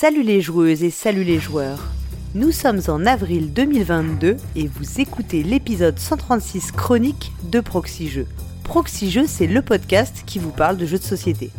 Salut les joueuses et salut les joueurs. Nous sommes en avril 2022 et vous écoutez l'épisode 136 chronique de Proxy Jeux. C'est le podcast qui vous parle de jeux de société.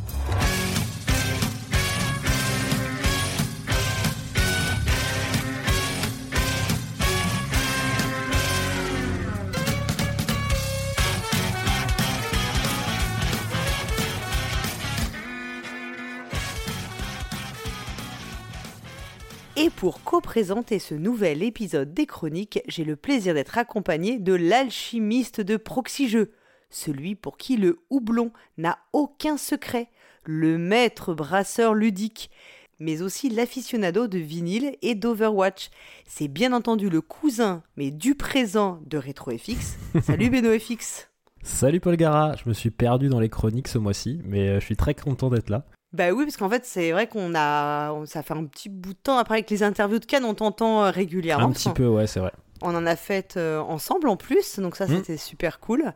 Pour co-présenter ce nouvel épisode des chroniques, j'ai le plaisir d'être accompagné de l'alchimiste de Proxy Jeux, celui pour qui le houblon n'a aucun secret, le maître brasseur ludique, mais aussi l'aficionado de vinyle et d'Overwatch. C'est bien entendu le cousin, mais du présent de RetroFX. Salut BenoFX Salut Paul Gara, je me suis perdu dans les chroniques ce mois-ci, mais euh, je suis très content d'être là. Bah oui, parce qu'en fait, c'est vrai qu'on a. Ça fait un petit bout de temps. Après, avec les interviews de Cannes, on t'entend euh, régulièrement. Un petit peu, ouais, c'est vrai. On en a fait euh, ensemble en plus, donc ça, Mm. c'était super cool.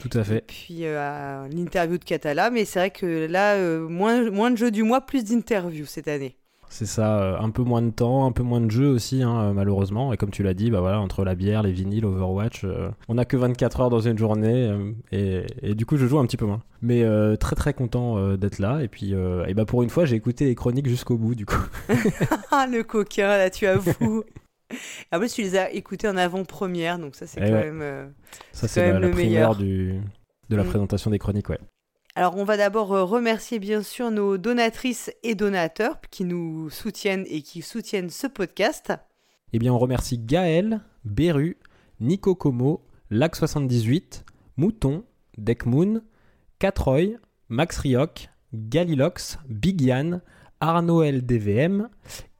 Tout à Et fait. puis, euh, l'interview de Catala, mais c'est vrai que là, euh, moins, moins de jeux du mois, plus d'interviews cette année. C'est ça, euh, un peu moins de temps, un peu moins de jeux aussi, hein, euh, malheureusement. Et comme tu l'as dit, bah voilà, entre la bière, les vinyles, Overwatch, euh, on n'a que 24 heures dans une journée, euh, et, et du coup, je joue un petit peu moins. Mais euh, très très content d'être là. Et puis, euh, et bah pour une fois, j'ai écouté les chroniques jusqu'au bout, du coup. Ah, le coquin, là, tu avoues. en plus, tu les as écoutés en avant-première, donc ça, c'est Eh quand ouais. même. Ça, C'est quand la, même la le meilleur. du, de la Mm. présentation des chroniques, ouais. Alors, on va d'abord euh, remercier bien sûr nos donatrices et donateurs qui nous soutiennent et qui soutiennent ce podcast. Eh bien, on remercie Gaël, Beru, Nico Como, Lac78, Mouton, Deckmoon, Catroy, Max Rioc, Galilox, Big Yann, Arnaud LDVM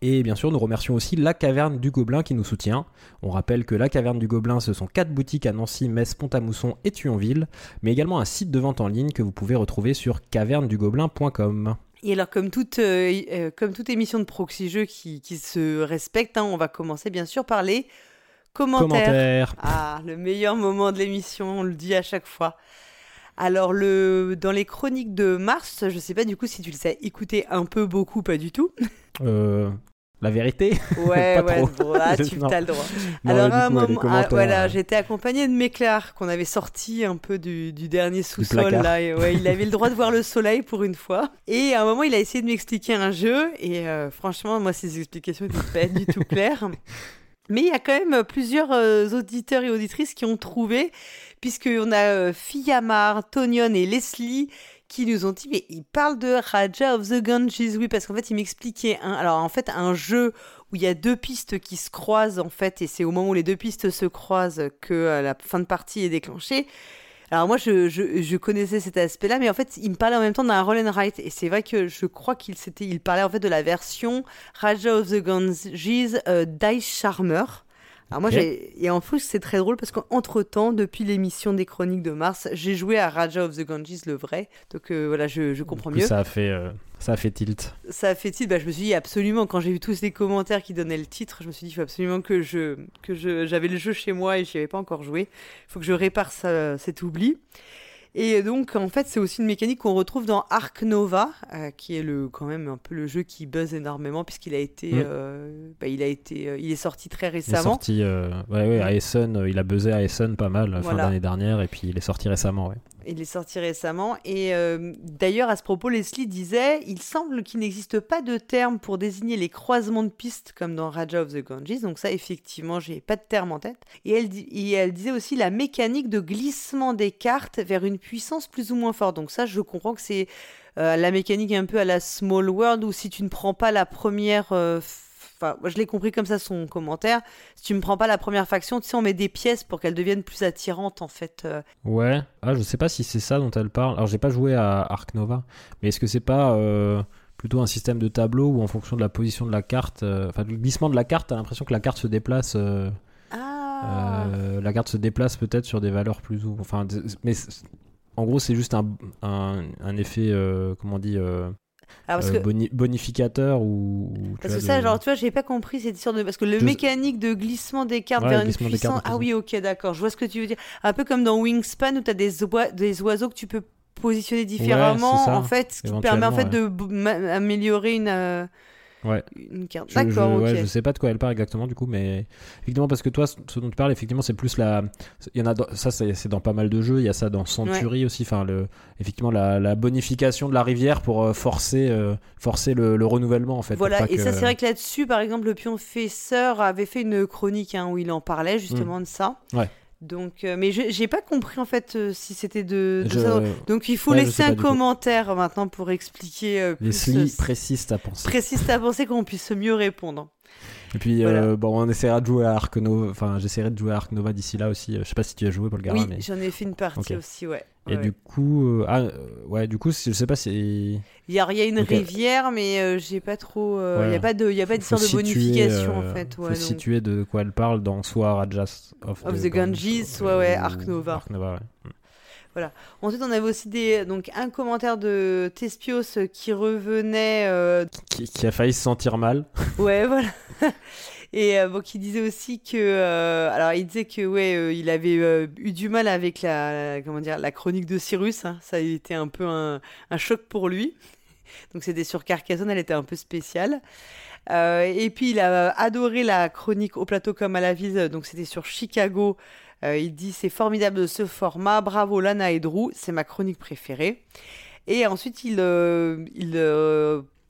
et bien sûr nous remercions aussi La Caverne du Gobelin qui nous soutient. On rappelle que La Caverne du Gobelin ce sont quatre boutiques à Nancy, Metz, Pont-à-Mousson et Thionville, mais également un site de vente en ligne que vous pouvez retrouver sur cavernedugobelin.com. Et alors, comme toute, euh, euh, comme toute émission de proxy jeu qui, qui se respecte, hein, on va commencer bien sûr par les commentaires. Commentaires. Ah, le meilleur moment de l'émission, on le dit à chaque fois. Alors, le, dans les chroniques de mars, je sais pas du coup si tu le sais écouter un peu, beaucoup, pas du tout. Euh, la vérité? Ouais, Pas ouais, trop. là, tu as le droit. Non, Alors, à un les moment, ah, voilà, j'étais accompagnée de Méclar, qu'on avait sorti un peu du, du dernier sous-sol. placard. Là, et ouais, il avait le droit de voir le soleil pour une fois. Et à un moment, il a essayé de m'expliquer un jeu. Et euh, franchement, moi, ses explications n'étaient pas du tout claires. Mais il y a quand même plusieurs euh, auditeurs et auditrices qui ont trouvé, puisqu'on a euh, Fiyamar, Tonion et Leslie qui nous ont dit, mais il parle de Raja of the Ganges, oui, parce qu'en fait, il m'expliquait un, alors en fait, un jeu où il y a deux pistes qui se croisent, en fait, et c'est au moment où les deux pistes se croisent que euh, la fin de partie est déclenchée. Alors moi, je, connaissais cet aspect-là, mais en fait, il me parlait en même temps d'un roll and write, et c'est vrai que je crois qu'il s'était, il parlait en fait de la version Raja of the Ganges euh, Dice Charmer. Alors moi, j'ai et en plus c'est très drôle parce qu'entre temps, depuis l'émission des Chroniques de Mars, j'ai joué à Raja of the Ganges le vrai, donc euh, voilà, je, je comprends coup, mieux. Ça a fait, euh, ça a fait tilt. Ça a fait titre, bah, je me suis dit absolument, quand j'ai vu tous les commentaires qui donnaient le titre, je me suis dit, il faut absolument que je que je j'avais le jeu chez moi et j'y avais pas encore joué. Il faut que je répare ça- cet oubli. Et donc, en fait, c'est aussi une mécanique qu'on retrouve dans Ark Nova, euh, qui est le, quand même un peu le jeu qui buzz énormément, puisqu'il a été, Mm. euh, bah, il a été, euh, il est sorti très Il est récemment. sorti ouais, ouais, à Essen, euh, il a buzzé à Essen pas mal fin d'année dernière et puis il est sorti récemment. Ouais. Il est sorti récemment. Et euh, d'ailleurs, à ce propos, Leslie disait Il semble qu'il n'existe pas de terme pour désigner les croisements de pistes comme dans Raja of the Ganges. Donc, ça, effectivement, j'ai pas de terme en tête. Et elle, disait aussi la mécanique de glissement des cartes vers une puissance plus ou moins forte. Donc, ça, je comprends que c'est euh, la mécanique un peu à la Small World où si tu ne prends pas la première. euh, Enfin, moi, je l'ai compris comme ça son commentaire. Si tu ne prends pas la première faction, tu sais, on met des pièces pour qu'elles deviennent plus attirantes en fait. euh, Ouais. Ah, je sais pas si c'est ça dont elle parle. Alors, j'ai pas joué à Ark Nova, mais est-ce que c'est pas euh, plutôt un système de tableau où en fonction de la position de la carte, euh, enfin, du glissement de la carte, t'as l'impression que la carte se déplace. euh, Ah la carte se déplace peut-être sur des valeurs plus ou. Enfin, mais en gros, c'est juste un, un, un effet, comment on dit, Alors, parce euh, que, boni- bonificateur ou. parce que vois, ça, de- genre, tu vois, j'ai pas compris cette histoire de. Parce que le Je- mécanique de glissement des cartes Ouais, vers une cartes puissance. Ah oui, ok, d'accord. Je vois ce que tu veux dire. Un peu comme dans Wingspan où tu as des, des oiseaux que tu peux positionner différemment. ça, en fait, ce qui te permet en fait de b- ma- améliorer une. euh, Ouais. Une carte. Je- D'accord, je, ok. ouais, je sais pas de quoi elle parle exactement du coup, mais effectivement parce que toi, ce ce dont tu parles, effectivement, c'est plus la. Il y en a dans- ça, c'est dans pas mal de jeux. Il y a ça dans Century aussi. Enfin, le effectivement la, la bonification de la rivière pour euh, forcer euh, forcer le, le renouvellement en fait. Voilà, et que- ça, c'est vrai que là-dessus, par exemple, le pionfesseur avait fait une chronique hein, où il en parlait justement de ça. Ouais. Donc, euh, mais je- j'ai pas compris en fait euh, si c'était de, de Je- ça. Donc, il faut Ouais, laisser un commentaire maintenant pour expliquer euh, plus Leslie euh, précise ta pensée. précise ta pensée qu'on puisse mieux répondre. Et puis Voilà. euh, bon, on essaiera de jouer à Ark Nova. Enfin, j'essaierai de jouer à Ark Nova d'ici là aussi. Je sais pas si tu as joué Paul Gara, oui, mais. j'en ai fait une partie aussi, ouais. Et Ouais. du coup, euh, ah, euh, ouais, du coup, je sais pas si. Il y a, y a une rivière, mais euh, j'ai pas trop. euh, Il Ouais. y a pas de, il y a pas de Faut situer, bonification euh, en fait. faut Ouais, donc- situer de quoi elle parle dans soit Rajas of, Of the Ganges, ouais, ouais, Ark Nova. Ark Nova, ouais. Ensuite, on avait aussi des, donc un commentaire de Tespios qui revenait euh, Qui, qui a failli se sentir mal. Ouais, voilà. Et euh, bon, qui disait aussi que, euh, alors il disait que ouais, euh, il avait euh, eu du mal avec la, comment dire, la chronique de Cyrus. hein. Ça a été un peu un, choc pour lui. Donc c'était sur Carcassonne, elle était un peu spéciale. Et puis il a adoré la chronique au plateau comme à la ville. Donc c'était sur Chicago. Il dit c'est formidable de ce format. Bravo Lana et Drew, c'est ma chronique préférée. Et ensuite il, il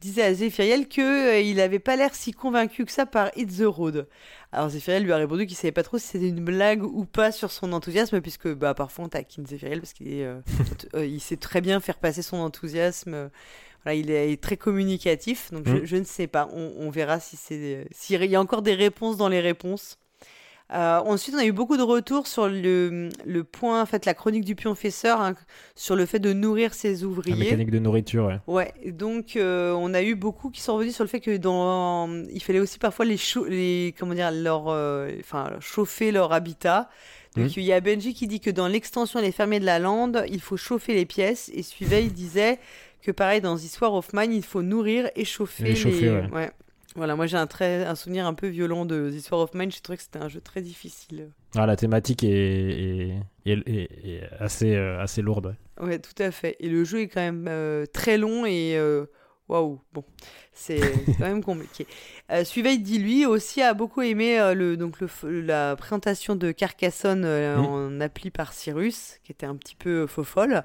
disait à Zéphiriel que euh, il avait pas l'air si convaincu que ça par Hit the Road. Alors Zéphiriel lui a répondu qu'il savait pas trop si c'était une blague ou pas sur son enthousiasme, puisque bah, parfois on taquine Zéphiriel parce qu'il euh, euh, il sait très bien faire passer son enthousiasme. voilà, il est très communicatif, donc je, Mm. je ne sais pas. On, on verra si c'est s'il y a encore des réponses dans les réponses. Euh, ensuite, on a eu beaucoup de retours sur le, le point, en fait, la chronique du pionfesseur, hein, sur le fait de nourrir ses La ouvriers. mécanique de nourriture, ouais. Ouais, donc euh, on a eu beaucoup qui sont revenus sur le fait que dans il fallait aussi parfois les, les comment dire leur euh, chauffer leur habitat. Donc Mhm. il y a Benji qui dit que dans l'extension Les Fermiers de la Lande, il faut chauffer les pièces et Suivey il disait que pareil dans The War of Mine, il faut nourrir et chauffer Et chauffer, ouais. Voilà, moi j'ai un très un souvenir un peu violent de The War of Mine, j'ai trouvé que c'était un jeu très difficile. Ah, la thématique est, est, est- assez, euh, assez lourde. ouais. Tout à fait. Et le jeu est quand même euh, très long et euh, waouh, bon, c'est quand même compliqué. Euh, dit lui aussi a beaucoup aimé euh, le donc le, la présentation de Carcassonne euh, en appli par Cyrus, qui était un petit peu faux folle.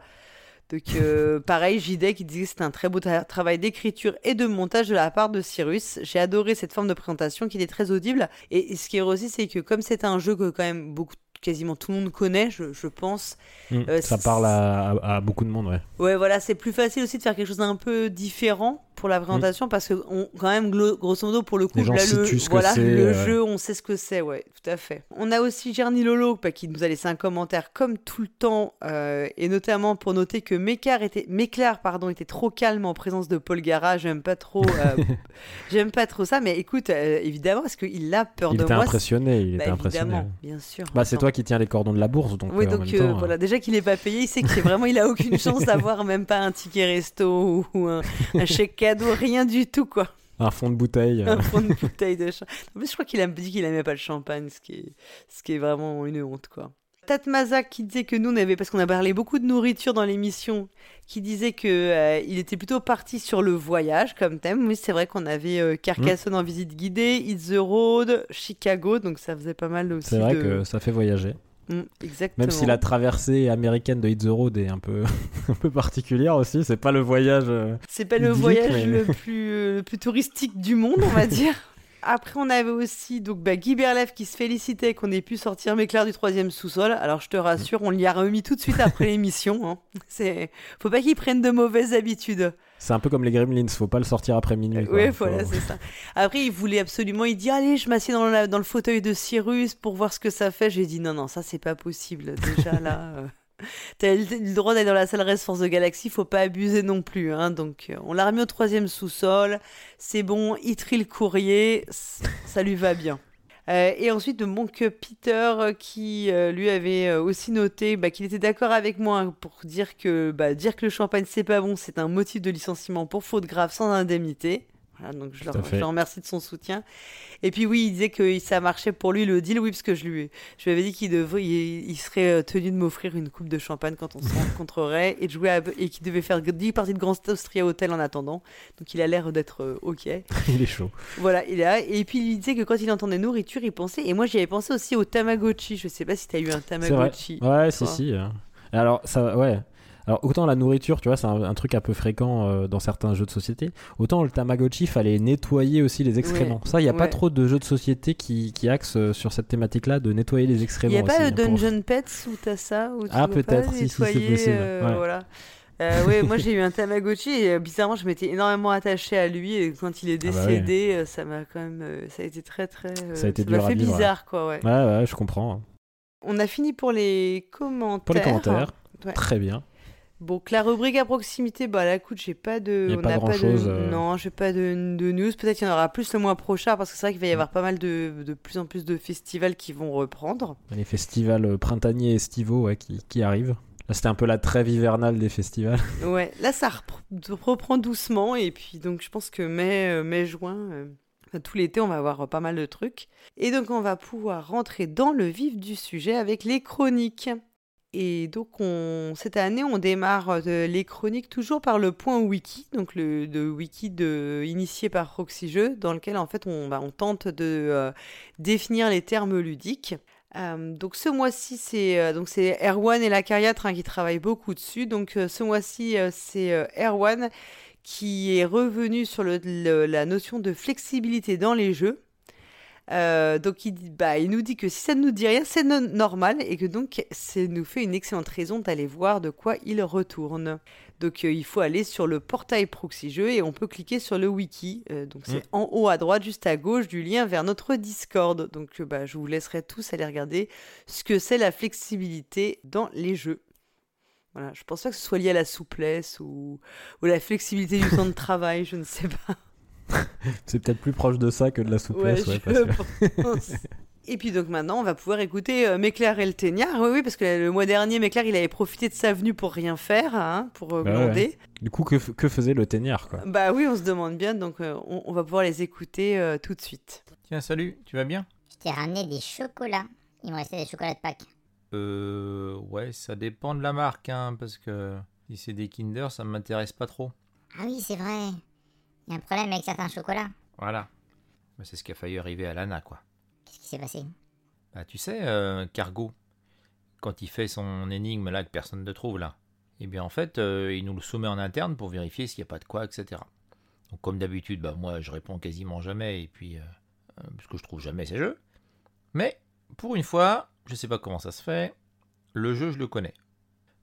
Donc euh, pareil, JD qui disait que c'était un très beau tra- travail d'écriture et de montage de la part de Cyrus. J'ai adoré cette forme de présentation qui était très audible. Et, et ce qui est heureux aussi, c'est que comme c'est un jeu que quand même beaucoup, quasiment tout le monde connaît, je, je pense, Mm. Euh, ça parle à, à- à beaucoup de monde, ouais. Ouais, voilà, c'est plus facile aussi de faire quelque chose d'un peu différent pour la présentation parce que, on, quand même, grosso modo, pour le coup, là, le, voilà, le ouais. jeu, on sait ce que c'est, ouais, tout à fait. On a aussi Gerny Lolo bah, qui nous a laissé un commentaire comme tout le temps euh, et notamment pour noter que Méclar était, Méclar, pardon, était trop calme en présence de Paul Gara. J'aime pas trop, euh, j'aime pas trop ça, mais écoute, euh, évidemment, parce qu'il a peur Il de était moi. impressionné, il Bah, était impressionné. évidemment, bien sûr. Bah, c'est toi qui tiens les cordons de la bourse, donc Oui, euh, en donc même euh, temps, voilà, déjà qu'il n'est pas payé, il sait que vraiment, il a aucune chance d'avoir même pas un ticket resto ou un, un chèque cadeau, rien du tout, quoi. un fond de bouteille. euh, Un fond de bouteille de champagne. En plus, je crois qu'il a dit qu'il aimait pas le champagne, ce qui est, ce qui est vraiment une honte, quoi. Tatmazak qui disait que nous, on avait, parce qu'on a parlé beaucoup de nourriture dans l'émission, qui disait que euh, il était plutôt parti sur le voyage comme thème. Oui, c'est vrai qu'on avait euh, Carcassonne en visite guidée, It's the Road, Chicago, donc ça faisait pas mal aussi. c'est vrai de... que ça fait voyager. Mm, exactement. Même si la traversée américaine de Hit the Road est un peu, un peu particulière aussi, c'est pas le voyage. euh, C'est pas le voyage mais- le, plus, euh, le plus touristique du monde, on va dire. Après, on avait aussi donc, bah, Guy Berlef qui se félicitait qu'on ait pu sortir Méclair du troisième sous-sol. Alors, je te rassure, on l'y a remis tout de suite après l'émission. Hein. C'est... Faut pas qu'il prenne de mauvaises habitudes. C'est un peu comme les Gremlins, faut pas le sortir après minuit. quoi. Oui, Faut- voilà, c'est ça. Après, il voulait absolument, il dit Allez, je m'assieds dans, la- dans le fauteuil de Cyrus pour voir ce que ça fait. J'ai dit Non, non, ça, c'est pas possible. Déjà, là. euh, T'as le droit d'aller dans la salle Rest Force de Galaxy, faut pas abuser non plus. Hein. Donc, euh, on l'a remis au troisième sous-sol. C'est bon, il trie le courrier. Ça lui va bien. Euh, et ensuite, donc Peter euh, qui euh, lui avait aussi noté bah, qu'il était d'accord avec moi pour dire que bah, dire que le champagne c'est pas bon, c'est un motif de licenciement pour faute grave sans indemnité. Voilà, donc je leur, je leur remercie de son soutien. Et puis oui, il disait que ça marchait pour lui le deal, oui, parce que je lui, je lui avais dit qu'il devait, il, il serait euh, tenu de m'offrir une coupe de champagne quand on se rencontrerait et de jouer à- et qu'il devait faire 10 parties de Grand Austria Hotel en attendant. Donc il a l'air d'être euh, ok. Il est chaud. Voilà, il est là. Et puis il disait que quand il entendait nourriture, il pensait. Et moi j'y avais pensé aussi au Tamagotchi. Je sais pas si tu as eu un. Tamagotchi. Ouais, si, si. euh. Alors, ça, ouais. Alors, autant la nourriture, tu vois, c'est un, un truc un peu fréquent euh, dans certains jeux de société. Autant le Tamagotchi, fallait nettoyer aussi les excréments. Ouais, Ça, il n'y a pas ouais. trop de jeux de société qui, qui axent euh, sur cette thématique-là de nettoyer les Il excréments. n'y a pas aussi, le hein, pour- Dungeon Pets où t'as ça où tu Ah, peut-être, si, si, c'est possible, euh, ouais. Voilà. Euh, ouais, moi j'ai eu un Tamagotchi et euh, bizarrement je m'étais énormément attachée à lui et quand il est Ah bah ouais. décédé, ça m'a quand même, euh, ça a été très très, Ça a été m'a dur fait vivre, bizarre quoi, ouais. Ouais, ouais, je comprends. On a fini pour les commentaires. Pour les commentaires, Ouais. très bien. Bon, que la rubrique à proximité, bah là, écoute, j'ai pas de. Y a on pas n'a grand-chose, de. euh. Non, j'ai pas de, de news. Peut-être qu'il y en aura plus le mois prochain parce que c'est vrai qu'il va y avoir pas mal de, de plus en plus de festivals qui vont reprendre. Les festivals euh, printaniers et estivaux ouais, qui, qui arrivent. Là, c'était un peu la trêve hivernale des festivals. Ouais, là ça repr- reprend doucement et puis donc je pense que mai, euh, mai juin, euh, tout l'été on va avoir pas mal de trucs. Et donc on va pouvoir rentrer dans le vif du sujet avec les chroniques. Et donc on, cette année on démarre euh, les chroniques toujours par le point wiki, donc le wiki de, initié par Proxy Jeux, dans lequel en fait on, bah, tente de euh, définir les termes ludiques. Euh, donc ce mois-ci, c'est donc c'est Erwan et la Cariatre hein, qui travaillent beaucoup dessus. Donc ce mois-ci, c'est Erwan qui est revenu sur la notion de flexibilité dans les jeux. Euh, donc il, dit- bah, il nous dit que si ça ne nous dit rien, c'est no- normal et que donc ça nous fait une excellente raison d'aller voir de quoi il retourne. Donc euh, il faut aller sur le portail Proxy Jeux et on peut cliquer sur le wiki. Euh, donc c'est Mm. en haut à droite, juste à gauche du lien vers notre Discord. Donc bah, je vous laisserai tous aller regarder ce que c'est la flexibilité dans les jeux. Voilà, je pense pas que ce soit lié à la souplesse ou, ou la flexibilité du temps de travail, je ne sais pas. C'est peut-être plus proche de ça que de la souplesse. Ouais, ouais, je parce que- pense. Et puis donc maintenant, on va pouvoir écouter euh, Méclair et le Téniard. Oui, oui, parce que le mois dernier, Méclair, il avait profité de sa venue pour rien faire, hein, pour euh, Bah ouais. Du coup, que, que faisait le téniard quoi? Bah oui, on se demande bien, donc euh, on, on va pouvoir les écouter euh, tout de suite. Tiens, salut, tu vas bien? Je t'ai ramené des chocolats. Il me restait des chocolats de Pâques. Euh. Ouais, ça dépend de la marque, hein, parce que si c'est des Kinder, ça m'intéresse pas trop. Ah oui, c'est vrai. Il y a un problème avec certains chocolats. Voilà. C'est ce qui a failli arriver à Lana, quoi. Qu'est-ce qui s'est passé? Bah, tu sais, euh, Cargo, quand il fait son énigme là que personne ne trouve là, eh bien en fait, euh, il nous le soumet en interne pour vérifier s'il n'y a pas de quoi, etc. Donc comme d'habitude, bah moi je réponds quasiment jamais, et puis euh, euh, parce que je trouve jamais ces jeux. Mais pour une fois, je sais pas comment ça se fait, le jeu je le connais.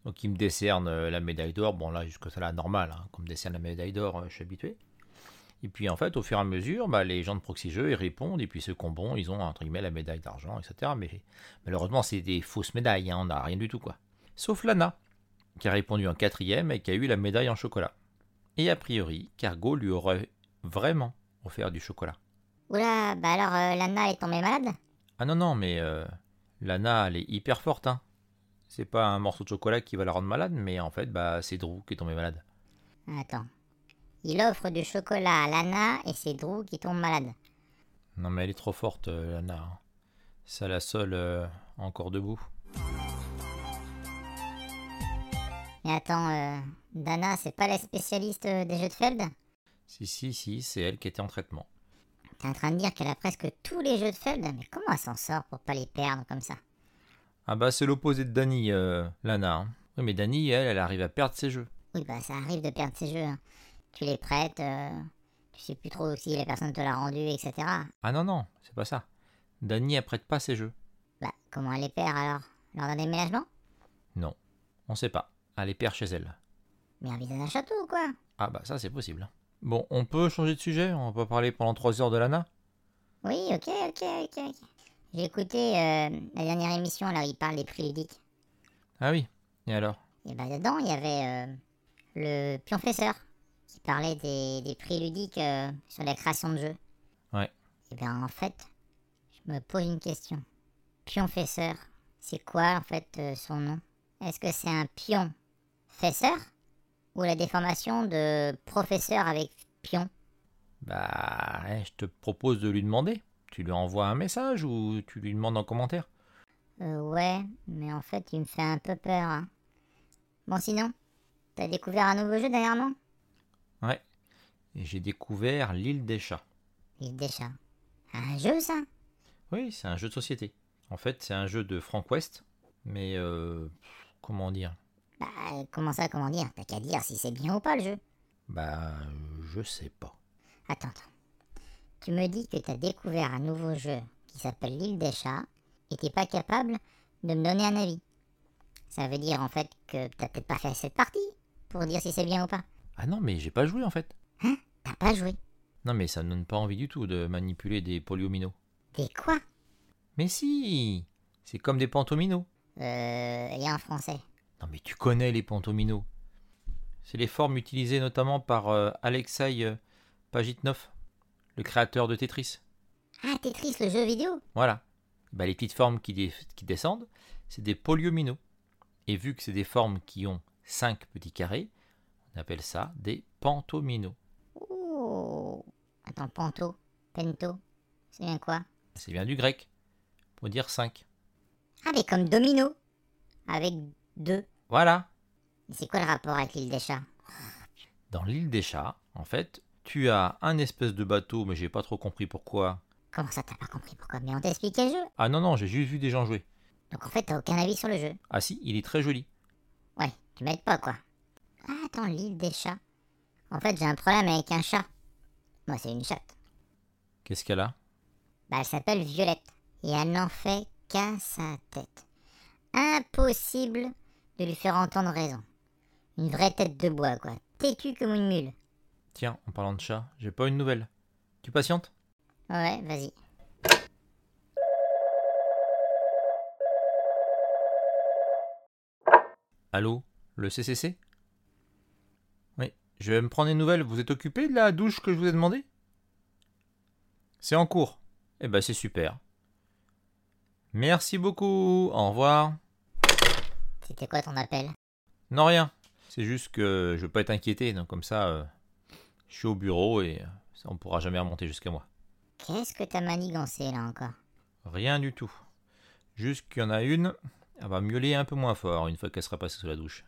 Donc il me décerne la médaille d'or, bon là jusque là normal, hein, qu'on me décerne la médaille d'or, je suis habitué. Et puis en fait, au fur et à mesure, bah, les gens de Proxy Jeux, ils répondent, et puis ceux qui ont bon, ils ont entre guillemets la médaille d'argent, etc. Mais malheureusement, c'est des fausses médailles, hein, on n'a rien du tout quoi. Sauf Lana, qui a répondu en quatrième et qui a eu la médaille en chocolat. Et a priori, Cargo lui aurait vraiment offert du chocolat. Oula, bah alors euh, Lana est tombée malade? Ah non, non, mais euh, Lana, elle est hyper forte, hein. C'est pas un morceau de chocolat qui va la rendre malade, mais en fait, bah, c'est Drew qui est tombé malade. Attends. Il offre du chocolat à Lana et c'est Drew qui tombe malade. Non, mais elle est trop forte, euh, Lana. hein. C'est la seule euh, encore debout. Mais attends, euh, Dana, c'est pas la spécialiste des jeux de Feld? Si, si, si, c'est elle qui était en traitement. T'es en train de dire qu'elle a presque tous les jeux de Feld? Mais comment elle s'en sort pour pas les perdre comme ça? Ah bah, c'est l'opposé de Dani, Lana. hein. Oui, mais Dani, elle, elle arrive à perdre ses jeux. Oui, bah ça arrive de perdre ses jeux. hein. Tu les prêtes, euh, tu sais plus trop si la personne te l'a rendu, etc. Ah non, non, c'est pas ça. Dani, elle prête pas ses jeux. Bah, comment elle les perd alors? Lors d'un déménagement? Non, on sait pas. Elle les perd chez elle. Mais en visant un château ou quoi? Ah bah, ça, c'est possible. Bon, on peut changer de sujet? On va pas parler pendant 3 heures de Lana? Oui, ok, ok, ok, ok. J'ai écouté euh, la dernière émission, là, où il parle des prix ludiques. Ah oui, et alors? Et bah dedans, il y avait euh, le pionfesseur qui parlait des, des prix ludiques euh, sur la création de jeux. Ouais. Et bien en fait, je me pose une question. Pionfesseur, c'est quoi en fait euh, son nom? Est-ce que c'est un pion fesseur ou la déformation de professeur avec pion? Bah, je te propose de lui demander. Tu lui envoies un message ou tu lui demandes en commentaire? Euh, ouais, mais en fait, il me fait un peu peur. hein. Bon, sinon, t'as découvert un nouveau jeu dernièrement? Et j'ai découvert l'île des chats. L'île des chats. Un jeu, ça? Oui, c'est un jeu de société. En fait, c'est un jeu de Frank West, mais euh, comment dire? Bah, comment ça, comment dire? T'as qu'à dire si c'est bien ou pas le jeu. Bah, je sais pas. Attends, attends. Tu me dis que t'as découvert un nouveau jeu qui s'appelle l'île des chats et t'es pas capable de me donner un avis. Ça veut dire en fait que t'as peut-être pas fait cette partie pour dire si c'est bien ou pas. Ah non, mais j'ai pas joué en fait. T'as pas joué. Non, mais ça me donne pas envie du tout de manipuler des polyomino. Des quoi? Mais si C'est comme des pantomino. Euh, et en français. Non, mais tu connais les pantomino. C'est les formes utilisées notamment par euh, Alexei euh, Pajitnov, le créateur de Tetris. Ah, Tetris, le jeu vidéo? Voilà. Bah, les petites formes qui, dé- qui descendent, c'est des polyomino. Et vu que c'est des formes qui ont 5 petits carrés, on appelle ça des pantomino. Oh Attends, panto, pento, c'est bien quoi? C'est bien du grec, pour dire 5. Ah, mais comme domino Avec deux. Voilà. Mais c'est quoi le rapport avec l'île des chats? Dans l'île des chats, en fait, tu as un espèce de bateau, mais j'ai pas trop compris pourquoi. Comment ça, t'as pas compris pourquoi? Mais on t'a expliqué le jeu? Ah non, non, j'ai juste vu des gens jouer. Donc en fait, t'as aucun avis sur le jeu. Ah si, il est très joli. Ouais, tu m'aides pas quoi. Ah, attends, l'île des chats. En fait, j'ai un problème avec un chat. Moi, c'est une chatte. Qu'est-ce qu'elle a? Bah, elle s'appelle Violette. Et elle n'en fait qu'à sa tête. Impossible de lui faire entendre raison. Une vraie tête de bois, quoi. Têtu comme une mule. Tiens, en parlant de chat, j'ai pas une nouvelle. Tu patientes? Ouais, vas-y. Allô? Le CCC je vais me prendre des nouvelles. Vous êtes occupé de la douche que je vous ai demandé C'est en cours. Eh ben c'est super. Merci beaucoup. Au revoir. C'était quoi ton appel? Non, rien. C'est juste que je veux pas être inquiété. Donc comme ça, euh, je suis au bureau et euh, ça, on pourra jamais remonter jusqu'à moi. Qu'est-ce que t'as manigancé là encore? Rien du tout. Juste qu'il y en a une, elle va miauler un peu moins fort une fois qu'elle sera passée sous la douche.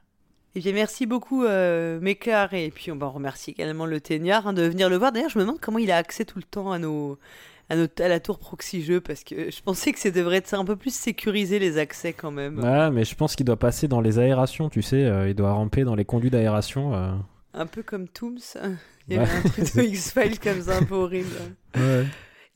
Eh bien, merci beaucoup, euh, Méclar. Et puis, on va remercier également le Téniard hein, de venir le voir. D'ailleurs, je me demande comment il a accès tout le temps à, nos, à, la tour proxy jeu, parce que je pensais que ça devrait être un peu plus sécurisé, les accès quand même. Ouais, mais je pense qu'il doit passer dans les aérations, tu sais. euh, il doit ramper dans les conduits d'aération. euh. Un peu comme Tooms. Il y Ouais. avait un truc de X-Files comme ça, un peu horrible.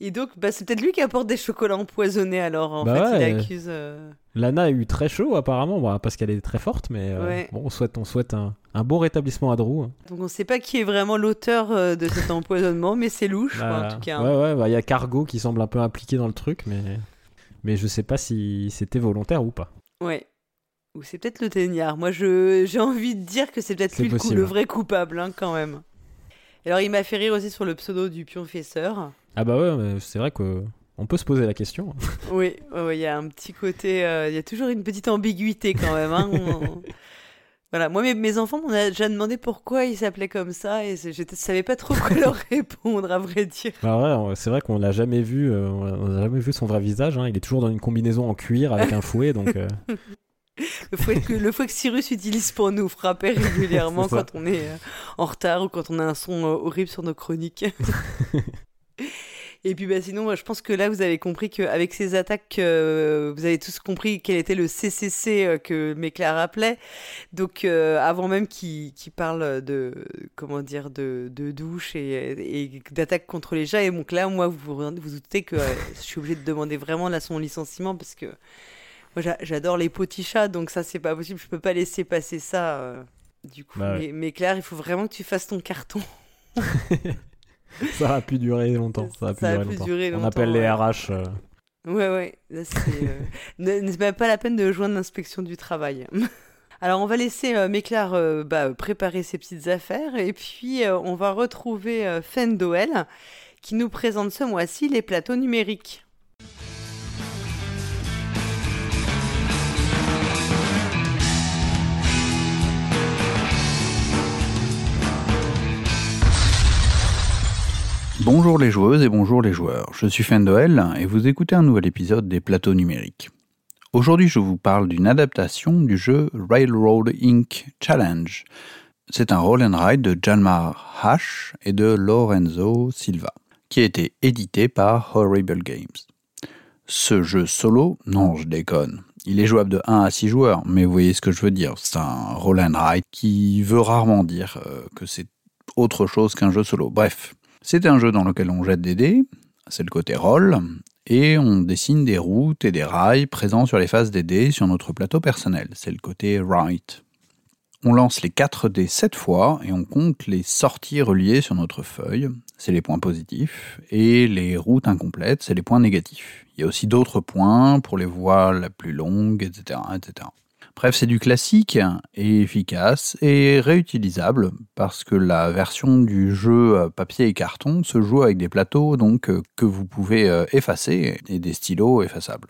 Et donc, bah, c'est peut-être lui qui apporte des chocolats empoisonnés, alors, en Bah fait, ouais. il accuse... euh, Lana a eu très chaud apparemment, bon, parce qu'elle est très forte, mais euh, Ouais. bon, on souhaite, on souhaite un, un bon rétablissement à Drew. hein. Donc, on ne sait pas qui est vraiment l'auteur euh, de cet empoisonnement, mais c'est louche, quoi, Bah, en tout cas. hein. Ouais, ouais, bah, il y a Cargo qui semble un peu impliqué dans le truc, mais, mais je sais pas si c'était volontaire ou pas. Ouais. Ou c'est peut-être le Téniard. Moi, je, j'ai envie de dire que c'est peut-être lui le vrai coupable, hein, quand même. Alors, il m'a fait rire aussi sur le pseudo du pionfesseur. Ah bah ouais, c'est vrai que on peut se poser la question. Oui, ouais, il y a un petit côté... euh, Il y a toujours une petite ambiguïté, quand même. hein. On- Voilà, moi, mes, mes enfants m'ont déjà demandé pourquoi il s'appelait comme ça, et je ne savais pas trop quoi leur répondre, à vrai dire. Bah ouais, on- c'est vrai qu'on l'a jamais vu, euh, on n'a jamais vu son vrai visage. hein. Il est toujours dans une combinaison en cuir avec un fouet, donc euh, Le fouet, que, le fouet que Cyrus utilise pour nous frapper régulièrement quand on est en retard ou quand on a un son horrible sur nos chroniques. Et puis bah, sinon, moi, je pense que là, vous avez compris qu'avec ces attaques, euh, vous avez tous compris quel était le CCC euh, que Méclar appelait. Donc euh, avant même qu'il qu'il parle de, comment dire, de, de douche et, et d'attaque contre les chats. Et donc là, moi, vous vous, vous doutez que euh, je suis obligée de demander vraiment là son licenciement parce que moi, j'a- j'adore les petits chats, donc ça, c'est pas possible. Je peux pas laisser passer ça. du coup, Bah ouais. mais, mais Claire, il faut vraiment que tu fasses ton carton. ça a pu durer longtemps. Ça a pu, Ça a durer, pu longtemps. durer On appelle les. RH. euh, Ouais, ouais. Là, c'est euh, c'est même pas la peine de joindre l'inspection du travail. Alors, on va laisser euh, Méclar euh, bah, préparer ses petites affaires et puis euh, on va retrouver Fendoel qui nous présente ce mois-ci les plateaux numériques. Bonjour les joueuses et bonjour les joueurs, je suis Fendoel et vous écoutez un nouvel épisode des plateaux numériques. Aujourd'hui je vous parle d'une adaptation du jeu Railroad Inc. Challenge. C'est un roll and ride de Janmar Hash et de Lorenzo Silva, qui a été édité par Horrible Games. Ce jeu solo, non je déconne, il est jouable de 1 à 6 joueurs, mais vous voyez ce que je veux dire, c'est un roll and ride qui veut rarement dire euh, que c'est autre chose qu'un jeu solo. Bref, c'est un jeu dans lequel on jette des dés, c'est le côté roll, et on dessine des routes et des rails présents sur les faces des dés sur notre plateau personnel, c'est le côté right. On lance les 4 dés 7 fois et on compte les sorties reliées sur notre feuille, c'est les points positifs, et les routes incomplètes, c'est les points négatifs. Il y a aussi d'autres points pour les voies la plus longues, etc. etc. Bref, c'est du classique et efficace et réutilisable parce que la version du jeu euh, papier et carton se joue avec des plateaux donc euh, que vous pouvez euh, effacer et des stylos effaçables.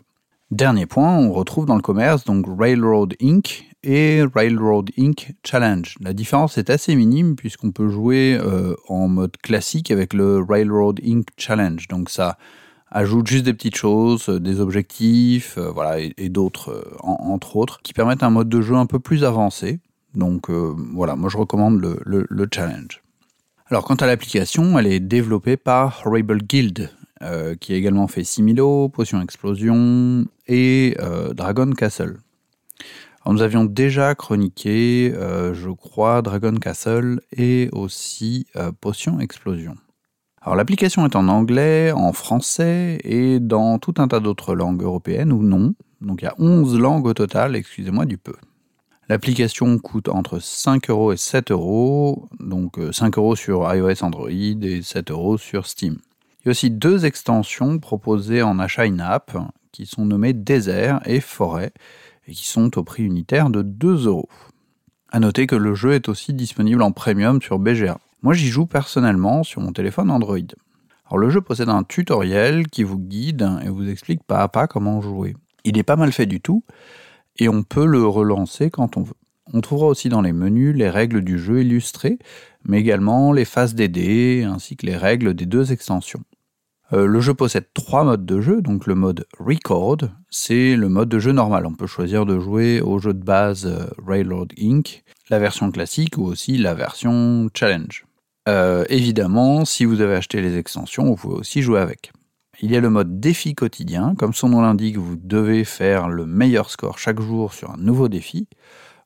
Dernier point, on retrouve dans le commerce donc Railroad Inc. et Railroad Inc. Challenge. La différence est assez minime puisqu'on peut jouer en mode classique avec le Railroad Inc. Challenge. Donc ça ajoute juste des petites choses, euh, des objectifs, euh, voilà, et, d'autres, euh, entre autres, qui permettent un mode de jeu un peu plus avancé. Donc voilà, moi je recommande le, challenge. Alors quant à l'application, elle est développée par Horrible Guild, qui a également fait Similo, Potion Explosion et Dragon Castle. nous avions déjà chroniqué, je crois, Dragon Castle et aussi Potion Explosion. Alors l'application est en anglais, en français et dans tout un tas d'autres langues européennes ou non. Donc il y a 11 langues au total, excusez-moi du peu. L'application coûte entre 5 euros et 7 euros, donc 5 euh, euros sur iOS Android et 7 euros sur Steam. Il y a aussi deux extensions proposées en achat in-app qui sont nommées Désert et Forêt et qui sont au prix unitaire de 2 euros. A noter que le jeu est aussi disponible en premium sur BGA. Moi, j'y joue personnellement sur mon téléphone Android. Alors, le jeu possède un tutoriel qui vous guide et vous explique pas à pas comment jouer. Il est pas mal fait du tout et on peut le relancer quand on veut. On trouvera aussi dans les menus les règles du jeu illustrées, mais également les phases des dés ainsi que les règles des deux extensions. Euh, le jeu possède trois modes de jeu, donc le mode Record, c'est le mode de jeu normal. On peut choisir de jouer au jeu de base euh, Railroad Inc., la version classique ou aussi la version Challenge. Euh, évidemment, si vous avez acheté les extensions, vous pouvez aussi jouer avec. Il y a le mode défi quotidien. Comme son nom l'indique, vous devez faire le meilleur score chaque jour sur un nouveau défi.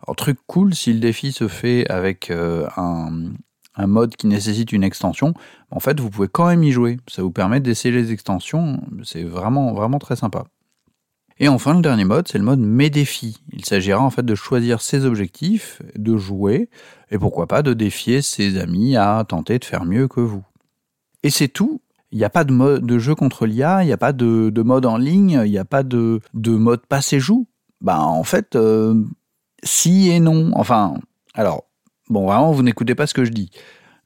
Alors, truc cool, si le défi se fait avec euh, un, un, mode qui nécessite une extension, en fait, vous pouvez quand même y jouer. Ça vous permet d'essayer les extensions. C'est vraiment, vraiment très sympa. Et enfin, le dernier mode, c'est le mode mes défis. Il s'agira en fait de choisir ses objectifs, de jouer, et pourquoi pas de défier ses amis à tenter de faire mieux que vous. Et c'est tout. Il n'y a pas de, mode, de jeu contre l'IA, il n'y a pas de, mode en ligne, il n'y a pas de, de mode passé-joue. Ben, en fait, euh, si et non. Enfin, alors, bon, vraiment, vous n'écoutez pas ce que je dis.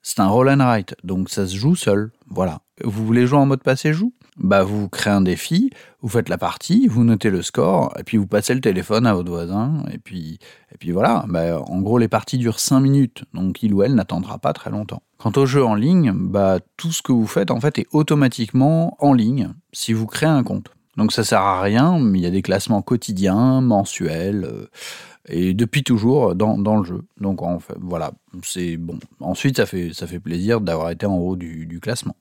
C'est un roll and write, donc ça se joue seul. Voilà. Vous voulez jouer en mode passé-joue? Bah, vous créez un défi, vous faites la partie, vous notez le score, et puis vous passez le téléphone à votre voisin, et puis, et puis voilà. Bah, en gros, les parties durent 5 minutes, donc il ou elle n'attendra pas très longtemps. Quant au jeu en ligne, bah, tout ce que vous faites en fait est automatiquement en ligne si vous créez un compte. Donc ça sert à rien, mais il y a des classements quotidiens, mensuels, euh, et depuis toujours dans, dans, le jeu. Donc en fait, voilà, c'est bon. Ensuite, ça fait, ça fait plaisir d'avoir été en haut du, du classement.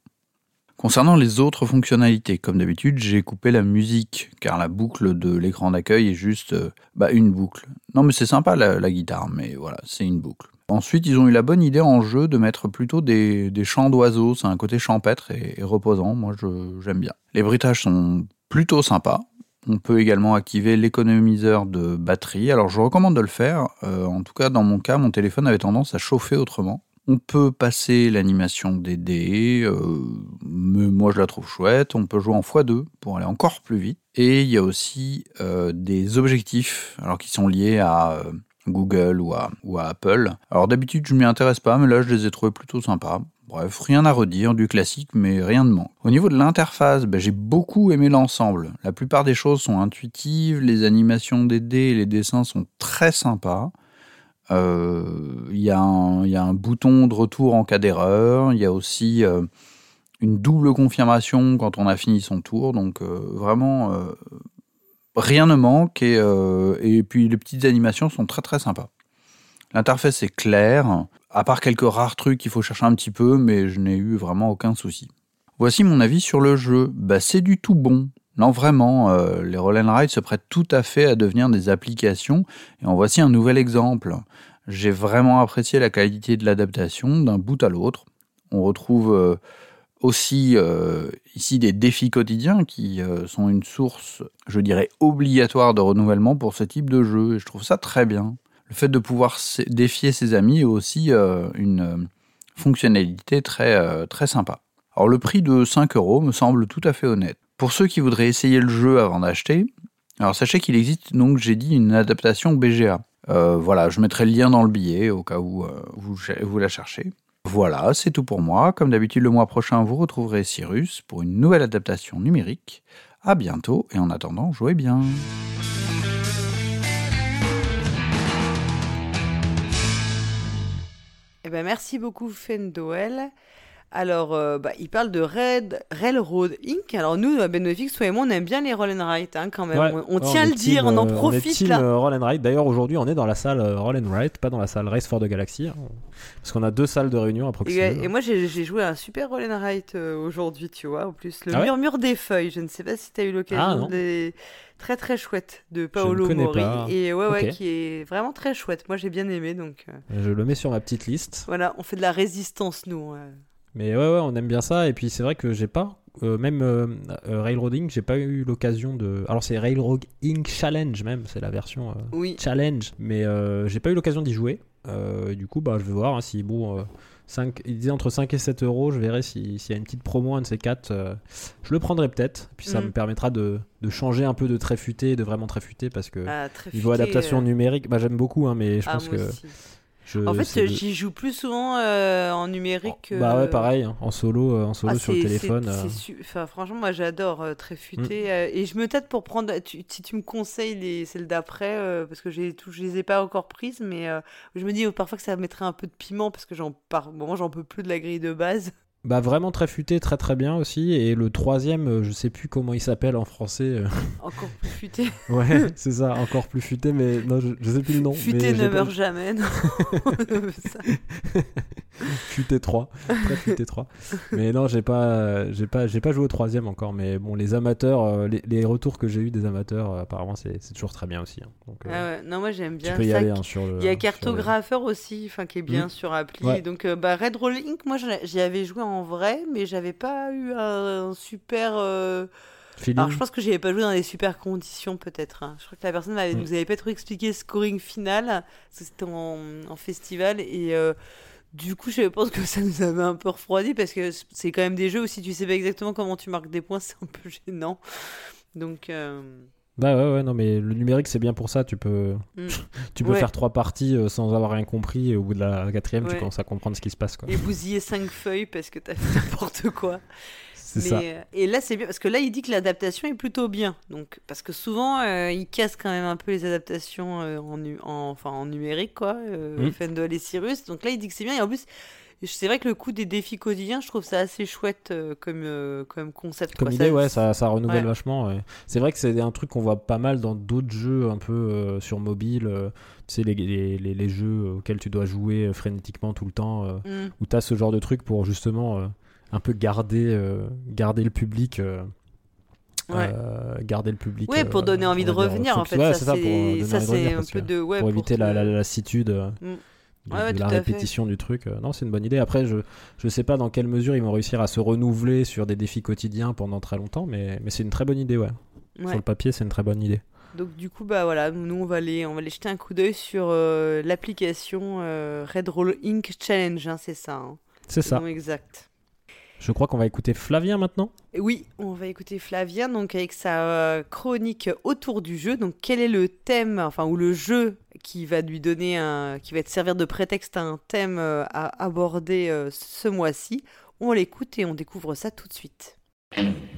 Concernant les autres fonctionnalités, comme d'habitude, j'ai coupé la musique, car la boucle de l'écran d'accueil est juste euh, bah, une boucle. Non mais c'est sympa la, guitare, mais voilà, c'est une boucle. Ensuite, ils ont eu la bonne idée en jeu de mettre plutôt des, chants d'oiseaux, c'est un côté champêtre et, reposant, moi j'aime bien. Les bruitages sont plutôt sympas. On peut également activer l'économiseur de batterie. Alors je recommande de le faire. Euh, en tout cas, dans mon cas, mon téléphone avait tendance à chauffer autrement. On peut passer l'animation des dés, euh, mais moi je la trouve chouette. On peut jouer en x2 pour aller encore plus vite. Et il y a aussi euh, des objectifs alors qui sont liés à euh, Google ou à, Apple. Alors d'habitude je ne m'y intéresse pas, mais là je les ai trouvés plutôt sympas. Bref, rien à redire, du classique, mais rien de manque. Au niveau de l'interface, ben, j'ai beaucoup aimé l'ensemble. La plupart des choses sont intuitives, les animations des dés et les dessins sont très sympas. Euh, il y, a un bouton de retour en cas d'erreur. Il y a aussi euh, une double confirmation quand on a fini son tour. Donc euh, vraiment, rien ne manque et, et puis les petites animations sont très très sympas. L'interface est claire, à part quelques rares trucs qu'il faut chercher un petit peu, mais je n'ai eu vraiment aucun souci. Voici mon avis sur le jeu. Bah, c'est du tout bon. Non, vraiment, euh, les Roll Ride se prêtent tout à fait à devenir des applications. Et en voici un nouvel exemple. J'ai vraiment apprécié la qualité de l'adaptation d'un bout à l'autre. On retrouve euh, aussi euh, ici des défis quotidiens qui sont une source, je dirais, obligatoire de renouvellement pour ce type de jeu. Et je trouve ça très bien. Le fait de pouvoir défier ses amis est aussi une fonctionnalité très, très sympa. Alors le prix de 5 euros me semble tout à fait honnête. Pour ceux qui voudraient essayer le jeu avant d'acheter, alors sachez qu'il existe donc, j'ai dit, une adaptation BGA. Euh, voilà, je mettrai le lien dans le billet au cas où euh, vous, la cherchez. Voilà, c'est tout pour moi. Comme d'habitude, le mois prochain, vous retrouverez Cyrus pour une nouvelle adaptation numérique. À bientôt et en attendant, jouez bien. Eh ben, merci beaucoup, Fendoel. Alors, euh, bah, il parle de Red Railroad Inc. Alors, nous, à Benofix, toi et moi, on aime bien les Roll and Ride, hein, quand même. Ouais. On, on Ouais, tient à est le dire, on en euh, est profite team, là. euh, Roll and Ride. D'ailleurs, aujourd'hui, on est dans la salle Roll and Ride, pas dans la salle Race for the Galaxy. hein, parce qu'on a deux salles de réunion à Et, proximité. et moi, j'ai joué à un super Roll and Ride euh, aujourd'hui, tu vois. En plus, le Ah ouais murmure des feuilles. Je ne sais pas si tu as eu Ah, l'occasion de les- Très très chouette de Paolo Mori. pas. Et ouais, ouais, qui est vraiment très chouette. Moi, j'ai bien aimé. Donc euh, Je le mets sur ma petite liste. voilà, on fait de la résistance, nous. euh. Mais ouais, ouais, on aime bien ça. Et puis c'est vrai que j'ai pas, euh, même euh, euh, Railroading, j'ai pas eu l'occasion de. Alors c'est Railroading Challenge même, c'est la version euh, Oui. Challenge. Mais euh, j'ai pas eu l'occasion d'y jouer. Du coup, bah, je vais voir hein, si bon. 5, il disait entre 5 et 7 euros, je verrai si- s'il y a une petite promo, un de ces 4. je le prendrai peut-être. Puis ça Mm. me permettra de, de changer un peu de très futé, de vraiment très futé, parce que Ah, très niveau futé, adaptation numérique, bah, j'aime beaucoup, hein, mais je Ah, pense que. aussi. Je, En fait, euh, j'y joue plus souvent euh, en numérique. Bah ouais, pareil, hein, en solo, euh, en solo Ah, sur le téléphone. su- enfin, franchement, moi j'adore très futé. Mm. et je me tâte pour prendre. tu- si tu me conseilles les, celles d'après, parce que j'ai tout, je les ai pas encore prises, mais je me dis parfois que ça mettrait un peu de piment, parce que j'en par moment j'en peux plus de la grille de base. Bah vraiment très futé, très très bien aussi. Et le troisième, euh, je sais plus comment il s'appelle en français. euh. Encore plus futé. Ouais, c'est ça, encore plus futé, mais non, je, je sais plus le nom. futé mais ne pas- meurt jamais. non. Futé 3, très futé 3. Mais non, j'ai pas, j'ai pas, j'ai pas joué au troisième encore. Mais bon, les amateurs, euh, les, les retours que j'ai eu des amateurs, apparemment, c'est c'est toujours très bien aussi. hein. Donc, Ah ouais, Non, moi j'aime tu bien peux y ça. aller hein, sur le. Il y a cartographeur aussi, enfin qui est bien sur appli. Ouais. Donc euh, bah, Red Roll Inc, moi j'y avais joué en vrai, mais j'avais pas eu un, un super. euh. Alors je pense que j'y avais pas joué dans des super conditions peut-être. hein. Je crois que la personne m'avait- Mm. nous avait pas trop expliqué le scoring final, parce que c'était en, en festival et. euh, du coup, je pense que ça nous avait un peu refroidi parce que c'est quand même des jeux où si tu sais pas exactement comment tu marques des points, c'est un peu gênant. Donc, euh, Bah ouais, ouais, non, mais le numérique, c'est bien pour ça. Tu peux, mm. tu peux Ouais. faire trois parties euh, sans avoir rien compris. Et au bout de la quatrième, tu commences à comprendre ce qui se passe. Quoi. et bousiller cinq feuilles parce que t'as fait n'importe quoi. C'est Mais, ça. euh, et là, c'est bien parce que là, il dit que l'adaptation est plutôt bien. Donc, parce que souvent, euh, il casse quand même un peu les adaptations euh, en, en, enfin, en numérique, quoi. Euh, Mm. Fendel et Cyrus. Donc là, il dit que c'est bien. Et en plus, c'est vrai que le coup des défis quotidiens, je trouve ça assez chouette euh, comme, euh, comme concept. Comme quoi. idée, Ça- ouais, ça, ça renouvelle Ouais. vachement. ouais. C'est vrai que c'est un truc qu'on voit pas mal dans d'autres jeux un peu euh, sur mobile. euh, tu sais, les, les, les- les jeux auxquels tu dois jouer frénétiquement tout le temps. euh, Mm. où tu as ce genre de truc pour justement un peu garder, garder le public. Ouais. euh, garder le public. Ouais, pour euh, donner envie de revenir, en fait. Ouais, ça, c'est ça, pour ça, un peu de. Ouais, pour éviter te- la, la- la lassitude. Mm. De, Ouais, de la fait. répétition du truc. Euh, Non, c'est une bonne idée. Après, je je sais pas dans quelle mesure ils vont réussir à se renouveler sur des défis quotidiens pendant très longtemps, mais, mais c'est une très bonne idée, ouais. Ouais. Sur le papier, c'est une très bonne idée. Donc du coup bah voilà, nous on va aller on va aller jeter un coup d'œil sur euh, l'application euh, Red Roll Inc Challenge, hein, c'est ça. hein, C'est ça. exact. Je crois qu'on va écouter Flavien maintenant. Oui, on va écouter Flavien donc avec sa euh, chronique autour du jeu. Donc quel est le thème, enfin ou le jeu qui va lui donner un, qui va te servir de prétexte à un thème euh, à aborder euh, ce mois-ci? On l'écoute et on découvre ça tout de suite.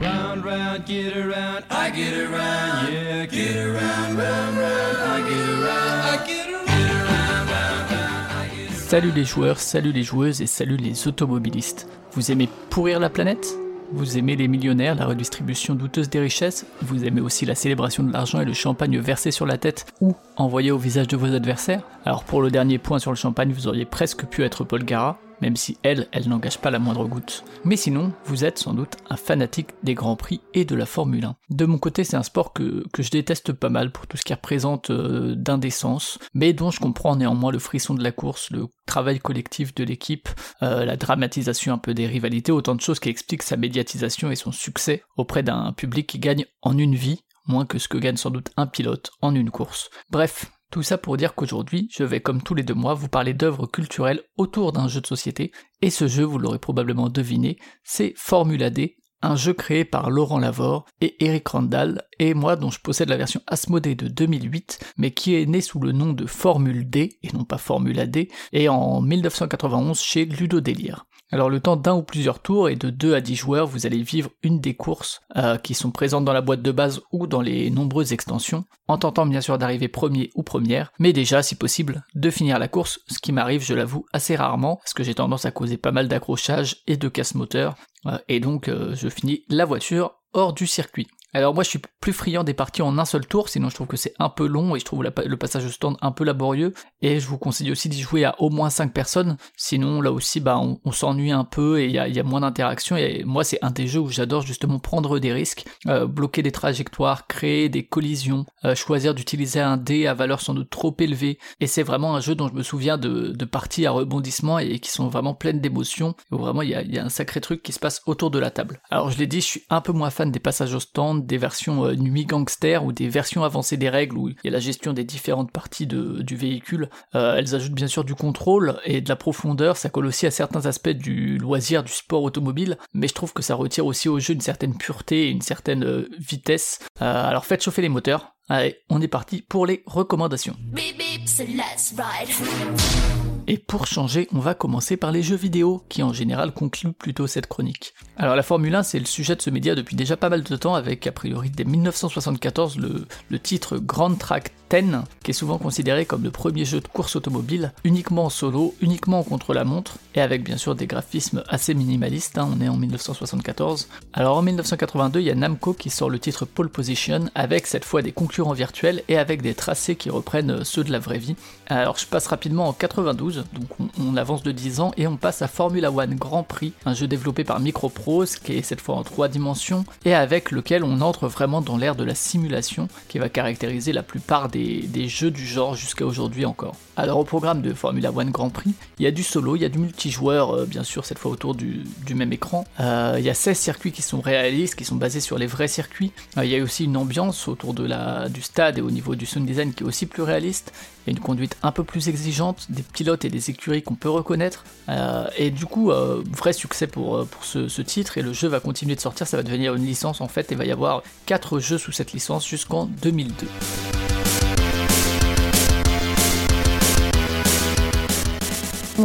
Round, round, get around, I get around, yeah, get around, round, round, I get around, I get around, Salut les joueurs, salut les joueuses et salut les automobilistes. Vous aimez pourrir la planète? Vous aimez les millionnaires, la redistribution douteuse des richesses? Vous aimez aussi la célébration de l'argent et le champagne versé sur la tête ou envoyé au visage de vos adversaires? Alors pour le dernier point sur le champagne, vous auriez presque pu être Paul même si elle, elle n'engage pas la moindre goutte. Mais sinon, vous êtes sans doute un fanatique des Grands Prix et de la Formule 1. De mon côté, c'est un sport que, je déteste pas mal pour tout ce qui représente euh, d'indécence, mais dont je comprends néanmoins le frisson de la course, le travail collectif de l'équipe, euh, la dramatisation un peu des rivalités, autant de choses qui expliquent sa médiatisation et son succès auprès d'un public qui gagne en une vie, moins que ce que gagne sans doute un pilote en une course. Bref, tout ça pour dire qu'aujourd'hui, je vais comme tous les deux mois vous parler d'œuvres culturelles autour d'un jeu de société, et ce jeu, vous l'aurez probablement deviné, c'est Formula D, un jeu créé par Laurent Lavore et Eric Randall, et moi dont je possède la version Asmodée de 2008, mais qui est né sous le nom de Formule D, et non pas Formula D, et en 1991 chez Ludo Délire. Alors le temps d'un ou plusieurs tours et de 2 à 10 joueurs, vous allez vivre une des courses euh, qui sont présentes dans la boîte de base ou dans les nombreuses extensions, en tentant bien sûr d'arriver premier ou première, mais déjà si possible de finir la course, ce qui m'arrive je l'avoue assez rarement, parce que j'ai tendance à causer pas mal d'accrochages et de casse-moteur, euh, et donc euh, je finis la voiture hors du circuit. Alors moi je suis plus friand des parties en un seul tour, sinon je trouve que c'est un peu long et je trouve le passage au stand un peu laborieux. Et je vous conseille aussi d'y jouer à au moins 5 personnes, sinon là aussi bah on, s'ennuie un peu et il y a, moins d'interaction. Et moi c'est un des jeux où j'adore justement prendre des risques, euh, bloquer des trajectoires, créer des collisions, euh, choisir d'utiliser un dé à valeur sans doute trop élevée. Et c'est vraiment un jeu dont je me souviens de, parties à rebondissement et qui sont vraiment pleines d'émotions, vraiment il y a un sacré truc qui se passe autour de la table. Alors je l'ai dit, je suis un peu moins fan des passages au stand, des versions euh, nuit gangster ou des versions avancées des règles où il y a la gestion des différentes parties de- du véhicule. Euh, elles ajoutent bien sûr du contrôle et de la profondeur, ça colle aussi à certains aspects du loisir, du sport automobile, mais je trouve que ça retire aussi au jeu une certaine pureté et une certaine euh, vitesse. Euh, alors faites chauffer les moteurs. Allez, on est parti pour les recommandations. Beep. Et pour changer, on va commencer par les jeux vidéo, qui en général concluent plutôt cette chronique. Alors la Formule 1, c'est le sujet de ce média depuis déjà pas mal de temps, avec a priori dès 1974 le, titre Grand Track 10, qui est souvent considéré comme le premier jeu de course automobile, uniquement en solo, uniquement contre la montre, et avec bien sûr des graphismes assez minimalistes, hein, on est en 1974. Alors en 1982, il y a Namco qui sort le titre Pole Position, avec cette fois des concurrents virtuels et avec des tracés qui reprennent ceux de la vraie vie. Alors je passe rapidement en 92, donc on, avance de 10 ans et on passe à Formula One Grand Prix, un jeu développé par Microprose qui est cette fois en 3 dimensions et avec lequel on entre vraiment dans l'ère de la simulation qui va caractériser la plupart des, jeux du genre jusqu'à aujourd'hui encore. Alors au programme de Formula One Grand Prix, il y a du solo, il y a du multijoueur, euh, bien sûr cette fois autour du, même écran. Euh, il y a 16 circuits qui sont réalistes, qui sont basés sur les vrais circuits. Euh, il y a aussi une ambiance autour du stade et au niveau du sound design qui est aussi plus réaliste. Il y a une conduite un peu plus exigeante, des pilotes et des écuries qu'on peut reconnaître. Euh, et du coup, euh, vrai succès pour, euh, pour ce, ce titre et le jeu va continuer de sortir, ça va devenir une licence en fait et il va y avoir 4 jeux sous cette licence jusqu'en 2002.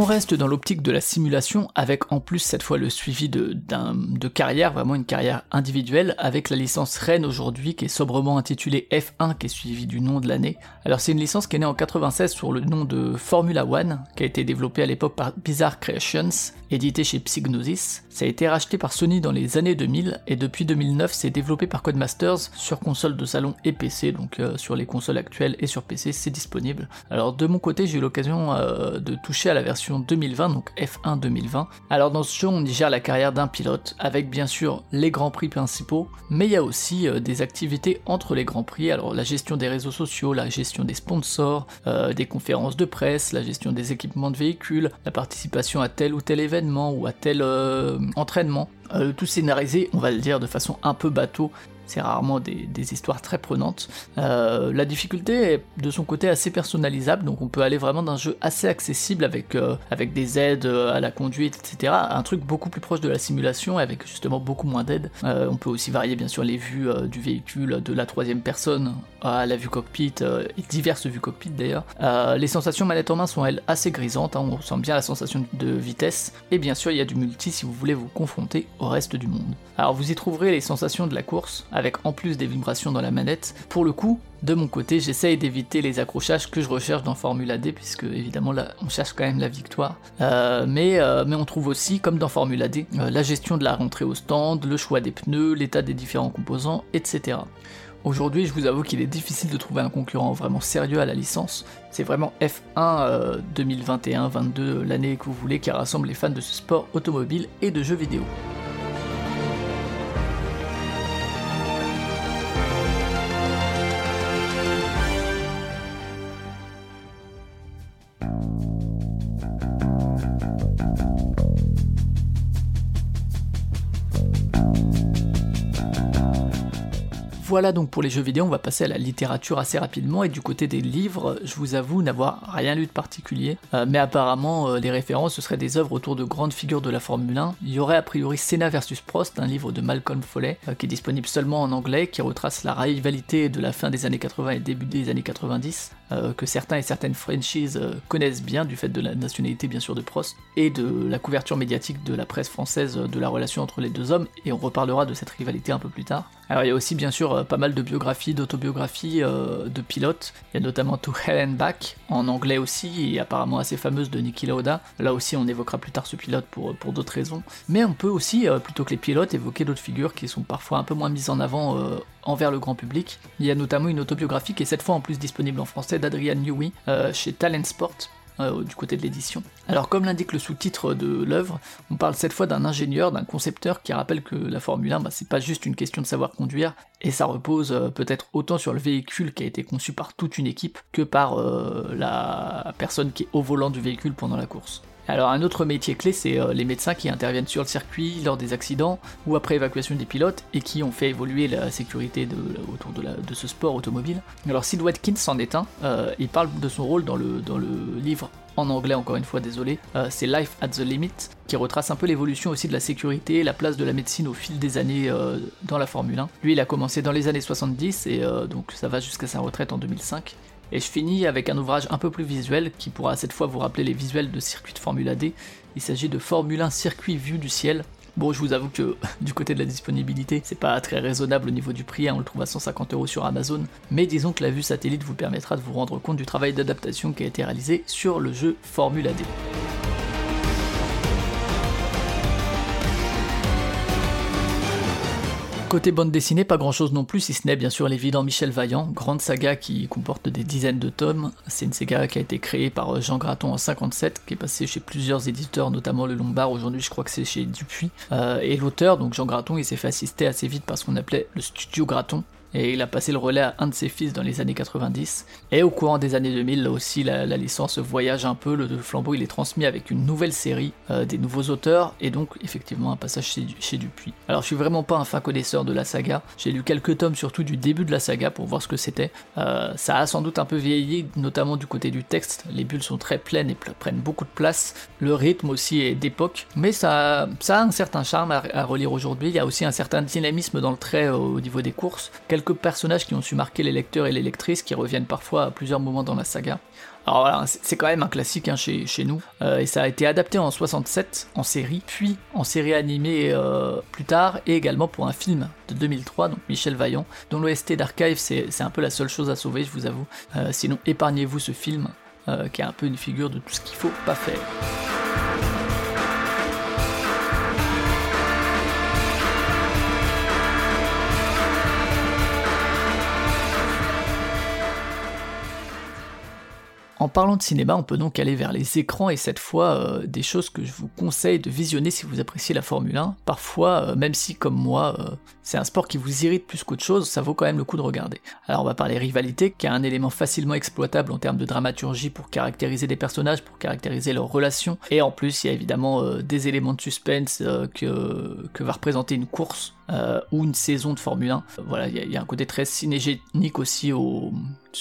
On reste dans l'optique de la simulation avec en plus cette fois le suivi de, de carrière, vraiment une carrière individuelle, avec la licence Rennes aujourd'hui qui est sobrement intitulée F1 qui est suivie du nom de l'année. Alors c'est une licence qui est née en 96 sur le nom de Formula One, qui a été développée à l'époque par Bizarre Creations, édité chez Psygnosis. Ça a été racheté par Sony dans les années 2000 et depuis 2009 c'est développé par Codemasters sur console de salon et PC, donc euh, sur les consoles actuelles et sur PC c'est disponible. Alors de mon côté j'ai eu l'occasion euh, de toucher à la version 2020, donc F1 2020. Alors dans ce jeu on y gère la carrière d'un pilote, avec bien sûr les grands prix principaux, mais il y a aussi euh, des activités entre les grands prix, alors la gestion des réseaux sociaux, la gestion des sponsors, euh, des conférences de presse, la gestion des équipements de véhicules, la participation à tel ou tel événement ou à tel euh, entraînement. Tout scénarisé, on va le dire de façon un peu bateau, c'est rarement des, histoires très prenantes. Euh, la difficulté est de son côté assez personnalisable, donc on peut aller vraiment d'un jeu assez accessible avec, euh, avec des aides euh, à la conduite, etc. un truc beaucoup plus proche de la simulation avec justement beaucoup moins d'aides. Euh, on peut aussi varier bien sûr les vues du véhicule de la troisième personne à la vue cockpit et diverses vues cockpit d'ailleurs. Les sensations manette en main sont elles assez grisantes, hein, on ressent bien la sensation de vitesse et bien sûr il y a du multi si vous voulez vous confronter au reste du monde. Alors vous y trouverez les sensations de la course avec en plus des vibrations dans la manette. Pour le coup, de mon côté, j'essaye d'éviter les accrochages que je recherche dans Formula D, puisque évidemment là, on cherche quand même la victoire. Euh, mais, euh, mais on trouve aussi, comme dans Formula D, euh, la gestion de la rentrée au stand, le choix des pneus, l'état des différents composants, etc. Aujourd'hui, je vous avoue qu'il est difficile de trouver un concurrent vraiment sérieux à la licence. C'est vraiment F1 2021-22, l'année que vous voulez, qui rassemble les fans de ce sport automobile et de jeux vidéo. Voilà donc pour les jeux vidéo, on va passer à la littérature assez rapidement et du côté des livres, je vous avoue n'avoir rien lu de particulier, euh, mais apparemment euh, les références ce seraient des œuvres autour de grandes figures de la Formule 1. Il y aurait a priori Senna versus Prost, un livre de Malcolm Foley euh, qui est disponible seulement en anglais, qui retrace la rivalité de la fin des années 80 et début des années 90, que certains et certaines franchises connaissent bien du fait de la nationalité bien sûr de Prost et de la couverture médiatique de la presse française de la relation entre les deux hommes, et on reparlera de cette rivalité un peu plus tard. Alors il y a aussi bien sûr pas mal de biographies, d'autobiographies euh, de pilotes. Il y a notamment To Hell and Back, en anglais aussi, et apparemment assez fameuse de Niki Lauda. Là aussi on évoquera plus tard ce pilote pour, pour d'autres raisons. Mais on peut aussi, euh, plutôt que les pilotes, évoquer d'autres figures qui sont parfois un peu moins mises en avant euh, envers le grand public. Il y a notamment une autobiographie qui est cette fois en plus disponible en français d'Adrian Newey chez Talent Sport. Du côté de l'édition. Alors comme l'indique le sous-titre de l'œuvre, on parle cette fois d'un ingénieur, d'un concepteur qui rappelle que la Formule 1, bah, c'est pas juste une question de savoir conduire, et ça repose euh, peut-être autant sur le véhicule qui a été conçu par toute une équipe que par euh, la personne qui est au volant du véhicule pendant la course. Alors un autre métier clé, c'est les médecins qui interviennent sur le circuit lors des accidents ou après évacuation des pilotes et qui ont fait évoluer la sécurité autour de, ce sport automobile. Alors Sid Watkins en est un, il parle de son rôle dans le, dans le livre en anglais encore une fois, désolé, euh, c'est Life at the Limit, qui retrace un peu l'évolution aussi de la sécurité, la place de la médecine au fil des années euh, dans la Formule 1. Lui, il a commencé dans les années 70 et euh, donc ça va jusqu'à sa retraite en 2005. Et je finis avec un ouvrage un peu plus visuel qui pourra cette fois vous rappeler les visuels de circuit de Formule D. Il s'agit de Formule 1 circuit vue du ciel, Bon, je vous avoue que du côté de la disponibilité, c'est pas très raisonnable au niveau du prix, hein, on le trouve à 150 euros sur Amazon, mais disons que la vue satellite vous permettra de vous rendre compte du travail d'adaptation qui a été réalisé sur le jeu Formula D. Côté bande dessinée, pas grand chose non plus, si ce n'est bien sûr l'évident Michel Vaillant, grande saga qui comporte des dizaines de tomes. C'est une saga qui a été créée par euh, Jean Graton en 57, qui est passé chez plusieurs éditeurs, notamment le Lombard, aujourd'hui je crois que c'est chez Dupuis. Euh, et l'auteur, donc Jean Graton, il s'est fait assister assez vite par ce qu'on appelait le studio Graton, et il a passé le relais à un de ses fils dans les années 90. Et au courant des années 2000, là aussi, la, licence voyage un peu, le flambeau il est transmis avec une nouvelle série, euh, des nouveaux auteurs, et donc effectivement un passage chez, chez, Dupuis. Alors je suis vraiment pas un fin connaisseur de la saga, j'ai lu quelques tomes surtout du début de la saga pour voir ce que c'était. Euh, ça a sans doute un peu vieilli, notamment du côté du texte, les bulles sont très pleines et prennent beaucoup de place, le rythme aussi est d'époque, mais ça, ça a un certain charme à, relire aujourd'hui, il y a aussi un certain dynamisme dans le trait au niveau des courses, quelques personnages qui ont su marquer les lecteurs et les lectrices qui reviennent parfois à plusieurs moments dans la saga. Alors voilà, c'est quand même un classique hein, chez, chez, nous, euh, et ça a été adapté en 67 en série, puis en série animée euh, plus tard, et également pour un film de 2003, donc Michel Vaillant, dont l'OST d'Archive c'est un peu la seule chose à sauver, je vous avoue. Euh, sinon, épargnez-vous ce film, qui est un peu une figure de tout ce qu'il faut pas faire. En parlant de cinéma, on peut donc aller vers les écrans et cette fois euh, des choses que je vous conseille de visionner si vous appréciez la Formule 1. Parfois, euh, même si comme moi, euh, c'est un sport qui vous irrite plus qu'autre chose, ça vaut quand même le coup de regarder. Alors on va parler rivalité, qui est un élément facilement exploitable en termes de dramaturgie pour caractériser des personnages, pour caractériser leurs relations, et en plus il y a évidemment des éléments de suspense que, que va représenter une course euh, ou une saison de Formule 1. Voilà, il y, a un côté très cinégénique aussi au,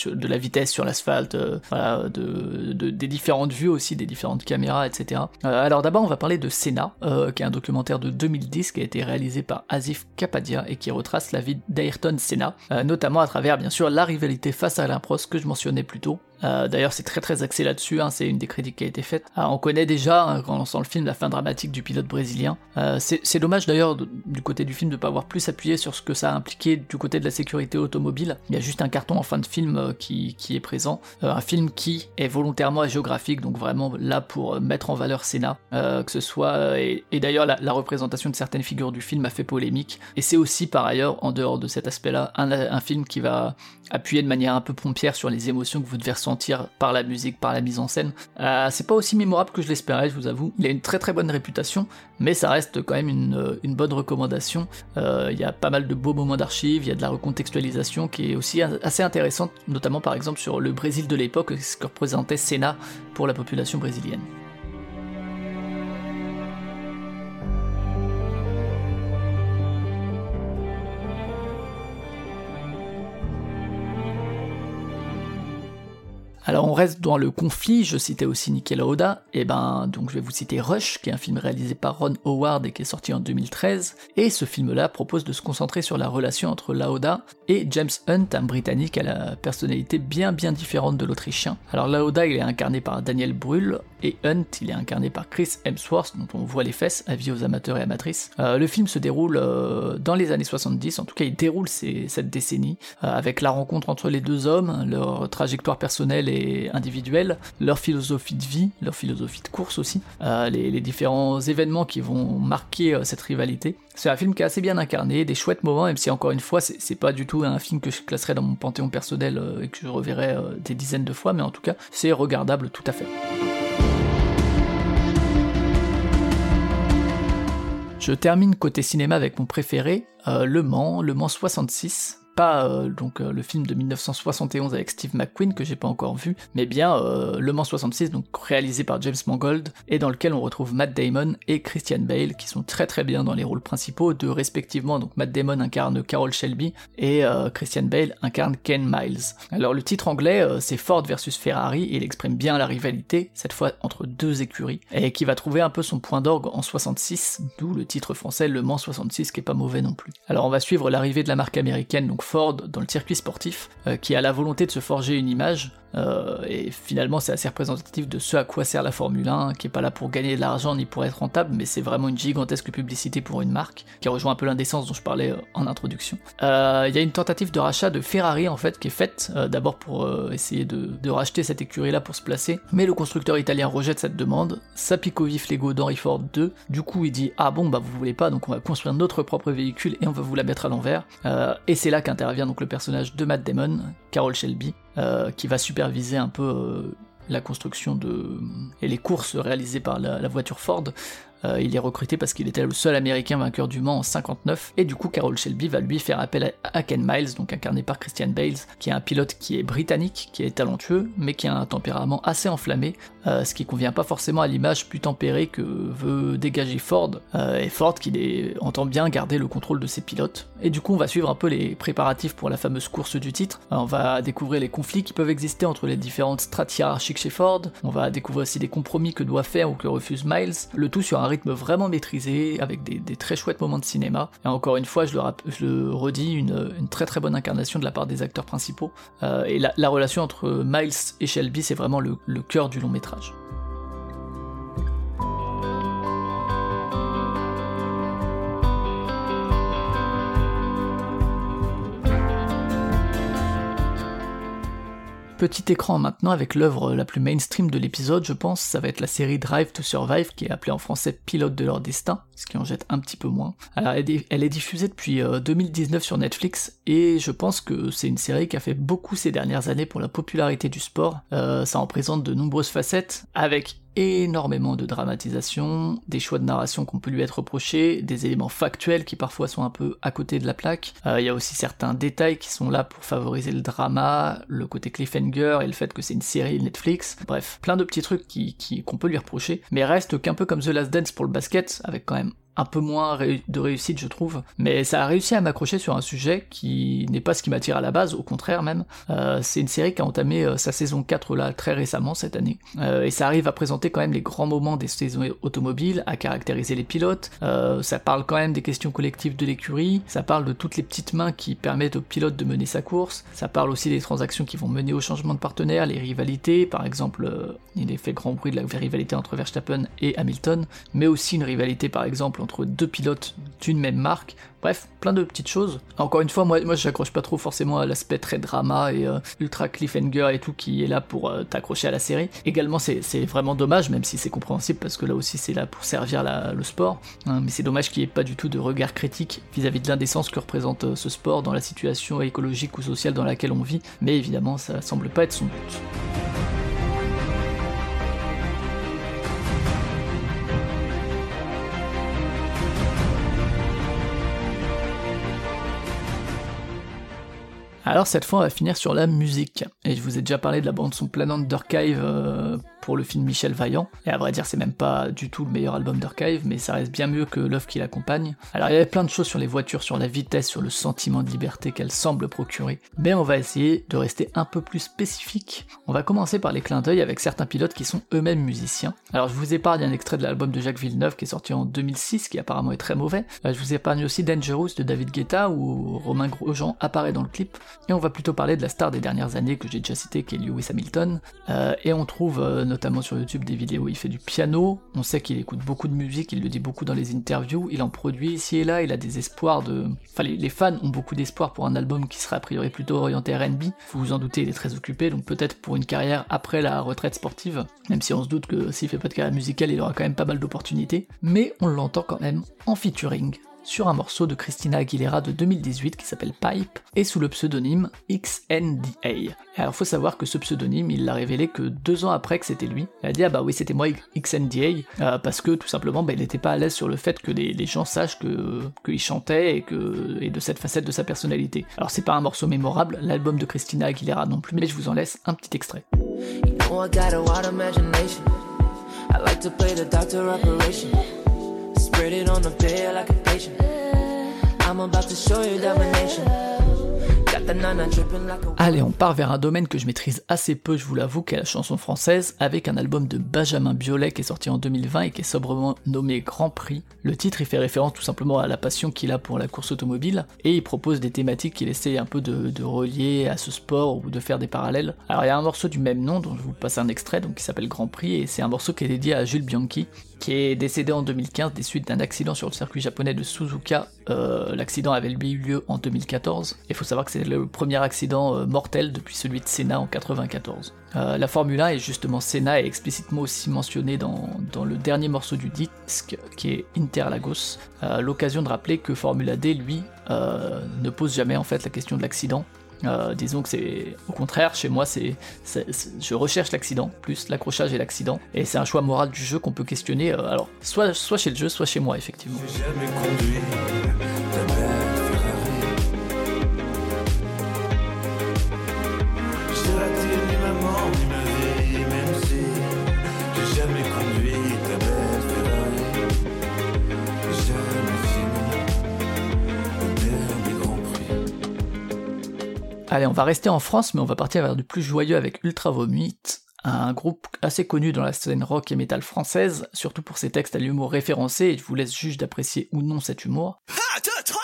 de la vitesse sur l'asphalte, euh, de, des différentes vues aussi, des différentes caméras, etc. Euh, alors d'abord, on va parler de Senna, qui est un documentaire de 2010 qui a été réalisé par Asif Kapadia et qui retrace la vie d'Ayrton Senna, notamment à travers bien sûr la rivalité face à Alain que je mentionnais plus tôt. Euh, D'ailleurs, c'est très très axé là-dessus, hein, c'est une des critiques qui a été faite. Ah, on connaît déjà, hein, en lançant le film, la fin dramatique du pilote brésilien. Euh, c'est dommage d'ailleurs du côté du film de ne pas avoir plus appuyé sur ce que ça a impliqué du côté de la sécurité automobile. Il y a juste un carton en fin de film euh, qui, est présent. Euh, un film qui est volontairement géographique, donc vraiment là pour euh, mettre en valeur Senna. Euh, que ce soit. euh, et d'ailleurs, la, représentation de certaines figures du film a fait polémique. Et c'est aussi par ailleurs, en dehors de cet aspect-là, un film qui va appuyer de manière un peu pompière sur les émotions que vous devez ressentir par la musique, par la mise en scène. Euh, c'est pas aussi mémorable que je l'espérais, je vous avoue. Il a une très très bonne réputation, mais ça reste quand même une, euh, une bonne recommandation. Euh, Il y a pas mal de beaux moments d'archives, il y a de la recontextualisation qui est aussi assez intéressante, notamment par exemple sur le Brésil de l'époque, ce que représentait Senna pour la population brésilienne. Alors on reste dans le conflit, je citais aussi Niki Lauda, et ben donc je vais vous citer Rush, qui est un film réalisé par Ron Howard et qui est sorti en 2013, et ce film-là propose de se concentrer sur la relation entre Lauda et James Hunt, un Britannique à la personnalité bien bien différente de l'Autrichien. Alors Lauda il est incarné par Daniel Brühl, et Hunt il est incarné par Chris Hemsworth, dont on voit les fesses, avis aux amateurs et amatrices. Euh, le film se déroule euh, dans les années 70, en tout cas il déroule cette décennie, euh, avec la rencontre entre les deux hommes, leur trajectoire personnelle et individuelle, leur philosophie de vie, leur philosophie de course aussi, euh, les, différents événements qui vont marquer euh, cette rivalité. C'est un film qui est assez bien incarné, des chouettes moments, même si encore une fois, c'est pas du tout un film que je classerais dans mon panthéon personnel euh, et que je reverrai des dizaines de fois, mais en tout cas, c'est regardable tout à fait. Je termine côté cinéma avec mon préféré, Le Mans, Le Mans 66. Pas euh, donc euh, le film de 1971 avec Steve McQueen que j'ai pas encore vu, mais bien euh, Le Mans 66, donc réalisé par James Mangold, et dans lequel on retrouve Matt Damon et Christian Bale qui sont très très bien dans les rôles principaux, de respectivement donc Matt Damon incarne Carol Shelby et Christian Bale incarne Ken Miles. Alors le titre anglais c'est Ford versus Ferrari et il exprime bien la rivalité, cette fois entre deux écuries, et qui va trouver un peu son point d'orgue en 66, d'où le titre français Le Mans 66 qui est pas mauvais non plus. Alors on va suivre l'arrivée de la marque américaine, donc Ford, dans le circuit sportif, euh, qui a la volonté de se forger une image, euh, et finalement c'est assez représentatif de ce à quoi sert la Formule 1, qui est pas là pour gagner de l'argent ni pour être rentable, mais c'est vraiment une gigantesque publicité pour une marque, qui rejoint un peu l'indécence dont je parlais euh, en introduction. Euh, Il y a une tentative de rachat de Ferrari en fait qui est faite, d'abord pour essayer de, racheter cette écurie là pour se placer, mais le constructeur italien rejette cette demande, ça pique au vif l'ego d'Henry Ford 2, du coup il dit ah bon bah vous voulez pas donc on va construire notre propre véhicule et on va vous la mettre à l'envers, et c'est là qu'intervient donc le personnage de Matt Damon, Carol Shelby, euh, qui va superviser un peu euh, la construction de et les courses réalisées par la, la voiture Ford. Euh, il est recruté parce qu'il était le seul américain vainqueur du Mans en 59, et du coup Carol Shelby va lui faire appel à, Ken Miles, donc incarné par Christian Bales, qui est un pilote qui est britannique, qui est talentueux, mais qui a un tempérament assez enflammé, euh, ce qui convient pas forcément à l'image plus tempérée que veut dégager Ford, euh, et Ford qui les- entend bien garder le contrôle de ses pilotes. Et du coup on va suivre un peu les préparatifs pour la fameuse course du titre, on va découvrir les conflits qui peuvent exister entre les différentes strates hiérarchiques chez Ford, on va découvrir aussi des compromis que doit faire ou que refuse Miles, le tout sur un rythme vraiment maîtrisé, avec des, très chouettes moments de cinéma, et encore une fois je le, redis, une, très très bonne incarnation de la part des acteurs principaux, Euh, et la, la relation entre Miles et Shelby c'est vraiment le cœur du long métrage. Petit écran maintenant avec l'œuvre la plus mainstream de l'épisode, je pense, ça va être la série Drive to Survive, qui est appelée en français Pilote de leur destin, ce qui en jette un petit peu moins. Alors, elle est, diffusée depuis euh, 2019 sur Netflix, et je pense que c'est une série qui a fait beaucoup ces dernières années pour la popularité du sport. Euh, ça en présente de nombreuses facettes, avec énormément de dramatisation, des choix de narration qu'on peut lui être reprochés, des éléments factuels qui parfois sont un peu à côté de la plaque. Euh, Il y a aussi certains détails qui sont là pour favoriser le drama, le côté cliffhanger et le fait que c'est une série Netflix. Bref, plein de petits trucs qui, qu'on peut lui reprocher, mais reste qu'un peu comme The Last Dance pour le basket, avec quand même un peu moins de réussite, je trouve. Mais ça a réussi à m'accrocher sur un sujet qui n'est pas ce qui m'attire à la base, au contraire même. Euh, c'est une série qui a entamé euh, sa saison 4 là très récemment cette année. Euh, et ça arrive à présenter quand même les grands moments des saisons automobiles, à caractériser les pilotes. Ça parle quand même des questions collectives de l'écurie. Ça parle de toutes les petites mains qui permettent au pilote de mener sa course. Ça parle aussi des transactions qui vont mener au changement de partenaire, les rivalités. Par exemple, il est fait grand bruit de la rivalité entre Verstappen et Hamilton, mais aussi une rivalité par exemple entre deux pilotes d'une même marque. Bref, plein de petites choses. Encore une fois, moi, moi j'accroche pas trop forcément à l'aspect très drama et euh, ultra cliffhanger et tout qui est là pour euh, t'accrocher à la série. Également, c'est vraiment dommage, même si c'est compréhensible parce que là aussi c'est là pour servir le sport. hein, mais c'est dommage qu'il n'y ait pas du tout de regard critique vis-à-vis de l'indécence que représente euh, ce sport dans la situation écologique ou sociale dans laquelle on vit. Mais évidemment, ça semble pas être son but. Alors cette fois, on va finir sur la musique. Et je vous ai déjà parlé de la bande son Planet d'Archive euh, pour le film Michel Vaillant. Et à vrai dire, c'est même pas du tout le meilleur album d'Archive, mais ça reste bien mieux que l'œuvre qui l'accompagne. Alors il y avait plein de choses sur les voitures, sur la vitesse, sur le sentiment de liberté qu'elles semblent procurer. Mais on va essayer de rester un peu plus spécifique. On va commencer par les clins d'œil avec certains pilotes qui sont eux-mêmes musiciens. Alors je vous épargne un extrait de l'album de Jacques Villeneuve qui est sorti en 2006, qui apparemment est très mauvais. Euh, je vous épargne aussi Dangerous de David Guetta où Romain Grosjean apparaît dans le clip. Et on va plutôt parler de la star des dernières années que j'ai déjà cité, qui est Lewis Hamilton. Euh, et on trouve euh, notamment sur YouTube des vidéos où il fait du piano. On sait qu'il écoute beaucoup de musique, il le dit beaucoup dans les interviews. Il en produit ici et là, il a des espoirs de. Enfin, les, fans ont beaucoup d'espoir pour un album qui serait a priori plutôt orienté RB. Vous vous en doutez, il est très occupé, donc peut-être pour une carrière après la retraite sportive. Même si on se doute que s'il fait pas de carrière musicale, il aura quand même pas mal d'opportunités. Mais on l'entend quand même en featuring sur un morceau de Christina Aguilera de 2018 qui s'appelle Pipe et sous le pseudonyme XNDA. Alors faut savoir que ce pseudonyme, il l'a révélé que deux ans après que c'était lui. Elle a dit ah bah oui c'était moi XNDA euh, parce que tout simplement bah, il n'était pas à l'aise sur le fait que les, gens sachent que qu'il chantait et de cette facette de sa personnalité. Alors c'est pas un morceau mémorable, l'album de Christina Aguilera non plus, mais je vous en laisse un petit extrait. Allez, on part vers un domaine que je maîtrise assez peu, je vous l'avoue, qu'est la chanson française, avec un album de Benjamin Biolay qui est sorti en 2020 et qui est sobrement nommé Grand Prix. Le titre, il fait référence tout simplement à la passion qu'il a pour la course automobile, et il propose des thématiques qu'il essaie un peu de, de relier à ce sport ou de faire des parallèles. Alors il y a un morceau du même nom, dont je vous passe un extrait, donc qui s'appelle Grand Prix, et c'est un morceau qui est dédié à Jules Bianchi, qui est décédé en 2015 des suites d'un accident sur le circuit japonais de Suzuka. Euh, L'accident avait eu lieu en 2014. Il faut savoir que c'est le premier accident euh, mortel depuis celui de Senna en 94. Euh, la Formule 1 et justement Senna est explicitement aussi mentionné dans, dans le dernier morceau du disque qui est Interlagos. L'occasion de rappeler que Formula D, lui, ne pose jamais en fait la question de l'accident. Euh, disons que c'est au contraire, chez moi, c'est, je recherche l'accident, plus l'accrochage et l'accident, et c'est un choix moral du jeu qu'on peut questionner. euh, alors, soit, soit chez le jeu, soit chez moi, effectivement. Allez, on va rester en France, mais on va partir vers du plus joyeux avec Ultra Vomit, un groupe assez connu dans la scène rock et metal française, surtout pour ses textes à l'humour référencé, et je vous laisse juge d'apprécier ou non cet humour. 1, 2, 3,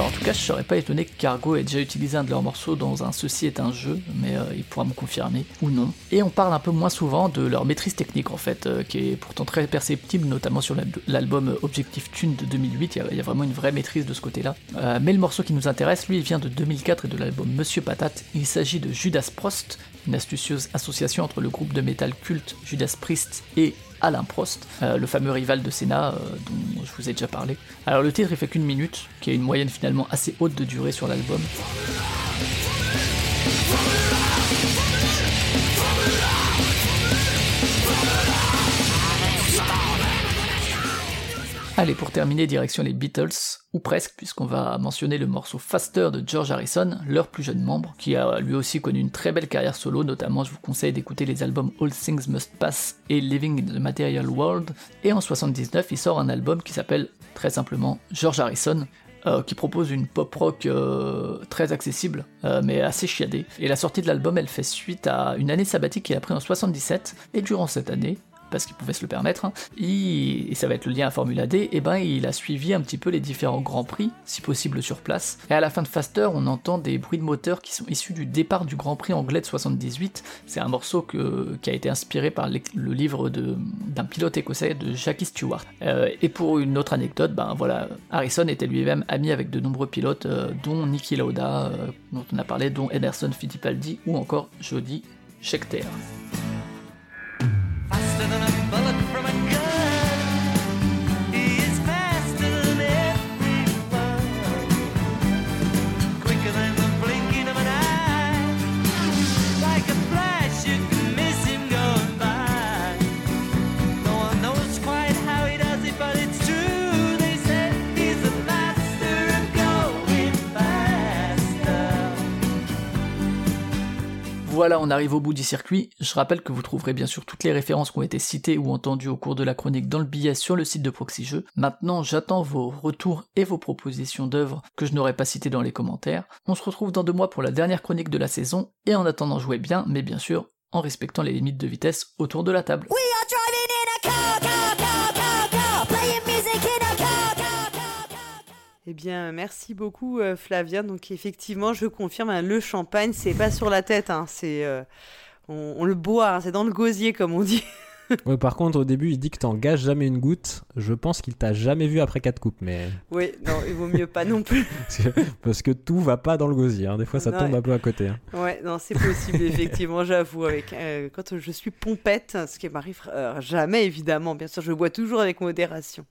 En tout cas, je serais pas étonné que Cargo ait déjà utilisé un de leurs morceaux dans un Ceci est un jeu, mais euh, il pourra me confirmer ou non. Et on parle un peu moins souvent de leur maîtrise technique en fait, euh, qui est pourtant très perceptible, notamment sur l'al- l'album Objectif Tune de 2008, il y, a, vraiment une vraie maîtrise de ce côté-là. Euh, mais le morceau qui nous intéresse, lui, vient de 2004 et de l'album Monsieur Patate. Il s'agit de Judas Prost, une astucieuse association entre le groupe de métal culte Judas Priest et Alain Prost, euh, le fameux rival de Senna euh, dont je vous ai déjà parlé. Alors le titre il fait qu'une minute, qui est une moyenne finalement assez haute de durée sur l'album. Allez, pour terminer, direction les Beatles, ou presque, puisqu'on va mentionner le morceau Faster de George Harrison, leur plus jeune membre, qui a lui aussi connu une très belle carrière solo, notamment je vous conseille d'écouter les albums All Things Must Pass et Living in the Material World, et en 79 il sort un album qui s'appelle très simplement George Harrison, euh, qui propose une pop rock euh, très accessible, euh, mais assez chiadée. Et la sortie de l'album, elle fait suite à une année sabbatique qu'il a pris en 77, et durant cette année, parce qu'il pouvait se le permettre, hein, et ça va être le lien à Formula D, et ben il a suivi un petit peu les différents grands prix, si possible sur place. Et à la fin de Faster, on entend des bruits de moteur qui sont issus du départ du Grand Prix anglais de 78. C'est un morceau qui a été inspiré par le livre d'un pilote écossais de Jackie Stewart. Euh, et pour une autre anecdote, ben voilà, Harrison était lui-même ami avec de nombreux pilotes, euh, dont Niki Lauda, euh, dont on a parlé, dont Ederson Fittipaldi ou encore Jody Scheckter. Faster than a Voilà, on arrive au bout du circuit. Je rappelle que vous trouverez bien sûr toutes les références qui ont été citées ou entendues au cours de la chronique dans le billet sur le site de Proxy Jeux. Maintenant, j'attends vos retours et vos propositions d'œuvres que je n'aurais pas citées dans les commentaires. On se retrouve dans deux mois pour la dernière chronique de la saison, et en attendant, jouez bien, mais bien sûr, en respectant les limites de vitesse autour de la table. Eh bien, merci beaucoup, euh, Flavien. Donc, effectivement, je confirme, hein, le champagne, c'est pas sur la tête, hein, c'est. euh, on, on le boit, hein, c'est dans le gosier, comme on dit. Ouais, par contre, au début, il dit que t'en gages jamais une goutte. Je pense qu'il t'a jamais vu après quatre coupes, mais oui, non, il vaut mieux pas non plus. parce que tout va pas dans le gosier. Des fois, ça Non, tombe ouais. un peu à côté. Ouais, non, c'est possible, effectivement, j'avoue. Avec, euh, quand je suis pompette, ce qui m'arrive jamais, évidemment. Bien sûr, je bois toujours avec modération.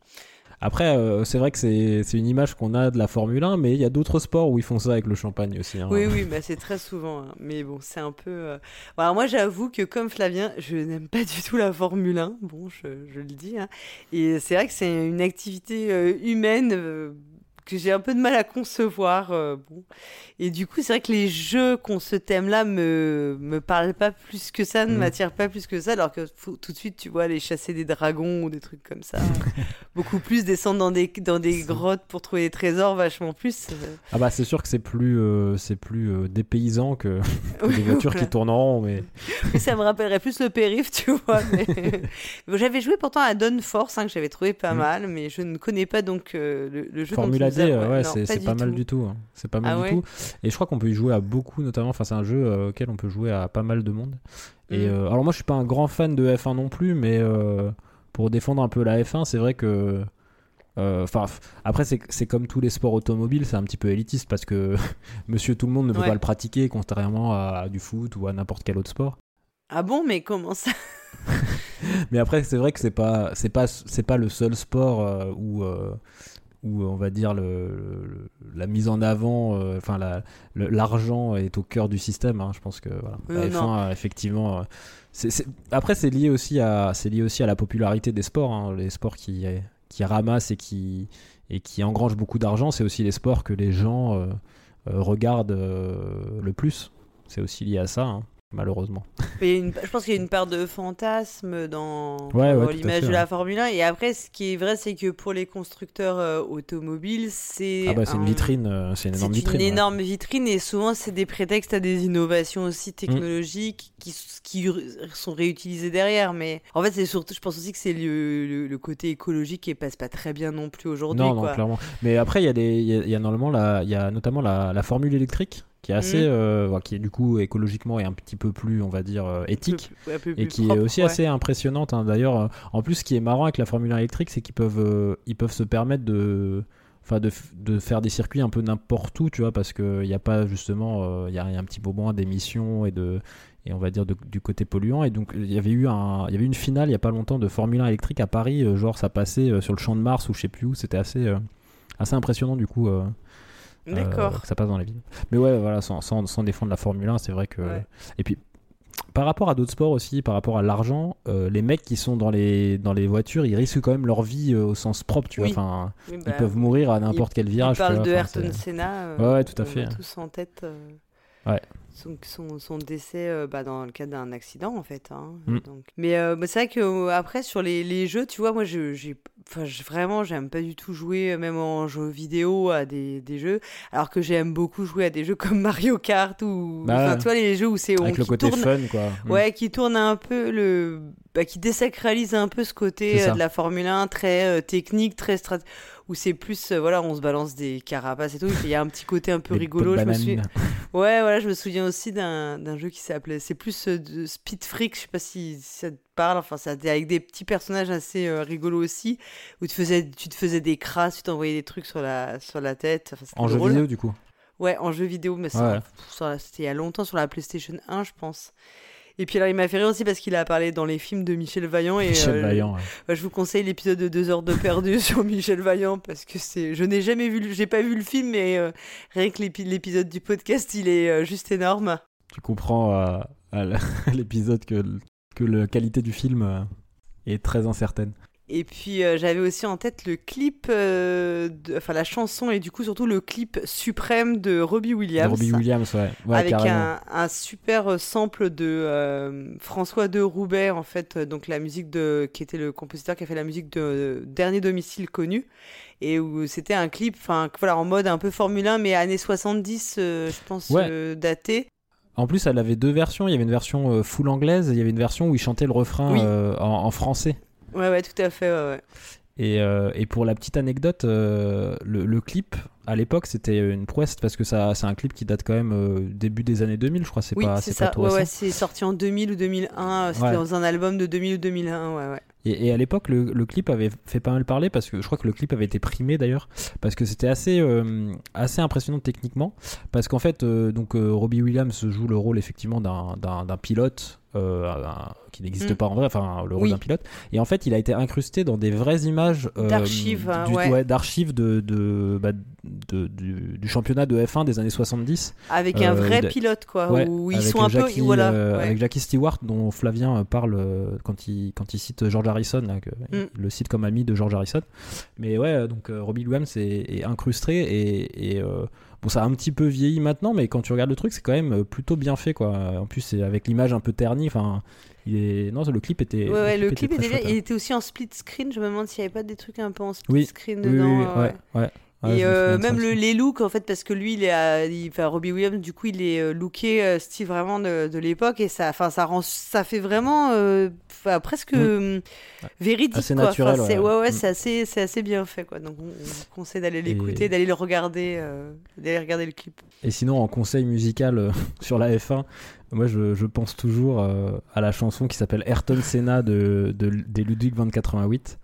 Après, euh, c'est vrai que c'est une image qu'on a de la Formule 1, mais il y a d'autres sports où ils font ça avec le champagne aussi. hein. Oui, oui, bah, c'est très souvent. hein. Mais bon, c'est un peu. euh, alors moi, j'avoue que comme Flavien, je n'aime pas du tout la Formule 1. Bon, je, je le dis. hein. Et c'est vrai que c'est une activité euh, humaine. Que j'ai un peu de mal à concevoir. euh, bon. Et du coup, c'est vrai que les jeux qu'on ce thème-là me, me parlent pas plus que ça, ne Mhm. m'attirent pas plus que ça, alors que faut- tout de suite, tu vois, aller chasser des dragons ou des trucs comme ça. Beaucoup plus descendre dans des, dans des grottes pour trouver des trésors, vachement plus. euh, Ah bah c'est sûr que c'est plus, euh, c'est plus euh, dépaysant que, que des voitures voilà. qui tournent en rond. Mais ça me rappellerait plus le périph', tu vois. mais- Bon, j'avais joué pourtant à Dawn Force, hein, que j'avais trouvé pas Mm. mal, mais je ne connais pas donc le, le jeu Formula ouais, c'est pas mal tout. du tout. hein. C'est pas mal Ah du tout. Et je crois qu'on peut y jouer à beaucoup, notamment. Enfin, c'est un jeu euh, auquel on peut jouer à pas mal de monde. Et Mm. euh, alors moi, je suis pas un grand fan de F1 non plus, mais euh, pour défendre un peu la F1, c'est vrai que. Enfin, après, c'est comme tous les sports automobiles, c'est un petit peu élitiste parce que monsieur tout le monde ne peut Ouais. pas le pratiquer, contrairement à, du foot ou à n'importe quel autre sport. Ah bon, mais comment ça? Mais après, c'est vrai que c'est pas, c'est pas, c'est pas le seul sport où, où on va dire le, le- la mise en avant, euh, enfin la- l'argent est au cœur du système. hein. Je pense que voilà. La F1, non. euh, effectivement. euh, Après, c'est lié aussi à, c'est lié aussi à la popularité des sports. hein. Les sports qui, qui ramassent et qui et qui engrangent beaucoup d'argent, c'est aussi les sports que les gens euh, regardent euh, le plus. C'est aussi lié à ça, hein, malheureusement. Une- Je pense qu'il y a une part de fantasme dans, Ouais, dans ouais, tout à l'image de la. Formule 1. Et après, ce qui est vrai, c'est que pour les constructeurs euh, automobiles, c'est. Ah bah c'est une un- vitrine, euh, c'est une énorme une vitrine. ouais. énorme vitrine et souvent c'est des prétextes à des innovations Mm. aussi technologiques qui, qui sont réutilisées derrière. Mais en fait, c'est surtout, je pense aussi que c'est le, le- le côté écologique qui passe pas très bien non plus aujourd'hui. Non, non, quoi. clairement. Mais après, il y a des, il y a, il y a normalement la, il y a notamment la, la formule électrique qui est assez, Mhm. euh, qui est du coup écologiquement et un petit peu plus, on va dire, euh, peu éthique. peu Et qui est aussi ouais. assez impressionnante. hein. D'ailleurs, euh, en plus, ce qui est marrant avec la Formule 1 électrique, c'est qu'ils peuvent, ils peuvent se permettre de, enfin, de, faire des circuits un peu n'importe où, tu vois, parce qu'il n'y a pas justement, il y, a, il y a un petit peu moins d'émissions et de, et on va dire de- du côté polluant. Et donc, il y avait eu un, il y avait une finale il y a pas longtemps de Formule 1 électrique à Paris, genre ça passait sur le champ de Mars ou je sais plus où. C'était assez, assez impressionnant du coup. Euh, D'accord. ça passe dans la ville. Mais ouais, voilà, sans, sans, sans défendre la Formule 1, c'est vrai que. Ouais. Et puis, par rapport à d'autres sports aussi, par rapport à l'argent, euh, les mecs qui sont dans les, dans les voitures, ils risquent quand même leur vie euh, au sens propre, tu Oui. vois. Enfin, Oui, ils bah, peuvent mourir à n'importe quel virage. tu parle de Ayrton Senna. euh, Ouais, ouais, tout à on fait. tous en tête. Ouais. Son, son, son décès euh, bah, dans le cadre d'un accident, en fait. hein. Mm. Donc... Mais euh, bah, c'est vrai que euh, après sur les, les jeux, tu vois, moi, je, j'ai, vraiment, j'aime pas du tout jouer, euh, même en jeu vidéo, à des, des jeux. Alors que j'aime beaucoup jouer à des jeux comme Mario Kart ou. Bah tu vois, les jeux où c'est. On- le qui côté tourne- fun, quoi. Mm. Ouais, qui tourne un peu le. Bah, qui désacralise un peu ce côté de la Formule 1 très technique, très strat... où c'est plus, euh, voilà, on se balance des carapaces et tout. Il y a un petit côté un peu Les rigolo. Je me suis... Ouais, voilà, je me souviens aussi d'un jeu qui s'appelait. C'est plus euh, de Speed Freak, je sais pas si, si ça te parle. Enfin, ça avec des petits personnages assez euh, rigolos aussi, où tu, faisais, tu te faisais des crasses, tu t'envoyais des trucs sur la, sur la tête. Enfin, c'était En jeu vidéo, du coup. Ouais, en jeu vidéo, mais Ouais. c'était il y a longtemps sur la PlayStation 1, je pense. Et puis alors, il m'a fait rire aussi parce qu'il a parlé dans les films de Michel Vaillant. Et, Michel euh, Vaillant. ouais. bah, je vous conseille l'épisode de 2 heures de perdu sur Michel Vaillant parce que c'est. Je n'ai jamais vu, j'ai pas vu le film, mais euh, rien que l'épi- l'épisode du podcast, il est euh, juste énorme. Tu comprends à l'épisode que, que la qualité du film est très incertaine. Et puis euh, j'avais aussi en tête le clip, euh, de- enfin la chanson et du coup surtout le clip suprême de Robbie Williams. Robbie Williams, ouais. ouais avec un, un super sample de euh, François de Roubaix, en fait, donc la musique de, qui était le compositeur qui a fait la musique de Dernier domicile connu, et où c'était un clip, enfin voilà, en mode un peu Formule 1, mais années 70, euh, je pense, Ouais. daté. En plus, elle avait deux versions. Il y avait une version full anglaise et il y avait une version où il chantait le refrain Oui. euh, en, en français. Ouais, ouais, tout à fait, ouais, ouais. Et, euh, et pour la petite anecdote, euh, le, le clip, à l'époque, c'était une prouesse parce que ça, c'est un clip qui date quand même euh, début des années 2000, je crois. C'est Oui, pas, c'est pas ça. tout Ouais, ouais, c'est sorti en 2000 ou 2001. euh, C'était Ouais. dans un album de 2000 ou 2001. Ouais, ouais. Et, et à l'époque, le, le clip avait fait pas mal parler parce que je crois que le clip avait été primé d'ailleurs parce que c'était assez assez impressionnant techniquement parce qu'en fait donc Robbie Williams joue le rôle effectivement d'un d'un d'un pilote euh, un- qui n'existe Mm. pas en vrai enfin le rôle Oui. d'un pilote et en fait il a été incrusté dans des vraies images euh, D'archives, ouais. d'archives de, de, bah, de- du, du championnat de F1 des années 70 Avec un Euh, vrai de- pilote, quoi. Ouais, où ils sont un Jackie, peu. Voilà. euh, ouais. Avec Jackie Stewart, dont Flavien euh, parle quand, il, quand il cite George Harrison, là, que- Mm. il le cite comme ami de George Harrison. Mais ouais, donc Robbie Williams est, est incrusté et, et, bon, ça a un petit peu vieilli maintenant, mais quand tu regardes le truc, c'est quand même euh, plutôt bien fait, quoi. En plus, c'est avec l'image un peu ternie, enfin, il est. Non, le clip était. Ouais, ouais, le clip était bien. chouette, Il hein. était aussi en split screen. Je me demande s'il n'y avait pas des trucs un peu en split Oui, screen Oui, dedans. oui, euh, ouais, ouais. Ouais, et euh, même le- les looks, en fait, parce que lui, il est, à- il- enfin, Robbie Williams, du coup, il est euh, looké euh, style vraiment de, de l'époque et ça, enfin, ça rend, ça fait vraiment, euh, presque Mm. véridique, Assez quoi. naturel, Enfin, ouais. ouais, ouais, Mm. c'est assez, c'est assez bien fait, quoi. Donc, on, on vous conseille d'aller l'écouter, Et- d'aller le regarder, d'aller regarder le clip. Et sinon, en conseil musical sur la F1, moi je, je pense toujours à la chanson qui s'appelle Ayrton Senna de, de- des Ludwig 2088.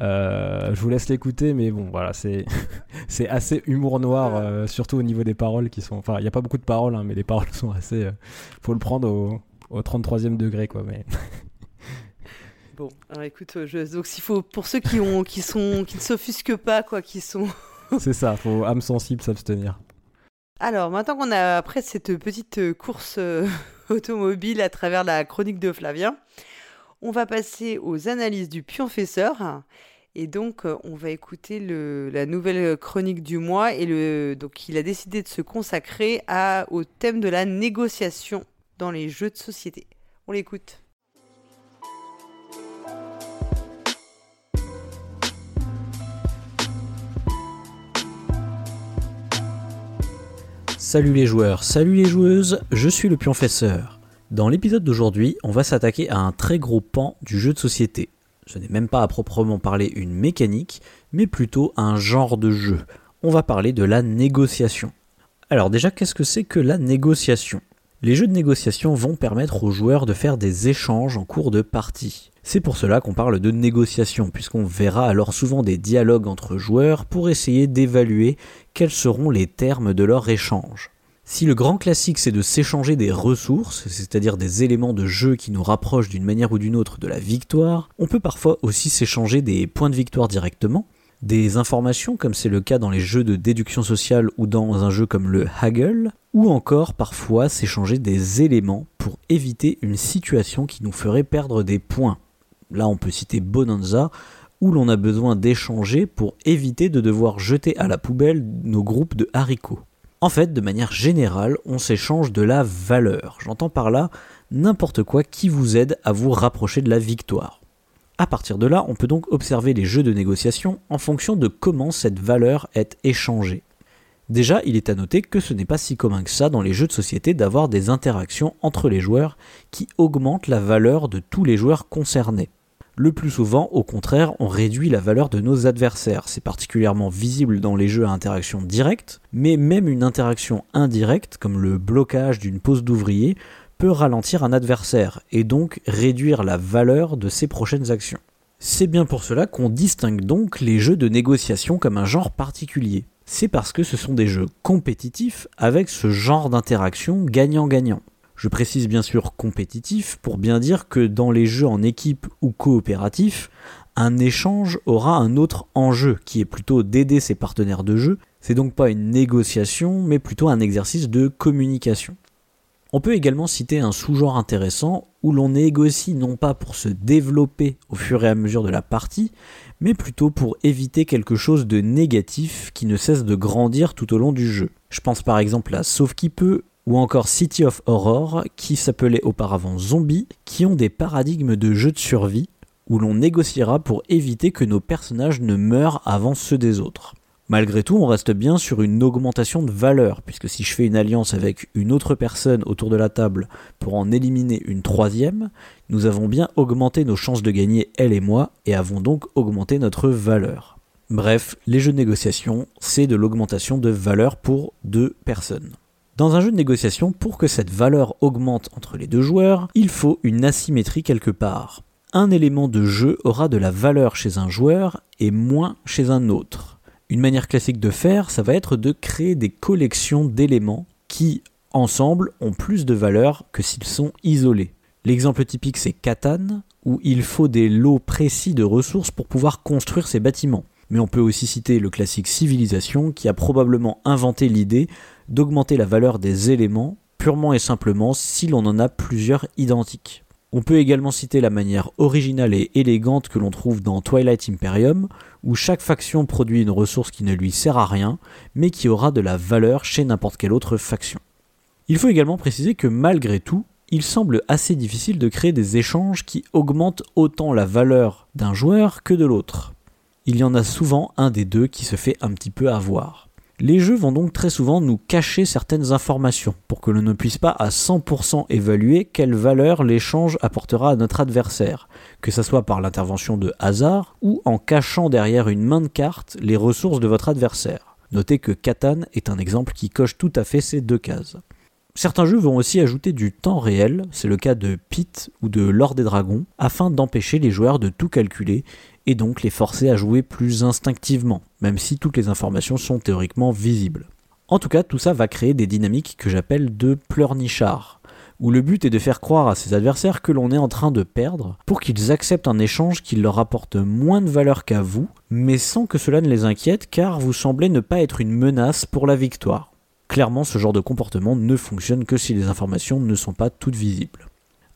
Euh, je vous laisse l'écouter, mais bon, voilà, c'est c'est assez humour noir, euh, surtout au niveau des paroles qui sont. Enfin, il n'y a pas beaucoup de paroles, hein, mais les paroles sont assez. euh, faut le prendre au, au 33e degré, quoi. Mais Bon, alors écoute, euh, je, donc s'il faut, pour ceux qui ont, qui sont, qui ne s'offusquent pas, quoi, qui sont c'est ça, faut âme sensible s'abstenir. Alors, maintenant qu'on a, après cette petite course automobile à travers la chronique de Flavien, on va passer aux analyses du pionfesseur. Et donc, euh, on va écouter la nouvelle chronique du mois. Et le, donc, il a décidé de se consacrer au thème de la négociation dans les jeux de société. On l'écoute. Salut les joueurs, salut les joueuses, je suis le pionfesseur. Dans l'épisode d'aujourd'hui, on va s'attaquer à un très gros pan du jeu de société. Ce n'est même pas à proprement parler une mécanique, mais plutôt un genre de jeu. On va parler de la négociation. Alors déjà, qu'est-ce que c'est que la négociation? Les jeux de négociation vont permettre aux joueurs de faire des échanges en cours de partie. C'est pour cela qu'on parle de négociation, puisqu'on verra alors souvent des dialogues entre joueurs pour essayer d'évaluer quels seront les termes de leur échange. Si le grand classique c'est de s'échanger des ressources, c'est-à-dire des éléments de jeu qui nous rapprochent d'une manière ou d'une autre de la victoire, on peut parfois aussi s'échanger des points de victoire directement, des informations comme c'est le cas dans les jeux de déduction sociale ou dans un jeu comme le Haggle, ou encore parfois s'échanger des éléments pour éviter une situation qui nous ferait perdre des points. Là on peut citer Bonanza, où l'on a besoin d'échanger pour éviter de devoir jeter à la poubelle nos groupes de haricots. En fait, de manière générale, on s'échange de la valeur. J'entends par là n'importe quoi qui vous aide à vous rapprocher de la victoire. À partir de là, on peut donc observer les jeux de négociation en fonction de comment cette valeur est échangée. Déjà, il est à noter que ce n'est pas si commun que ça dans les jeux de société d'avoir des interactions entre les joueurs qui augmentent la valeur de tous les joueurs concernés. Le plus souvent, au contraire, on réduit la valeur de nos adversaires. C'est particulièrement visible dans les jeux à interaction directe, mais même une interaction indirecte, comme le blocage d'une pause d'ouvrier, peut ralentir un adversaire et donc réduire la valeur de ses prochaines actions. C'est bien pour cela qu'on distingue donc les jeux de négociation comme un genre particulier. C'est parce que ce sont des jeux compétitifs avec ce genre d'interaction gagnant-gagnant. Je précise bien sûr compétitif pour bien dire que dans les jeux en équipe ou coopératif, un échange aura un autre enjeu qui est plutôt d'aider ses partenaires de jeu. C'est donc pas une négociation mais plutôt un exercice de communication. On peut également citer un sous-genre intéressant où l'on négocie non pas pour se développer au fur et à mesure de la partie, mais plutôt pour éviter quelque chose de négatif qui ne cesse de grandir tout au long du jeu. Je pense par exemple à Sauf qui peut ou encore City of Horror qui s'appelait auparavant Zombie, qui ont des paradigmes de jeu de survie où l'on négociera pour éviter que nos personnages ne meurent avant ceux des autres. Malgré tout, on reste bien sur une augmentation de valeur, puisque si je fais une alliance avec une autre personne autour de la table pour en éliminer une troisième, nous avons bien augmenté nos chances de gagner, elle et moi, et avons donc augmenté notre valeur. Bref, les jeux de négociation, c'est de l'augmentation de valeur pour deux personnes. Dans un jeu de négociation, pour que cette valeur augmente entre les deux joueurs, il faut une asymétrie quelque part. Un élément de jeu aura de la valeur chez un joueur et moins chez un autre. Une manière classique de faire, ça va être de créer des collections d'éléments qui, ensemble, ont plus de valeur que s'ils sont isolés. L'exemple typique, c'est Catan, où il faut des lots précis de ressources pour pouvoir construire ses bâtiments. Mais on peut aussi citer le classique Civilisation, qui a probablement inventé l'idée d'augmenter la valeur des éléments purement et simplement si l'on en a plusieurs identiques. On peut également citer la manière originale et élégante que l'on trouve dans Twilight Imperium, où chaque faction produit une ressource qui ne lui sert à rien, mais qui aura de la valeur chez n'importe quelle autre faction. Il faut également préciser que malgré tout, il semble assez difficile de créer des échanges qui augmentent autant la valeur d'un joueur que de l'autre. Il y en a souvent un des deux qui se fait un petit peu avoir. Les jeux vont donc très souvent nous cacher certaines informations pour que l'on ne puisse pas à 100% évaluer quelle valeur l'échange apportera à notre adversaire, que ce soit par l'intervention de hasard ou en cachant derrière une main de cartes les ressources de votre adversaire. Notez que Catan est un exemple qui coche tout à fait ces deux cases. Certains jeux vont aussi ajouter du temps réel, c'est le cas de Pit ou de Lord des Dragons, afin d'empêcher les joueurs de tout calculer et donc les forcer à jouer plus instinctivement, même si toutes les informations sont théoriquement visibles. En tout cas, tout ça va créer des dynamiques que j'appelle de pleurnichards, où le but est de faire croire à ses adversaires que l'on est en train de perdre pour qu'ils acceptent un échange qui leur apporte moins de valeur qu'à vous, mais sans que cela ne les inquiète car vous semblez ne pas être une menace pour la victoire. Clairement, ce genre de comportement ne fonctionne que si les informations ne sont pas toutes visibles.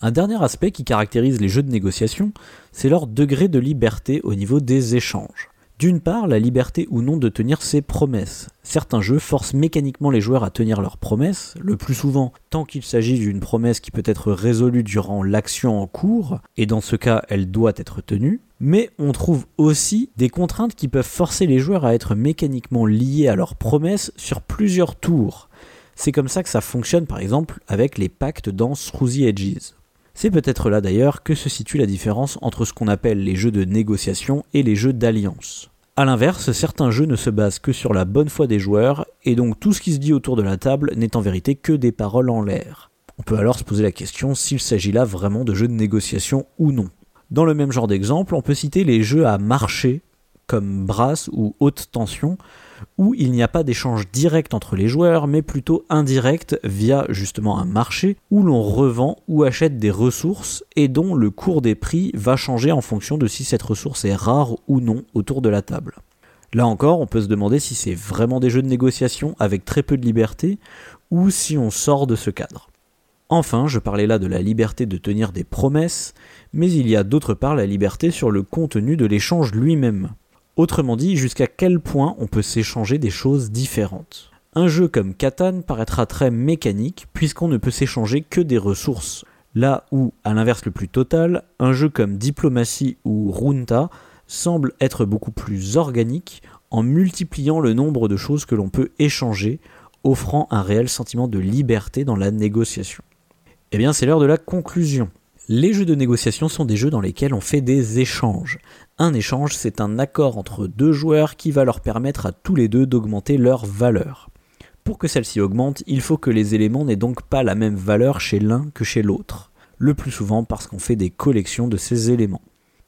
Un dernier aspect qui caractérise les jeux de négociation, c'est leur degré de liberté au niveau des échanges. D'une part, la liberté ou non de tenir ses promesses. Certains jeux forcent mécaniquement les joueurs à tenir leurs promesses, le plus souvent tant qu'il s'agit d'une promesse qui peut être résolue durant l'action en cours, et dans ce cas elle doit être tenue, mais on trouve aussi des contraintes qui peuvent forcer les joueurs à être mécaniquement liés à leurs promesses sur plusieurs tours. C'est comme ça que ça fonctionne par exemple avec les pactes dans the Edges. C'est peut-être là d'ailleurs que se situe la différence entre ce qu'on appelle les jeux de négociation et les jeux d'alliance. A l'inverse, certains jeux ne se basent que sur la bonne foi des joueurs, et donc tout ce qui se dit autour de la table n'est en vérité que des paroles en l'air. On peut alors se poser la question s'il s'agit là vraiment de jeux de négociation ou non. Dans le même genre d'exemple, on peut citer les jeux à marché, comme Brass ou Haute Tension, où il n'y a pas d'échange direct entre les joueurs, mais plutôt indirect via justement un marché où l'on revend ou achète des ressources et dont le cours des prix va changer en fonction de si cette ressource est rare ou non autour de la table. Là encore, on peut se demander si c'est vraiment des jeux de négociation avec très peu de liberté ou si on sort de ce cadre. Enfin, je parlais là de la liberté de tenir des promesses, mais il y a d'autre part la liberté sur le contenu de l'échange lui-même. Autrement dit, jusqu'à quel point on peut s'échanger des choses différentes. Un jeu comme Catan paraîtra très mécanique puisqu'on ne peut s'échanger que des ressources. Là où, à l'inverse le plus total, un jeu comme Diplomatie ou Runta semble être beaucoup plus organique en multipliant le nombre de choses que l'on peut échanger, offrant un réel sentiment de liberté dans la négociation. Eh bien, c'est l'heure de la conclusion. Les jeux de négociation sont des jeux dans lesquels on fait des échanges. Un échange, c'est un accord entre deux joueurs qui va leur permettre à tous les deux d'augmenter leur valeur. Pour que celle-ci augmente, il faut que les éléments n'aient donc pas la même valeur chez l'un que chez l'autre. Le plus souvent parce qu'on fait des collections de ces éléments.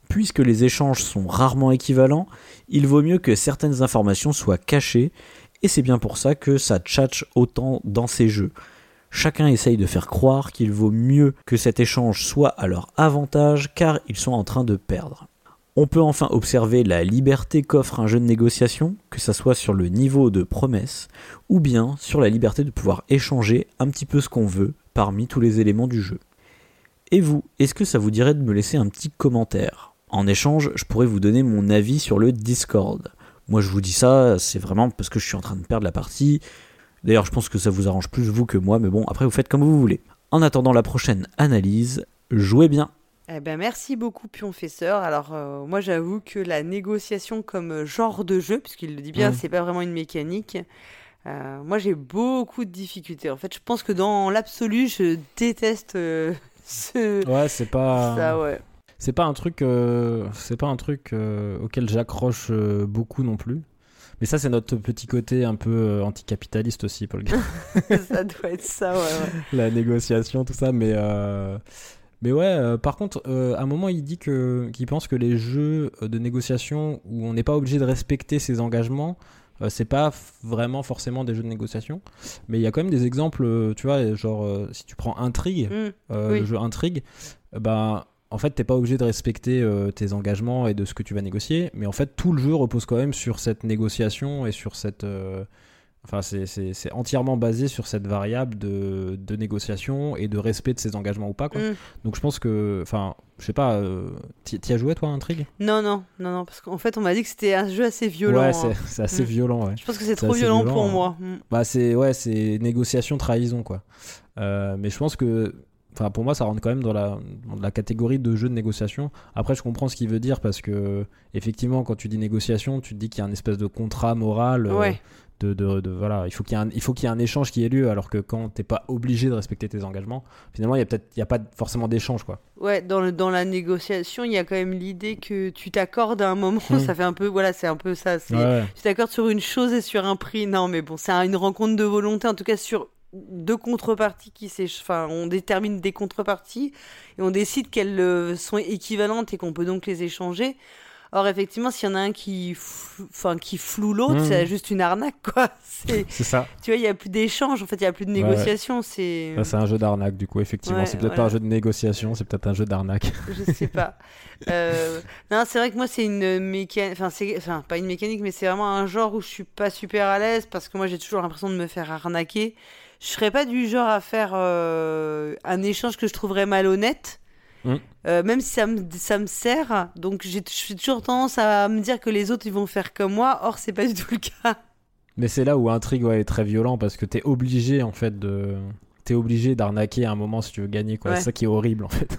Puisque les échanges sont rarement équivalents, il vaut mieux que certaines informations soient cachées, et c'est bien pour ça que ça tchatche autant dans ces jeux. Chacun essaye de faire croire qu'il vaut mieux que cet échange soit à leur avantage car ils sont en train de perdre. On peut enfin observer la liberté qu'offre un jeu de négociation, que ça soit sur le niveau de promesse, ou bien sur la liberté de pouvoir échanger un petit peu ce qu'on veut parmi tous les éléments du jeu. Et vous, est-ce que ça vous dirait de me laisser un petit commentaire? En échange, je pourrais vous donner mon avis sur le Discord. Moi je vous dis ça, c'est vraiment parce que je suis en train de perdre la partie. D'ailleurs, je pense que ça vous arrange plus vous que moi, mais bon, après vous faites comme vous voulez. En attendant la prochaine analyse, jouez bien. Eh ben, merci beaucoup, Pionfesseur. Alors, euh, moi, j'avoue que la négociation comme genre de jeu, puisqu'il le dit bien, Mm. c'est pas vraiment une mécanique. euh, moi, j'ai beaucoup de difficultés. En fait, je pense que dans l'absolu, je déteste euh, ce. Ouais, c'est pas. Ça, ouais. C'est pas un truc, c'est pas un truc auquel j'accroche beaucoup non plus. Mais ça, c'est notre petit côté un peu anticapitaliste aussi, Paul. ça doit être ça, ouais. ouais. la négociation, tout ça, mais euh, mais ouais. euh, par contre, euh, à un moment, il dit que qu'il pense que les jeux euh, de négociation où on n'est pas obligé de respecter ses engagements, euh, c'est pas vraiment forcément des jeux de négociation. Mais il y a quand même des exemples, tu vois, genre si tu prends Intrigue, Mm. Oui. le jeu Intrigue, ben en fait, t'es pas obligé de respecter tes engagements et de ce que tu vas négocier, mais en fait, tout le jeu repose quand même sur cette négociation et sur cette. Enfin, c'est- entièrement basé sur cette variable de, de négociation et de respect de ses engagements ou pas. Quoi. Mm. Donc je pense que. Enfin, je sais pas. euh, T'y as joué toi, Intrigue? Non, non, non, non, parce qu'en fait, on m'a dit que c'était un jeu assez violent. Ouais, hein. c'est c'est assez Mm. violent, ouais. Je pense que c'est trop violent, violent, pour hein. moi. Mm. Bah, c'est ouais, c'est négociation, trahison, quoi. Euh, mais je pense que. Enfin, pour moi, ça rentre quand même dans la, dans la catégorie de jeu de négociation. Après, je comprends ce qu'il veut dire parce que, effectivement, quand tu dis négociation, tu te dis qu'il y a un espèce de contrat moral. euh, Ouais. De, de, de- voilà, il faut qu'il y ait un, il faut qu'il y ait un échange qui ait lieu, alors que quand t'es pas obligé de respecter tes engagements, finalement, il y a peut-être, il y a pas forcément d'échange, quoi. Ouais, dans, le, dans la négociation, il y a quand même l'idée que tu t'accordes à un moment. Mm. Ça fait un peu, voilà, c'est un peu ça. c'est Ouais. Tu t'accordes sur une chose et sur un prix. Non, mais bon, c'est un- une rencontre de volonté, en tout cas sur deux contreparties qui s'éch- Enfin, on détermine des contreparties et on décide qu'elles euh, sont équivalentes et qu'on peut donc les échanger. Or, effectivement, s'il y en a un qui, enfin, qui floue l'autre, Mhm. c'est juste une arnaque, quoi. C'est, ça. tu vois, il n'y a plus d'échange, en fait, il n'y a plus de Ouais, ouais. négociation. C'est, c'est un jeu d'arnaque, du coup, effectivement. Ouais, c'est peut-être voilà. pas un jeu de négociation, c'est peut-être un jeu d'arnaque. je sais pas. Euh, non, c'est vrai que moi, c'est une mécanique. Enfin, enfin, pas une mécanique, mais c'est vraiment un genre où je suis pas super à l'aise parce que moi, j'ai toujours l'impression de me faire arnaquer. Je serais pas du genre à faire euh, un échange que je trouverais malhonnête. Mm. Euh, même si ça me, ça me sert, donc j'ai toujours tendance à me dire que les autres ils vont faire comme moi, or c'est pas du tout le cas. Mais c'est là où Intrigue ouais, est très violent parce que t'es obligé, en fait, de. T'es obligé d'arnaquer à un moment si tu veux gagner, quoi. Ouais. C'est ça qui est horrible, en fait.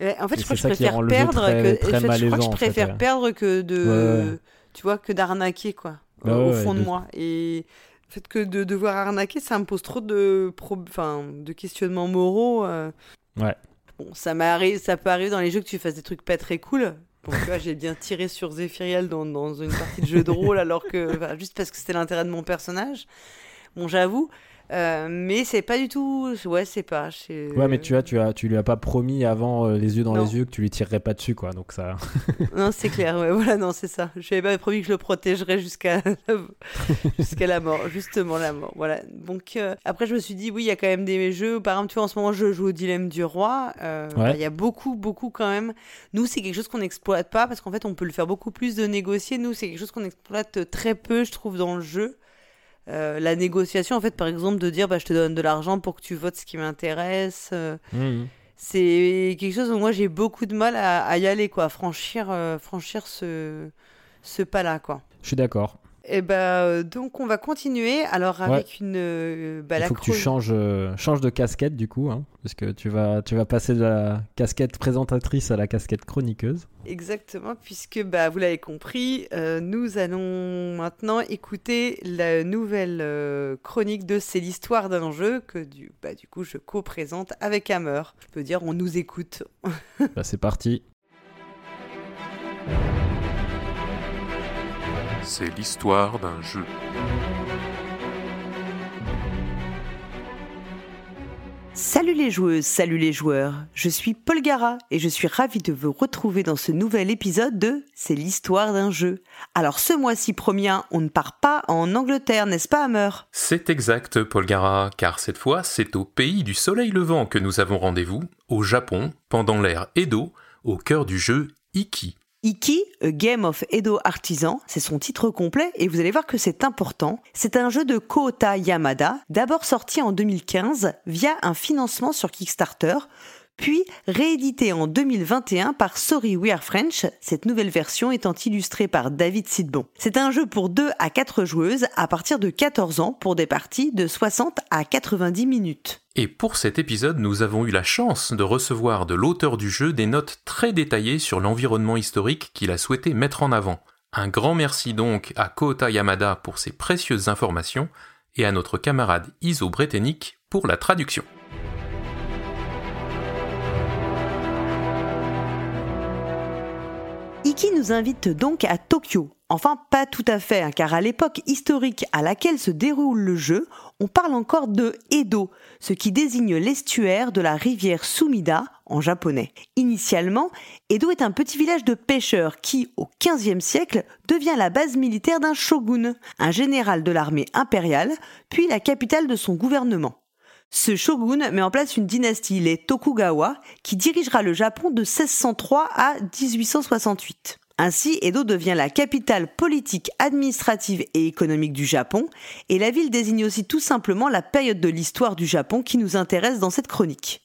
Ouais, en fait, je crois que je jeu perdre très- que. très en fait, je crois que je préfère ouais. perdre que de. Ouais, ouais. Tu vois, que d'arnaquer, quoi. Bah au fond de de- moi. Et le fait que de devoir arnaquer, ça me pose trop de, pro... enfin, de questionnements moraux. euh. Ouais. Bon, ça, m'arrive, ça peut arriver dans les jeux que tu fasses des trucs pas très cool. Bon, tu vois, j'ai bien tiré sur Zephyriel dans, une partie de jeu de rôle, alors que. juste parce que c'était l'intérêt de mon personnage. Bon, j'avoue. Euh, mais c'est pas du tout. Ouais, c'est pas. Ouais, mais tu as, tu as, tu lui as pas promis avant euh, les yeux dans Non. les yeux que tu lui tirerais pas dessus, quoi. Donc ça. Non, c'est clair. Ouais, voilà, non, c'est ça. Je lui avais pas promis que je le protégerais jusqu'à jusqu'à la mort, justement la mort. Voilà. Donc euh, après, je me suis dit, oui, il y a quand même des jeux. Par exemple, tu vois, en ce moment, je joue au Dilemme du Roi. Bah, Il y a beaucoup, beaucoup quand même. Nous, c'est quelque chose qu'on n'exploite pas parce qu'en fait, on peut le faire beaucoup plus de négocier. Nous, c'est quelque chose qu'on exploite très peu, je trouve, dans le jeu. Euh, la négociation, en fait, par exemple, de dire, bah, je te donne de l'argent pour que tu votes ce qui m'intéresse. euh, Mhm. c'est quelque chose où moi j'ai beaucoup de mal à, à y aller, quoi, à franchir, euh, franchir ce, ce pas-là, quoi. Je suis d'accord. Et ben euh, donc on va continuer alors Ouais. avec une euh, bah, Il la faut que tu changes, euh, changes de casquette du coup, hein, parce que tu vas, tu vas passer de la casquette présentatrice à la casquette chroniqueuse. Exactement, puisque bah, vous l'avez compris, euh, nous allons maintenant écouter la nouvelle chronique de C'est l'histoire d'un jeu que du, bah, du coup je co-présente avec Hammer. Je peux dire on nous écoute. Bah, c'est parti. C'est l'histoire d'un jeu. Salut les joueuses, salut les joueurs, je suis Paul Gara et je suis ravi de vous retrouver dans ce nouvel épisode de C'est l'histoire d'un jeu. Alors ce mois-ci premier, on ne part pas en Angleterre, n'est-ce pas Hammer? C'est exact, Paul Gara, car cette fois, c'est au pays du soleil levant que nous avons rendez-vous, au Japon, pendant l'ère Edo, au cœur du jeu Iki. Iki, A Game of Edo Artisan, c'est son titre complet et vous allez voir que c'est important. C'est un jeu de Kota Yamada, d'abord sorti en 2015 via un financement sur Kickstarter, puis réédité en 2021 par Sorry We Are French, cette nouvelle version étant illustrée par David Sidbon. C'est un jeu pour 2 à 4 joueuses à partir de 14 ans pour des parties de 60 à 90 minutes. Et pour cet épisode, nous avons eu la chance de recevoir de l'auteur du jeu des notes très détaillées sur l'environnement historique qu'il a souhaité mettre en avant. Un grand merci donc à Kota Yamada pour ses précieuses informations et à notre camarade Iso Bretenik pour la traduction. Iki nous invite donc à Tokyo. Enfin, pas tout à fait, hein, car à l'époque historique à laquelle se déroule le jeu, on parle encore de Edo, ce qui désigne l'estuaire de la rivière Sumida en japonais. Initialement, Edo est un petit village de pêcheurs qui, au XVe siècle, devient la base militaire d'un shogun, un général de l'armée impériale, puis la capitale de son gouvernement. Ce shogun met en place une dynastie, les Tokugawa, qui dirigera le Japon de 1603 à 1868. Ainsi, Edo devient la capitale politique, administrative et économique du Japon, et la ville désigne aussi tout simplement la période de l'histoire du Japon qui nous intéresse dans cette chronique.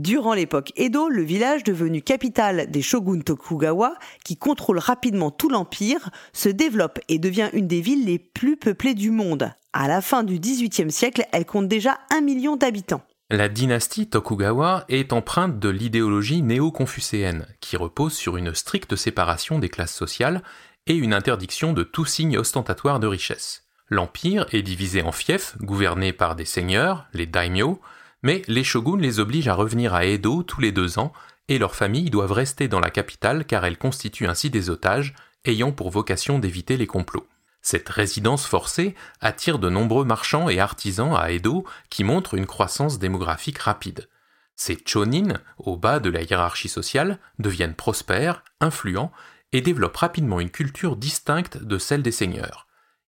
Durant l'époque Edo, le village devenu capitale des shoguns Tokugawa, qui contrôle rapidement tout l'empire, se développe et devient une des villes les plus peuplées du monde. À la fin du XVIIIe siècle, elle compte déjà un million d'habitants. La dynastie Tokugawa est empreinte de l'idéologie néo-confucéenne, qui repose sur une stricte séparation des classes sociales et une interdiction de tout signe ostentatoire de richesse. L'empire est divisé en fiefs, gouvernés par des seigneurs, les daimyo, mais les shoguns les obligent à revenir à Edo tous les deux ans, et leurs familles doivent rester dans la capitale car elles constituent ainsi des otages, ayant pour vocation d'éviter les complots. Cette résidence forcée attire de nombreux marchands et artisans à Edo qui montrent une croissance démographique rapide. Ces chonin, au bas de la hiérarchie sociale, deviennent prospères, influents et développent rapidement une culture distincte de celle des seigneurs.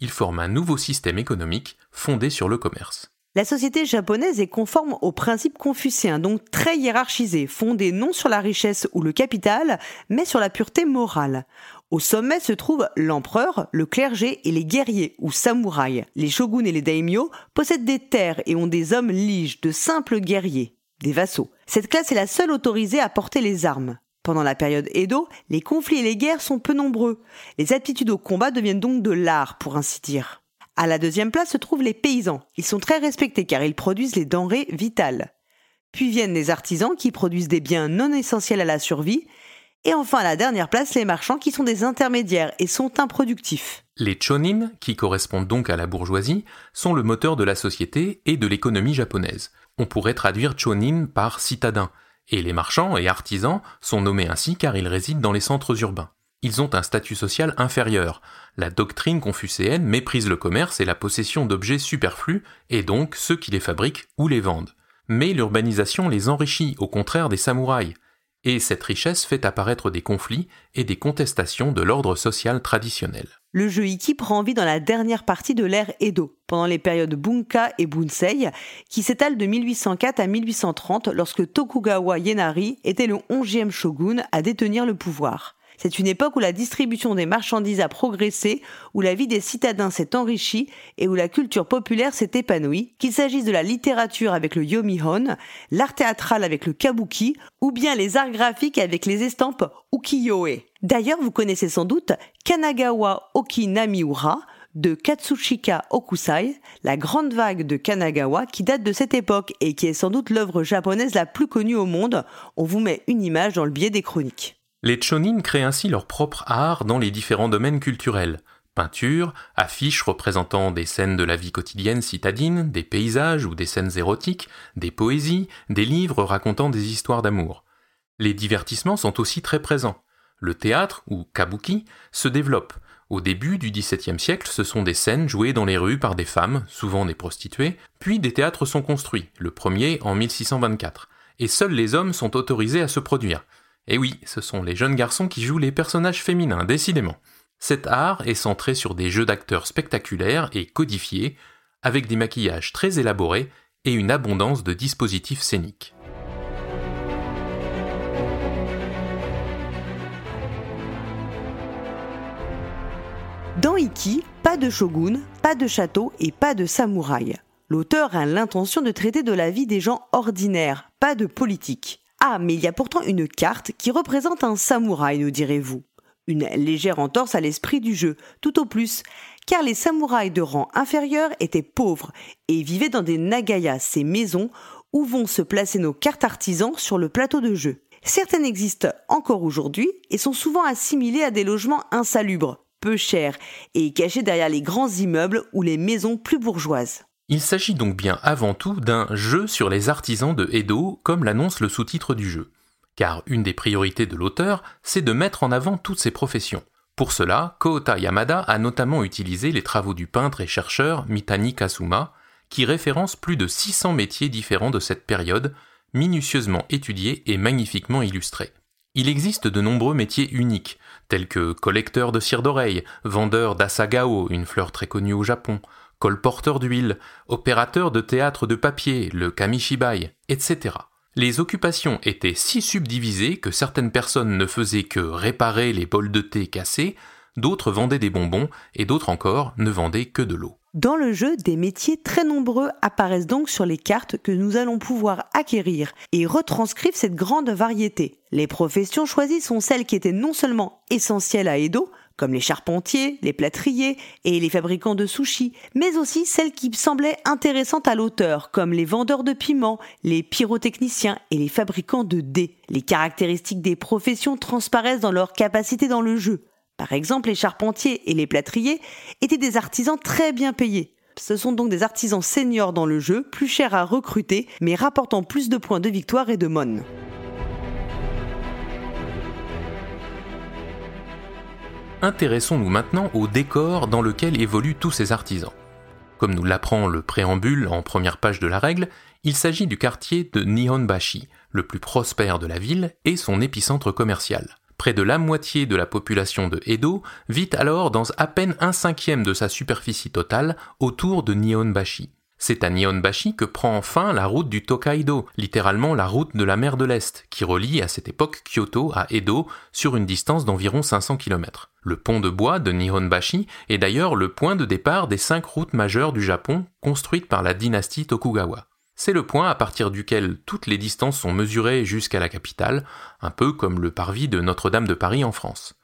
Ils forment un nouveau système économique fondé sur le commerce. La société japonaise est conforme aux principes confucéens, donc très hiérarchisé, fondé non sur la richesse ou le capital, mais sur la pureté morale. Au sommet se trouvent l'empereur, le clergé et les guerriers ou samouraïs. Les shoguns et les daimyo possèdent des terres et ont des hommes liges, de simples guerriers, des vassaux. Cette classe est la seule autorisée à porter les armes. Pendant la période Edo, les conflits et les guerres sont peu nombreux. Les aptitudes au combat deviennent donc de l'art, pour ainsi dire. À la deuxième place se trouvent les paysans. Ils sont très respectés car ils produisent les denrées vitales. Puis viennent les artisans qui produisent des biens non essentiels à la survie. Et enfin à la dernière place, les marchands qui sont des intermédiaires et sont improductifs. Les chonin, qui correspondent donc à la bourgeoisie, sont le moteur de la société et de l'économie japonaise. On pourrait traduire chonin par citadin, et les marchands et artisans sont nommés ainsi car ils résident dans les centres urbains. Ils ont un statut social inférieur. La doctrine confucéenne méprise le commerce et la possession d'objets superflus, et donc ceux qui les fabriquent ou les vendent. Mais l'urbanisation les enrichit, au contraire des samouraïs. Et cette richesse fait apparaître des conflits et des contestations de l'ordre social traditionnel. Le jeu Iki prend vie dans la dernière partie de l'ère Edo, pendant les périodes Bunka et Bunsei, qui s'étalent de 1804 à 1830 lorsque Tokugawa Ienari était le 11e shogun à détenir le pouvoir. C'est une époque où la distribution des marchandises a progressé, où la vie des citadins s'est enrichie et où la culture populaire s'est épanouie, qu'il s'agisse de la littérature avec le yomihon, l'art théâtral avec le kabuki, ou bien les arts graphiques avec les estampes ukiyo-e. D'ailleurs, vous connaissez sans doute Kanagawa Okinamiura de Katsushika Okusai, la grande vague de Kanagawa qui date de cette époque et qui est sans doute l'œuvre japonaise la plus connue au monde. On vous met une image dans le biais des chroniques. Les chonin créent ainsi leur propre art dans les différents domaines culturels. Peinture, affiches représentant des scènes de la vie quotidienne citadine, des paysages ou des scènes érotiques, des poésies, des livres racontant des histoires d'amour. Les divertissements sont aussi très présents. Le théâtre, ou kabuki, se développe. Au début du XVIIe siècle, ce sont des scènes jouées dans les rues par des femmes, souvent des prostituées, puis des théâtres sont construits, le premier en 1624, et seuls les hommes sont autorisés à se produire. Et oui, ce sont les jeunes garçons qui jouent les personnages féminins, décidément. Cet art est centré sur des jeux d'acteurs spectaculaires et codifiés, avec des maquillages très élaborés et une abondance de dispositifs scéniques. Dans Iki, pas de shogun, pas de château et pas de samouraï. L'auteur a l'intention de traiter de la vie des gens ordinaires, pas de politique. Ah, mais il y a pourtant une carte qui représente un samouraï, nous direz-vous. Une légère entorse à l'esprit du jeu, tout au plus, car les samouraïs de rang inférieur étaient pauvres et vivaient dans des nagayas, ces maisons où vont se placer nos cartes artisans sur le plateau de jeu. Certaines existent encore aujourd'hui et sont souvent assimilées à des logements insalubres, peu chers et cachés derrière les grands immeubles ou les maisons plus bourgeoises. Il s'agit donc bien avant tout d'un jeu sur les artisans de Edo, comme l'annonce le sous-titre du jeu. Car une des priorités de l'auteur, c'est de mettre en avant toutes ces professions. Pour cela, Kohota Yamada a notamment utilisé les travaux du peintre et chercheur Mitani Kasuma, qui référence plus de 600 métiers différents de cette période, minutieusement étudiés et magnifiquement illustrés. Il existe de nombreux métiers uniques, tels que collecteur de cire d'oreille, vendeur d'asagao, une fleur très connue au Japon, colporteur d'huile, opérateur de théâtre de papier, le kamishibai, etc. Les occupations étaient si subdivisées que certaines personnes ne faisaient que réparer les bols de thé cassés, d'autres vendaient des bonbons et d'autres encore ne vendaient que de l'eau. Dans le jeu, des métiers très nombreux apparaissent donc sur les cartes que nous allons pouvoir acquérir et retranscrivent cette grande variété. Les professions choisies sont celles qui étaient non seulement essentielles à Edo, comme les charpentiers, les plâtriers et les fabricants de sushis, mais aussi celles qui semblaient intéressantes à l'auteur, comme les vendeurs de piments, les pyrotechniciens et les fabricants de dés. Les caractéristiques des professions transparaissent dans leur capacité dans le jeu. Par exemple, les charpentiers et les plâtriers étaient des artisans très bien payés. Ce sont donc des artisans seniors dans le jeu, plus chers à recruter, mais rapportant plus de points de victoire et de mon. Intéressons-nous maintenant au décor dans lequel évoluent tous ces artisans. Comme nous l'apprend le préambule en première page de la règle, il s'agit du quartier de Nihonbashi, le plus prospère de la ville et son épicentre commercial. Près de la moitié de la population de Edo vit alors dans à peine un cinquième de sa superficie totale autour de Nihonbashi. C'est à Nihonbashi que prend fin la route du Tokaido, littéralement la route de la mer de l'Est, qui relie à cette époque Kyoto à Edo sur une distance d'environ 500 km. Le pont de bois de Nihonbashi est d'ailleurs le point de départ des cinq routes majeures du Japon construites par la dynastie Tokugawa. C'est le point à partir duquel toutes les distances sont mesurées jusqu'à la capitale, un peu comme le parvis de Notre-Dame de Paris en France.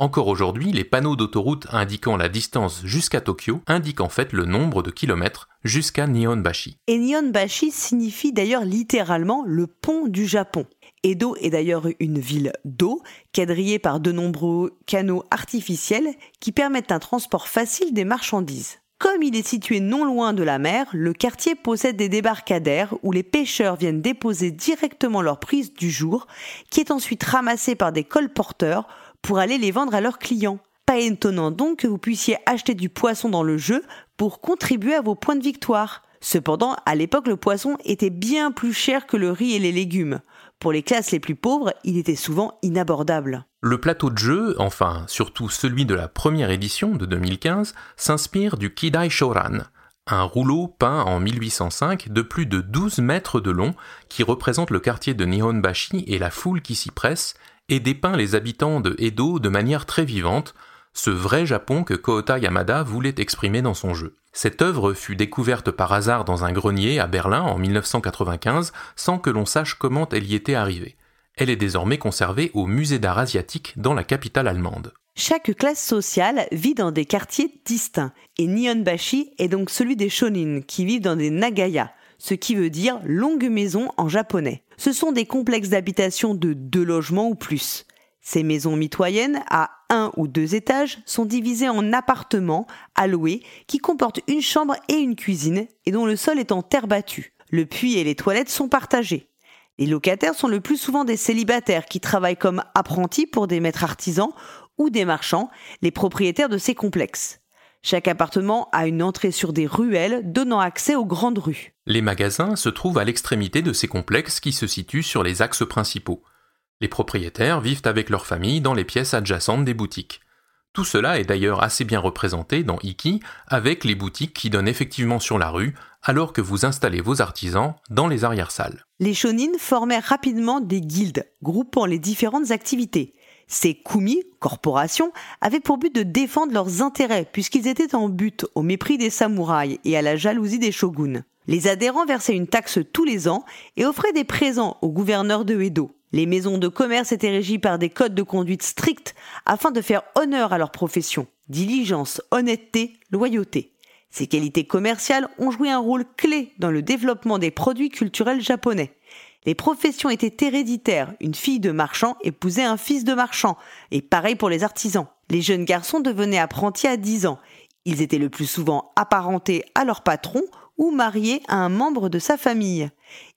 Encore aujourd'hui, les panneaux d'autoroute indiquant la distance jusqu'à Tokyo indiquent en fait le nombre de kilomètres jusqu'à Nihonbashi. Et Nihonbashi signifie d'ailleurs littéralement le pont du Japon. Edo est d'ailleurs une ville d'eau, quadrillée par de nombreux canaux artificiels qui permettent un transport facile des marchandises. Comme il est situé non loin de la mer, le quartier possède des débarcadères où les pêcheurs viennent déposer directement leur prise du jour, qui est ensuite ramassée par des colporteurs pour aller les vendre à leurs clients. Pas étonnant donc que vous puissiez acheter du poisson dans le jeu pour contribuer à vos points de victoire. Cependant, à l'époque, le poisson était bien plus cher que le riz et les légumes. Pour les classes les plus pauvres, il était souvent inabordable. Le plateau de jeu, enfin surtout celui de la première édition de 2015, s'inspire du Kidai Shoran, un rouleau peint en 1805 de plus de 12 mètres de long qui représente le quartier de Nihonbashi et la foule qui s'y presse et dépeint les habitants de Edo de manière très vivante, ce vrai Japon que Kohota Yamada voulait exprimer dans son jeu. Cette œuvre fut découverte par hasard dans un grenier à Berlin en 1995 sans que l'on sache comment elle y était arrivée. Elle est désormais conservée au musée d'art asiatique dans la capitale allemande. Chaque classe sociale vit dans des quartiers distincts, et Nihonbashi est donc celui des shonin, qui vivent dans des nagaya, ce qui veut dire longue maison en japonais. Ce sont des complexes d'habitation de deux logements ou plus. Ces maisons mitoyennes, à un ou deux étages, sont divisées en appartements à louer qui comportent une chambre et une cuisine et dont le sol est en terre battue. Le puits et les toilettes sont partagés. Les locataires sont le plus souvent des célibataires qui travaillent comme apprentis pour des maîtres artisans ou des marchands, les propriétaires de ces complexes. Chaque appartement a une entrée sur des ruelles donnant accès aux grandes rues. Les magasins se trouvent à l'extrémité de ces complexes qui se situent sur les axes principaux. Les propriétaires vivent avec leur famille dans les pièces adjacentes des boutiques. Tout cela est d'ailleurs assez bien représenté dans Iki avec les boutiques qui donnent effectivement sur la rue alors que vous installez vos artisans dans les arrière-salles. Les shonin formèrent rapidement des guildes, groupant les différentes activités. Ces kumi, corporations, avaient pour but de défendre leurs intérêts puisqu'ils étaient en but au mépris des samouraïs et à la jalousie des shoguns. Les adhérents versaient une taxe tous les ans et offraient des présents au gouverneur de Edo. Les maisons de commerce étaient régies par des codes de conduite stricts afin de faire honneur à leur profession. Diligence, honnêteté, loyauté. Ces qualités commerciales ont joué un rôle clé dans le développement des produits culturels japonais. Les professions étaient héréditaires. Une fille de marchand épousait un fils de marchand. Et pareil pour les artisans. Les jeunes garçons devenaient apprentis à 10 ans. Ils étaient le plus souvent apparentés à leur patron ou mariés à un membre de sa famille.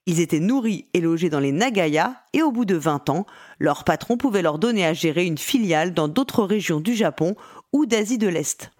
Ils étaient nourris et logés dans les Nagaya et au bout de 20 ans, leur patron pouvait leur donner à gérer une filiale dans d'autres régions du Japon ou d'Asie de l'Est.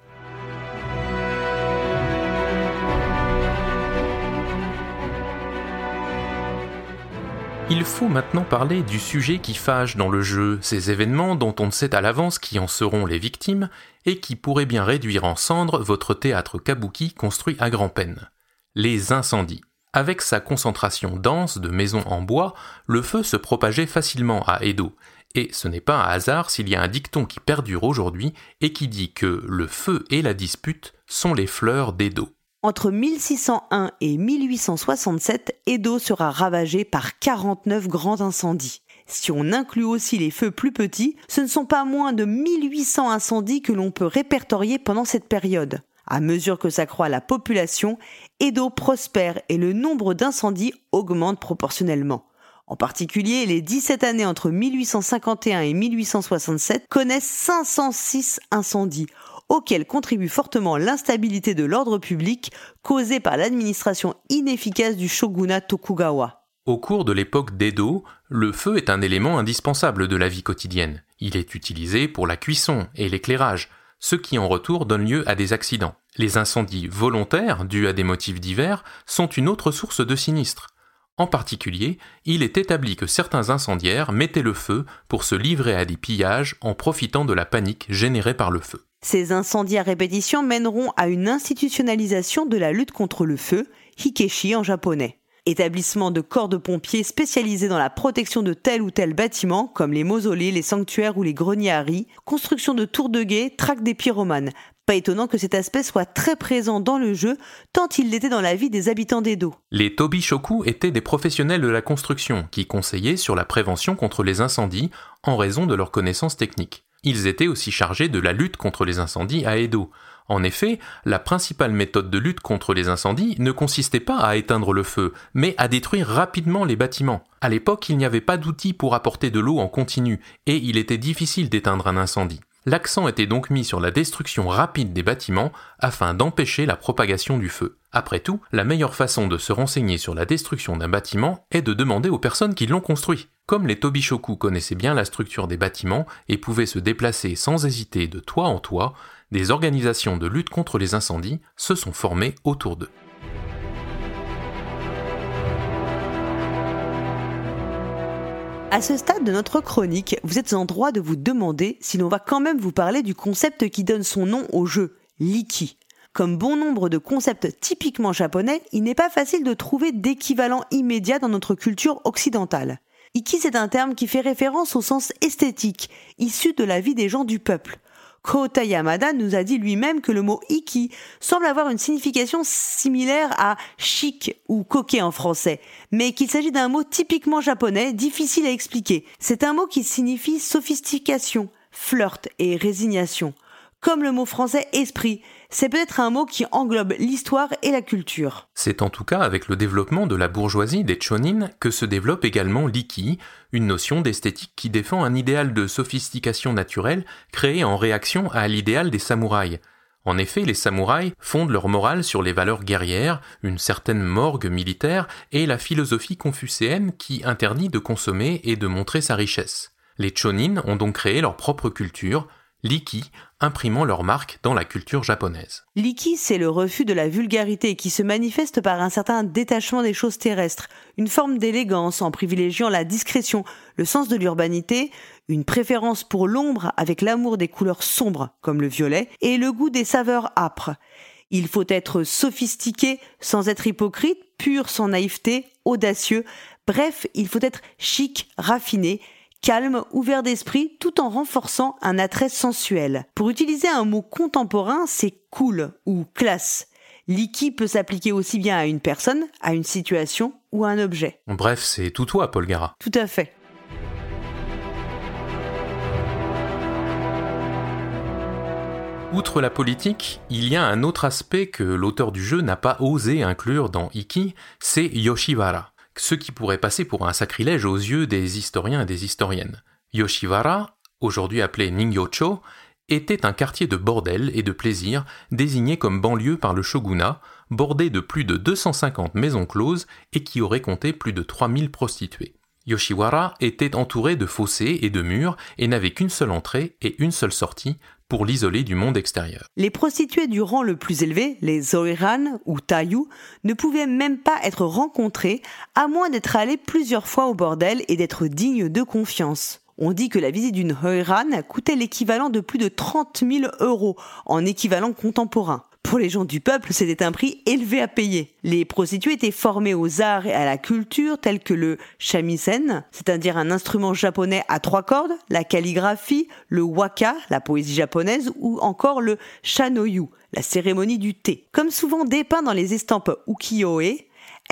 Il faut maintenant parler du sujet qui fâche dans le jeu, ces événements dont on ne sait à l'avance qui en seront les victimes et qui pourraient bien réduire en cendres votre théâtre kabuki construit à grand-peine. Les incendies. Avec sa concentration dense de maisons en bois, le feu se propageait facilement à Edo, et ce n'est pas un hasard s'il y a un dicton qui perdure aujourd'hui et qui dit que le feu et la dispute sont les fleurs d'Edo. Entre 1601 et 1867, Edo sera ravagé par 49 grands incendies. Si on inclut aussi les feux plus petits, ce ne sont pas moins de 1800 incendies que l'on peut répertorier pendant cette période. À mesure que s'accroît la population, Edo prospère et le nombre d'incendies augmente proportionnellement. En particulier, les 17 années entre 1851 et 1867 connaissent 506 incendies, auxquels contribue fortement l'instabilité de l'ordre public causée par l'administration inefficace du shogunat Tokugawa. Au cours de l'époque d'Edo, le feu est un élément indispensable de la vie quotidienne. Il est utilisé pour la cuisson et l'éclairage, ce qui en retour donne lieu à des accidents. Les incendies volontaires, dus à des motifs divers, sont une autre source de sinistres. En particulier, il est établi que certains incendiaires mettaient le feu pour se livrer à des pillages en profitant de la panique générée par le feu. Ces incendies à répétition mèneront à une institutionnalisation de la lutte contre le feu, Hikeshi en japonais. Établissement de corps de pompiers spécialisés dans la protection de tel ou tel bâtiment, comme les mausolées, les sanctuaires ou les greniers à riz, construction de tours de guet, traque des pyromanes. Pas étonnant que cet aspect soit très présent dans le jeu, tant il l'était dans la vie des habitants d'Edo. Les Tobishoku étaient des professionnels de la construction qui conseillaient sur la prévention contre les incendies en raison de leurs connaissances techniques. Ils étaient aussi chargés de la lutte contre les incendies à Edo. En effet, la principale méthode de lutte contre les incendies ne consistait pas à éteindre le feu, mais à détruire rapidement les bâtiments. À l'époque, il n'y avait pas d'outils pour apporter de l'eau en continu, et il était difficile d'éteindre un incendie. L'accent était donc mis sur la destruction rapide des bâtiments afin d'empêcher la propagation du feu. Après tout, la meilleure façon de se renseigner sur la destruction d'un bâtiment est de demander aux personnes qui l'ont construit. Comme les Tobishoku connaissaient bien la structure des bâtiments et pouvaient se déplacer sans hésiter de toit en toit, des organisations de lutte contre les incendies se sont formées autour d'eux. À ce stade de notre chronique, vous êtes en droit de vous demander si l'on va quand même vous parler du concept qui donne son nom au jeu, l'iki. Comme bon nombre de concepts typiquement japonais, il n'est pas facile de trouver d'équivalent immédiat dans notre culture occidentale. Iki, c'est un terme qui fait référence au sens esthétique, issu de la vie des gens du peuple. Kota Yamada nous a dit lui-même que le mot iki semble avoir une signification similaire à chic ou coquet en français, mais qu'il s'agit d'un mot typiquement japonais, difficile à expliquer. C'est un mot qui signifie sophistication, flirt et résignation. Comme le mot français esprit, c'est peut-être un mot qui englobe l'histoire et la culture. C'est en tout cas avec le développement de la bourgeoisie des chonin que se développe également l'iki, une notion d'esthétique qui défend un idéal de sophistication naturelle créé en réaction à l'idéal des samouraïs. En effet, les samouraïs fondent leur morale sur les valeurs guerrières, une certaine morgue militaire et la philosophie confucéenne qui interdit de consommer et de montrer sa richesse. Les chonin ont donc créé leur propre culture, l'iki, imprimant leur marque dans la culture japonaise. L'iki, c'est le refus de la vulgarité qui se manifeste par un certain détachement des choses terrestres, une forme d'élégance en privilégiant la discrétion, le sens de l'urbanité, une préférence pour l'ombre avec l'amour des couleurs sombres comme le violet et le goût des saveurs âpres. Il faut être sophistiqué sans être hypocrite, pur sans naïveté, audacieux, bref, il faut être chic, raffiné, calme, ouvert d'esprit, tout en renforçant un attrait sensuel. Pour utiliser un mot contemporain, c'est cool ou classe. L'iki peut s'appliquer aussi bien à une personne, à une situation ou à un objet. Bref, c'est tout toi, Paul Gara. Tout à fait. Outre la politique, il y a un autre aspect que l'auteur du jeu n'a pas osé inclure dans Iki, c'est Yoshiwara, ce qui pourrait passer pour un sacrilège aux yeux des historiens et des historiennes. Yoshiwara, aujourd'hui appelé Ningyocho, était un quartier de bordel et de plaisir désigné comme banlieue par le shogunat, bordé de plus de 250 maisons closes et qui aurait compté plus de 3000 prostituées. Yoshiwara était entouré de fossés et de murs et n'avait qu'une seule entrée et une seule sortie l'isoler du monde extérieur. Les prostituées du rang le plus élevé, les Zoiran ou Tayu, ne pouvaient même pas être rencontrées à moins d'être allées plusieurs fois au bordel et d'être dignes de confiance. On dit que la visite d'une Hoiran coûtait l'équivalent de plus de 30 000 euros en équivalent contemporain. Pour les gens du peuple, c'était un prix élevé à payer. Les prostituées étaient formées aux arts et à la culture tels que le shamisen, c'est-à-dire un instrument japonais à trois cordes, la calligraphie, le waka, la poésie japonaise, ou encore le shanoyu, la cérémonie du thé. Comme souvent dépeint dans les estampes ukiyo-e,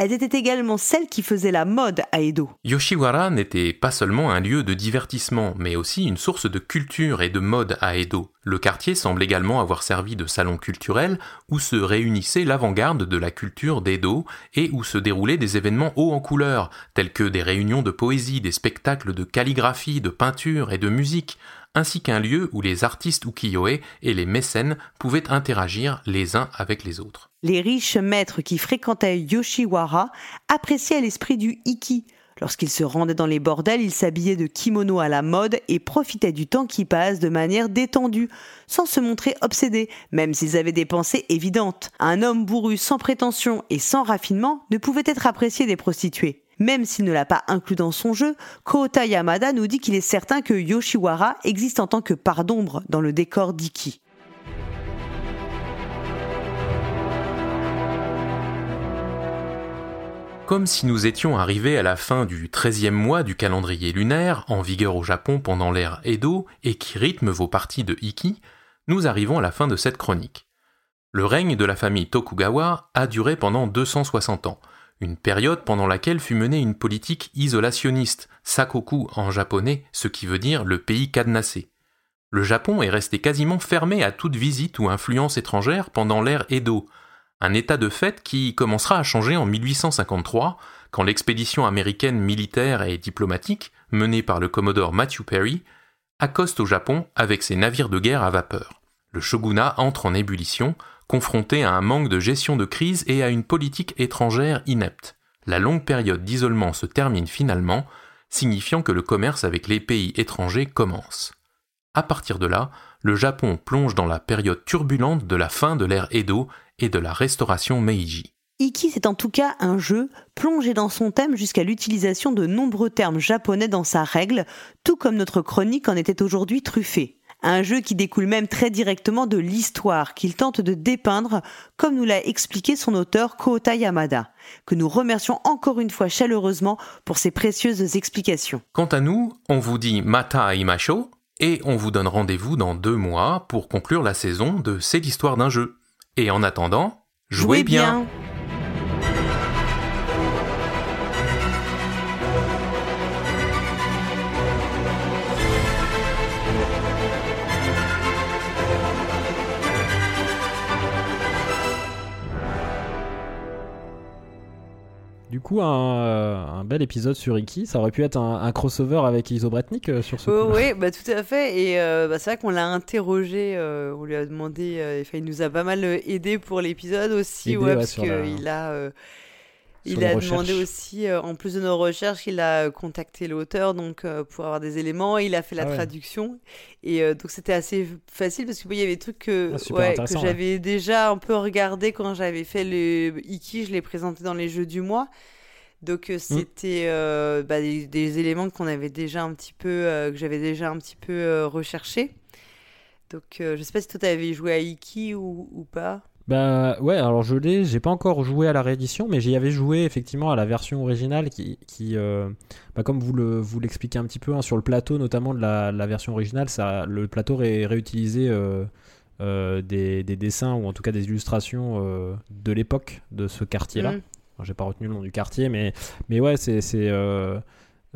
elles étaient également celles qui faisaient la mode à Edo. Yoshiwara n'était pas seulement un lieu de divertissement, mais aussi une source de culture et de mode à Edo. Le quartier semble également avoir servi de salon culturel où se réunissait l'avant-garde de la culture d'Edo et où se déroulaient des événements hauts en couleur, tels que des réunions de poésie, des spectacles de calligraphie, de peinture et de musique, ainsi qu'un lieu où les artistes ukiyo-e et les mécènes pouvaient interagir les uns avec les autres. Les riches maîtres qui fréquentaient Yoshiwara appréciaient l'esprit du iki. Lorsqu'ils se rendaient dans les bordels, ils s'habillaient de kimono à la mode et profitaient du temps qui passe de manière détendue, sans se montrer obsédés, même s'ils avaient des pensées évidentes. Un homme bourru sans prétention et sans raffinement ne pouvait être apprécié des prostituées. Même s'il ne l'a pas inclus dans son jeu, Kota Yamada nous dit qu'il est certain que Yoshiwara existe en tant que part d'ombre dans le décor d'Iki. Comme si nous étions arrivés à la fin du 13e mois du calendrier lunaire, en vigueur au Japon pendant l'ère Edo et qui rythme vos parties de Iki, nous arrivons à la fin de cette chronique. Le règne de la famille Tokugawa a duré pendant 260 ans, une période pendant laquelle fut menée une politique isolationniste, sakoku en japonais, ce qui veut dire le pays cadenassé. Le Japon est resté quasiment fermé à toute visite ou influence étrangère pendant l'ère Edo, un état de fait qui commencera à changer en 1853, quand l'expédition américaine militaire et diplomatique, menée par le commodore Matthew Perry, accoste au Japon avec ses navires de guerre à vapeur. Le shogunat entre en ébullition, confronté à un manque de gestion de crise et à une politique étrangère inepte. La longue période d'isolement se termine finalement, signifiant que le commerce avec les pays étrangers commence. À partir de là, le Japon plonge dans la période turbulente de la fin de l'ère Edo et de la restauration Meiji. Iki, c'est en tout cas un jeu plongé dans son thème jusqu'à l'utilisation de nombreux termes japonais dans sa règle, tout comme notre chronique en était aujourd'hui truffée. Un jeu qui découle même très directement de l'histoire qu'il tente de dépeindre, comme nous l'a expliqué son auteur Kota Yamada, que nous remercions encore une fois chaleureusement pour ses précieuses explications. Quant à nous, on vous dit Mata Imasho et on vous donne rendez-vous dans deux mois pour conclure la saison de C'est l'histoire d'un jeu. Et en attendant, jouez, bien. Coup, un, euh, un bel épisode sur Iki. Ça aurait pu être un, un crossover avec Isobretnik euh, sur ce Oh, coup. oui, bah, tout à fait. Et euh, bah, c'est vrai qu'on l'a interrogé, euh, on lui a demandé, euh, il nous a pas mal aidé pour l'épisode aussi, ouais, parce sur la- qu'il a, il a recherches. demandé aussi, euh, en plus de nos recherches, il a contacté l'auteur donc euh, pour avoir des éléments. Il a fait la Ah ouais. traduction et euh, donc c'était assez facile parce qu'il y avait des trucs que, Ah, super ouais, que intéressant, ouais. j'avais déjà un peu regardé quand j'avais fait le Iki, je l'ai présenté dans les jeux du mois. Donc Mm. euh, c'était euh, bah, des, des éléments qu'on avait déjà un petit peu, euh, que j'avais déjà un petit peu euh, recherché. Donc je sais pas si toi t'avais joué à Iki ou, ou pas. Bah ouais, alors je l'ai, j'ai pas encore joué à la réédition, mais j'y avais joué effectivement à la version originale qui, qui bah, comme vous le vous l'expliquez un petit peu hein, sur le plateau notamment de la, la version originale, ça, le plateau ré, réutilisé des, des dessins ou en tout cas des illustrations de l'époque de ce quartier-là. Mm. J'ai pas retenu le nom du quartier, mais mais ouais, c'est euh,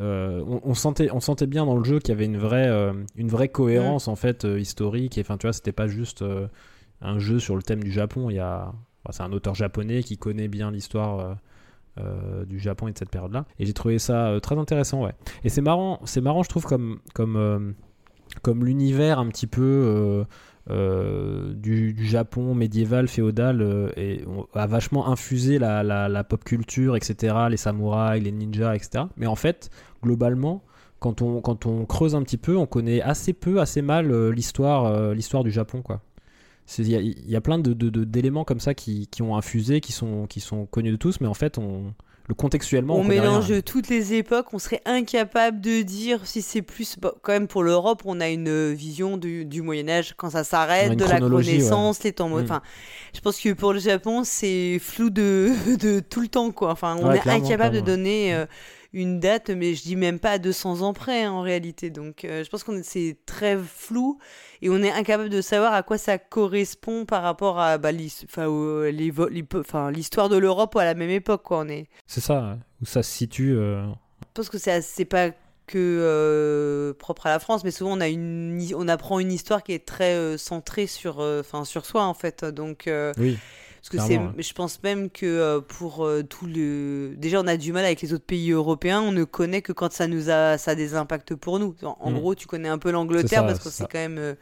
euh, on, sentait on sentait bien dans le jeu qu'il y avait une vraie euh, une vraie cohérence en fait historique. Enfin tu vois, c'était pas juste un jeu sur le thème du Japon. A c'est un auteur japonais qui connaît bien l'histoire. du Japon et de cette période-là. Et j'ai trouvé ça très intéressant, ouais. Et c'est marrant, c'est marrant, je trouve, comme, comme, comme l'univers un petit peu du, du Japon médiéval, féodal, euh, et, a vachement infusé la, pop culture, etc., les samouraïs, les ninjas, etc. Mais en fait, globalement, quand on, quand on creuse un petit peu, on connaît assez peu, assez mal euh, l'histoire euh, l'histoire du Japon, quoi. Il y, y a plein de- d'éléments comme ça qui, qui ont infusé, qui sont, qui sont connus de tous, mais en fait, on, le contextuellement, on, on connaît rien. mélange toutes les époques, on serait incapable de dire si c'est plus. bon, quand même, pour l'Europe, on a une vision du, du Moyen-Âge quand ça s'arrête, de la ouais. Renaissance, les temps. Mm. Enfin, je pense que pour le Japon, c'est flou de, de tout le temps, quoi. Enfin, on Ouais, est incapable de donner euh, une date, mais je dis même pas à 200 ans près, hein, en réalité. Donc, euh, je pense qu'on est- c'est très flou et on est incapable de savoir à quoi ça correspond par rapport à bah, l'histoire de l'Europe à la même époque, quoi. On est. C'est ça, ouais, où ça se situe. euh, Je pense que c'est pas que euh, propre à la France, mais souvent on a une on apprend une histoire qui est très euh, centrée sur euh, enfin sur soi en fait. Donc Oui. Parce que c'est ouais. je pense même que euh, pour euh, tout le déjà on a du mal avec les autres pays européens, on ne connaît que quand ça nous a ça a des impacts pour nous. En, Mhm. gros, tu connais un peu l'Angleterre ça, parce que c'est quand même euh,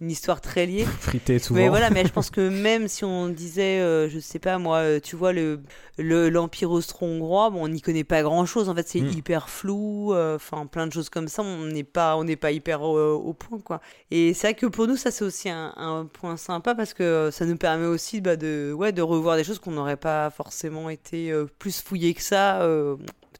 une histoire très liée. frité souvent. Mais voilà, mais je pense que même si on disait, euh, je sais pas moi, euh, tu vois, le le- l'Empire austro-hongrois, bon, on n'y connaît pas grand-chose. En fait, c'est Mm. hyper flou, euh, enfin, plein de choses comme ça. On n'est pas, on n'est pas hyper euh, au point, quoi. Et c'est vrai que pour nous, ça, c'est aussi un, un point sympa parce que ça nous permet aussi bah, de, ouais, de revoir des choses qu'on n'aurait pas forcément été plus fouillées que ça,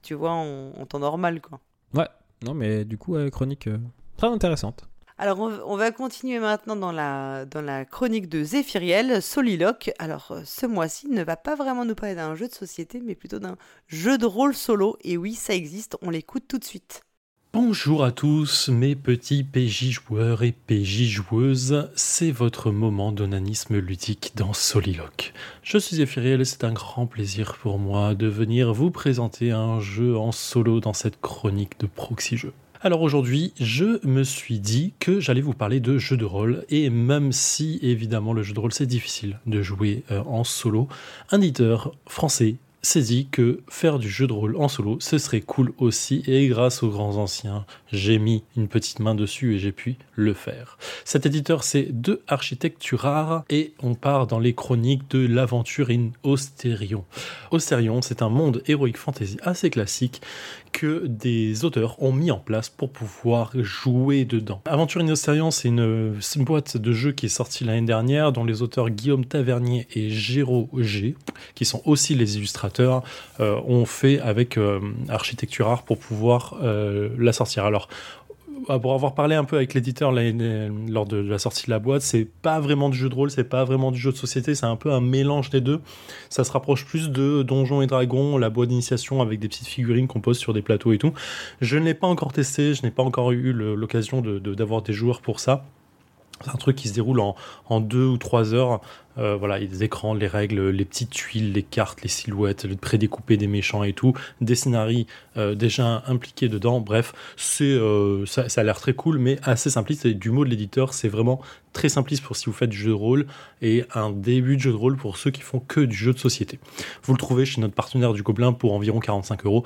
tu vois, en, en temps normal, quoi. Ouais, non, mais du coup, chronique très intéressante. Alors, on, va continuer maintenant dans la, dans la chronique de Zéphiriel, Soliloque. Alors, euh, ce mois-ci ne va pas vraiment nous parler d'un jeu de société, mais plutôt d'un jeu de rôle solo. Et oui, ça existe, on l'écoute tout de suite. Bonjour à tous, mes petits PJ joueurs et PJ joueuses, c'est votre moment d'onanisme ludique dans Soliloque. Je suis Ephiriel et c'est un grand plaisir pour moi de venir vous présenter un jeu en solo dans cette chronique de Proxy Jeux. Alors aujourd'hui, je me suis dit que j'allais vous parler de jeux de rôle, et même si évidemment le jeu de rôle c'est difficile de jouer euh, en solo, un éditeur français dit que faire du jeu de rôle en solo, ce serait cool aussi, et grâce aux grands anciens, j'ai mis une petite main dessus et j'ai pu le faire. Cet éditeur, c'est De Architecturar, et on part dans les chroniques de l'aventure in Ostérion. Ostérion, c'est un monde héroïque fantasy assez classique que des auteurs ont mis en place pour pouvoir jouer dedans. Aventure in une, c'est une boîte de jeux qui est sortie l'année dernière, dont les auteurs Guillaume Tavernier et Géraud G, qui sont aussi les illustrateurs, euh, ont fait avec euh, Architecture Art pour pouvoir euh, la sortir. Alors, pour avoir parlé un peu avec l'éditeur lors de la sortie de la boîte, c'est pas vraiment du jeu de rôle, c'est pas vraiment du jeu de société, c'est un peu un mélange des deux. Ça se rapproche plus de Donjons et Dragons, la boîte d'initiation avec des petites figurines qu'on pose sur des plateaux et tout. Je ne l'ai pas encore testé, je n'ai pas encore eu l'occasion d'avoir des joueurs pour ça. C'est un truc qui se déroule en deux ou trois heures. Euh, voilà, des écrans, les règles, les petites tuiles, les cartes, les silhouettes, le prédécoupé des méchants et tout, des scénarios euh, déjà impliqués dedans. Bref, c'est euh, ça, a l'air très cool, mais assez simpliste. Du mot de l'éditeur, c'est vraiment très simpliste pour si vous faites du jeu de rôle et un début de jeu de rôle pour ceux qui font que du jeu de société. Vous le trouvez chez notre partenaire du Gobelin pour environ 45 euros.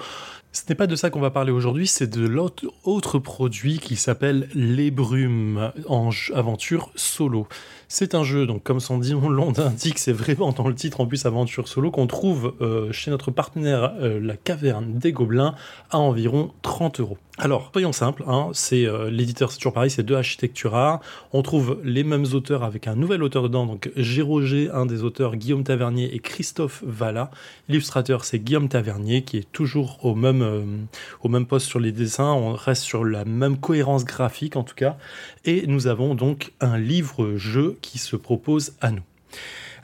Ce n'est pas de ça qu'on va parler aujourd'hui, c'est de l'autre autre produit qui s'appelle Les Brumes en aventure solo. C'est un jeu, donc comme son nom l'indique, c'est vraiment dans le titre en plus aventure solo qu'on trouve euh, chez notre partenaire euh, la Caverne des Gobelins à environ 30 euros. Alors, soyons simples, hein, c'est euh, l'éditeur, c'est toujours pareil, c'est de Architectura. On trouve les mêmes auteurs avec un nouvel auteur dedans, donc Géroger, un des auteurs, Guillaume Tavernier et Christophe Valla. L'illustrateur, c'est Guillaume Tavernier, qui est toujours au même, euh, au même poste sur les dessins. On reste sur la même cohérence graphique, en tout cas. Et nous avons donc un livre-jeu qui se propose à nous.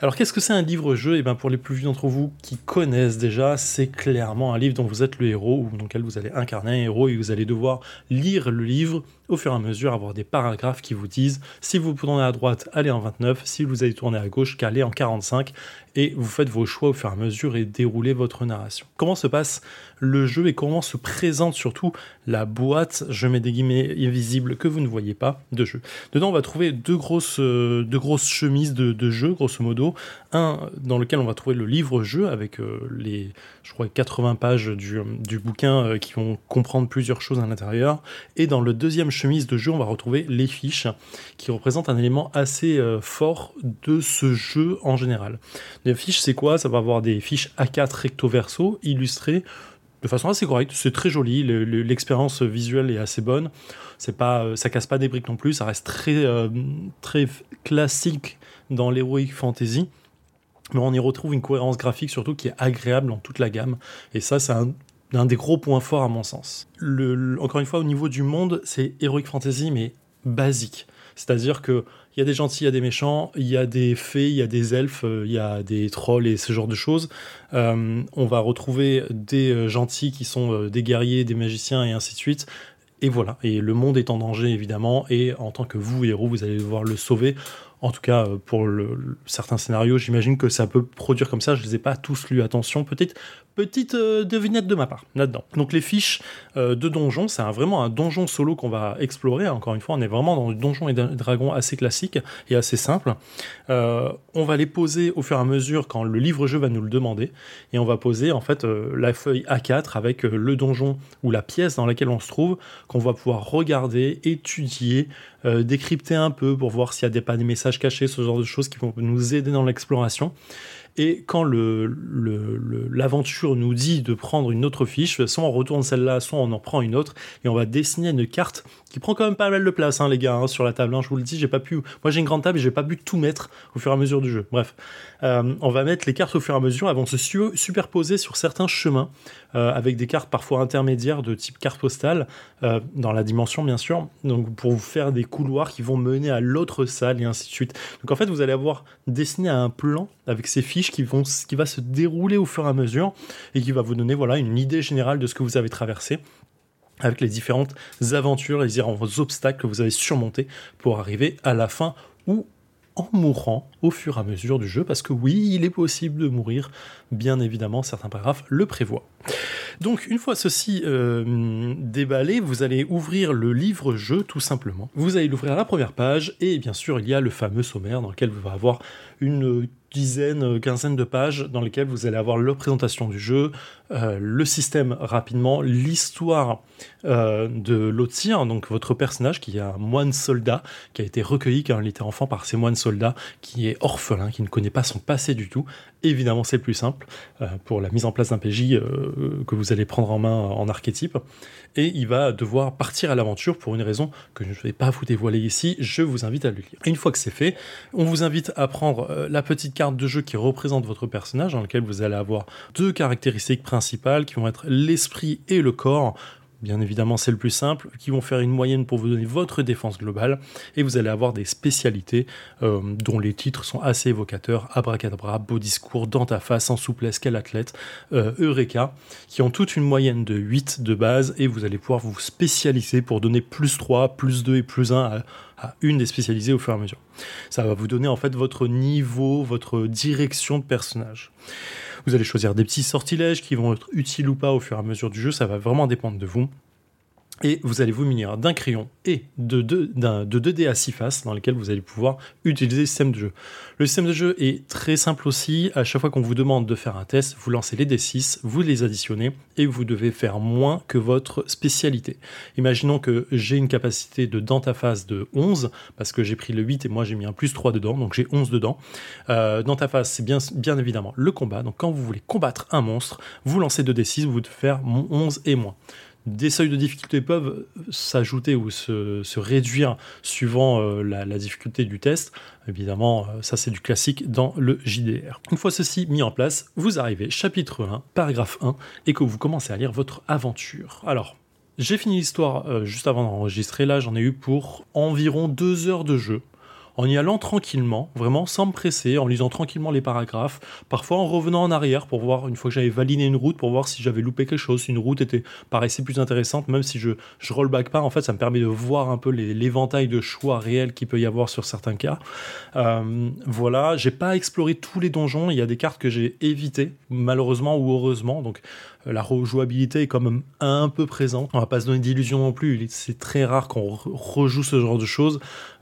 Alors qu'est-ce que c'est un livre-jeu? Et bien pour les plus vieux d'entre vous qui connaissent déjà, c'est clairement un livre dont vous êtes le héros ou dans lequel vous allez incarner un héros et vous allez devoir lire le livre au fur et à mesure, avoir des paragraphes qui vous disent si vous tournez à droite, allez en 29, si vous allez tourner à gauche, qu'allez en 45 et vous faites vos choix au fur et à mesure et déroulez votre narration. Comment se passe le jeu et comment se présente surtout la boîte, je mets des guillemets invisibles que vous ne voyez pas, de jeu. Dedans, on va trouver deux grosses, euh, deux grosses chemises de, de jeu, grosso modo. Un dans lequel on va trouver le livre-jeu avec euh, les, je crois, 80 pages du, du bouquin euh, qui vont comprendre plusieurs choses à l'intérieur. Et dans le deuxième chemise de jeu, on va retrouver les fiches qui représentent un élément assez euh, fort de ce jeu en général. Les fiches, c'est quoi? Ça va avoir des fiches A4 recto verso illustrées de façon assez correcte. C'est très joli. le- le- L'expérience visuelle est assez bonne. C'est pas, euh, ça casse pas des briques non plus. Ça reste très, euh, très classique dans l'heroic fantasy. Mais on y retrouve une cohérence graphique surtout qui est agréable dans toute la gamme. Et ça, c'est un, des gros points forts à mon sens. Encore une fois, au niveau du monde, c'est heroic fantasy, mais basique. C'est-à-dire que il y a des gentils, il y a des méchants, il y a des fées, il y a des elfes, euh, il y a des trolls et ce genre de choses. Euh, on va retrouver des euh, gentils qui sont des guerriers, des magiciens et ainsi de suite. Et voilà. Et le monde est en danger évidemment. Et en tant que vous héros, vous allez devoir le sauver. En tout cas, euh, pour certains scénarios, j'imagine que ça peut produire comme ça. Je les ai pas tous lus. Attention, petite petite euh, devinette de ma part là-dedans. Donc les fiches euh, de donjon, c'est vraiment un donjon solo qu'on va explorer. Encore une fois, on est vraiment dans le donjon et dragon assez classique et assez simple. On va les poser au fur et à mesure quand le livre-jeu va nous le demander. Et on va poser en fait la feuille A4 avec le donjon ou la pièce dans laquelle on se trouve, qu'on va pouvoir regarder, étudier, euh, décrypter un peu pour voir s'il y a des, pas des messages cachés, ce genre de choses qui vont nous aider dans l'exploration. Et quand l'aventure nous dit de prendre une autre fiche, soit on retourne celle-là, soit on en prend une autre, et on va dessiner une carte qui prend quand même pas mal de place, hein, les gars, hein, sur la table. hein, je vous le dis, j'ai pas pu. Moi, j'ai une grande table et j'ai pas pu tout mettre au fur et à mesure du jeu. Bref, Euh, on va mettre les cartes au fur et à mesure. Elles vont se su- superposer sur certains chemins euh, avec des cartes parfois intermédiaires de type carte postale euh, dans la dimension, bien sûr. Donc, pour vous faire des couloirs qui vont mener à l'autre salle et ainsi de suite. Donc, en fait, vous allez avoir dessiné un plan avec ces fiches qui vont, va se dérouler au fur et à mesure et qui va vous donner voilà une idée générale de ce que vous avez traversé avec les différentes aventures, les différents obstacles que vous avez surmontés pour arriver à la fin ou en mourant au fur et à mesure du jeu, parce que oui, il est possible de mourir, bien évidemment, certains paragraphes le prévoient. Donc, une fois ceci euh, déballé, vous allez ouvrir le livre-jeu tout simplement. Vous allez l'ouvrir à la première page et bien sûr, il y a le fameux sommaire dans lequel vous allez avoir une dizaine, quinzaine de pages dans lesquelles vous allez avoir la présentation du jeu, euh, le système rapidement, l'histoire euh, de Lotsir, donc votre personnage qui est un moine soldat qui a été recueilli quand il était enfant par ces moines soldats, qui orphelin, qui ne connaît pas son passé du tout. Évidemment, c'est plus simple euh, pour la mise en place d'un PJ euh, que vous allez prendre en main en archétype. Et il va devoir partir à l'aventure pour une raison que je ne vais pas vous dévoiler ici. Je vous invite à le lire. Une fois que c'est fait, on vous invite à prendre euh, la petite carte de jeu qui représente votre personnage, dans lequel vous allez avoir deux caractéristiques principales qui vont être l'esprit et le corps. Bien évidemment, c'est le plus simple, qui vont faire une moyenne pour vous donner votre défense globale, et vous allez avoir des spécialités euh, dont les titres sont assez évocateurs, abracadabra, beau discours, dans ta face, en souplesse, quel athlète, euh, Eureka, qui ont toute une moyenne de 8 de base, et vous allez pouvoir vous spécialiser pour donner plus 3, plus 2 et plus 1 à, à une des spécialisées au fur et à mesure. Ça va vous donner en fait votre niveau, votre direction de personnage. Vous allez choisir des petits sortilèges qui vont être utiles ou pas au fur et à mesure du jeu, ça va vraiment dépendre de vous. Et vous allez vous munir d'un crayon et de 2 d'un- de 2 dés à 6 faces dans lesquels vous allez pouvoir utiliser le système de jeu. Le système de jeu est très simple aussi. À chaque fois qu'on vous demande de faire un test, vous lancez les D6, vous les additionnez et vous devez faire moins que votre spécialité. Imaginons que j'ai une capacité de ta phase de 11 parce que j'ai pris le 8 et moi j'ai mis un plus 3 dedans, donc j'ai 11 dedans. Euh, phase, c'est bien, bien évidemment le combat. Donc quand vous voulez combattre un monstre, vous lancez 2 D6, vous devez faire mon 11 et moins. Des seuils de difficulté peuvent s'ajouter ou se, réduire suivant euh, la, la difficulté du test. Évidemment, euh, ça c'est du classique dans le JDR. Une fois ceci mis en place, vous arrivez chapitre 1, paragraphe 1, et que vous commencez à lire votre aventure. Alors, j'ai fini l'histoire euh, juste avant d'enregistrer. Là, j'en ai eu pour environ deux heures de jeu. En y allant tranquillement, vraiment sans me presser, en lisant tranquillement les paragraphes, parfois en revenant en arrière pour voir, une fois que j'avais validé une route, pour voir si j'avais loupé quelque chose, si une route était paraissait plus intéressante, même si je, je rollback pas, en fait, ça me permet de voir un peu l'éventail de choix réels qu'il peut y avoir sur certains cas. Euh, voilà, j'ai pas exploré tous les donjons, il y a des cartes que j'ai évitées, malheureusement ou heureusement, donc euh, la rejouabilité est quand même un peu présente. On va pas se donner d'illusions non plus, c'est très rare qu'on re- rejoue ce genre de choses.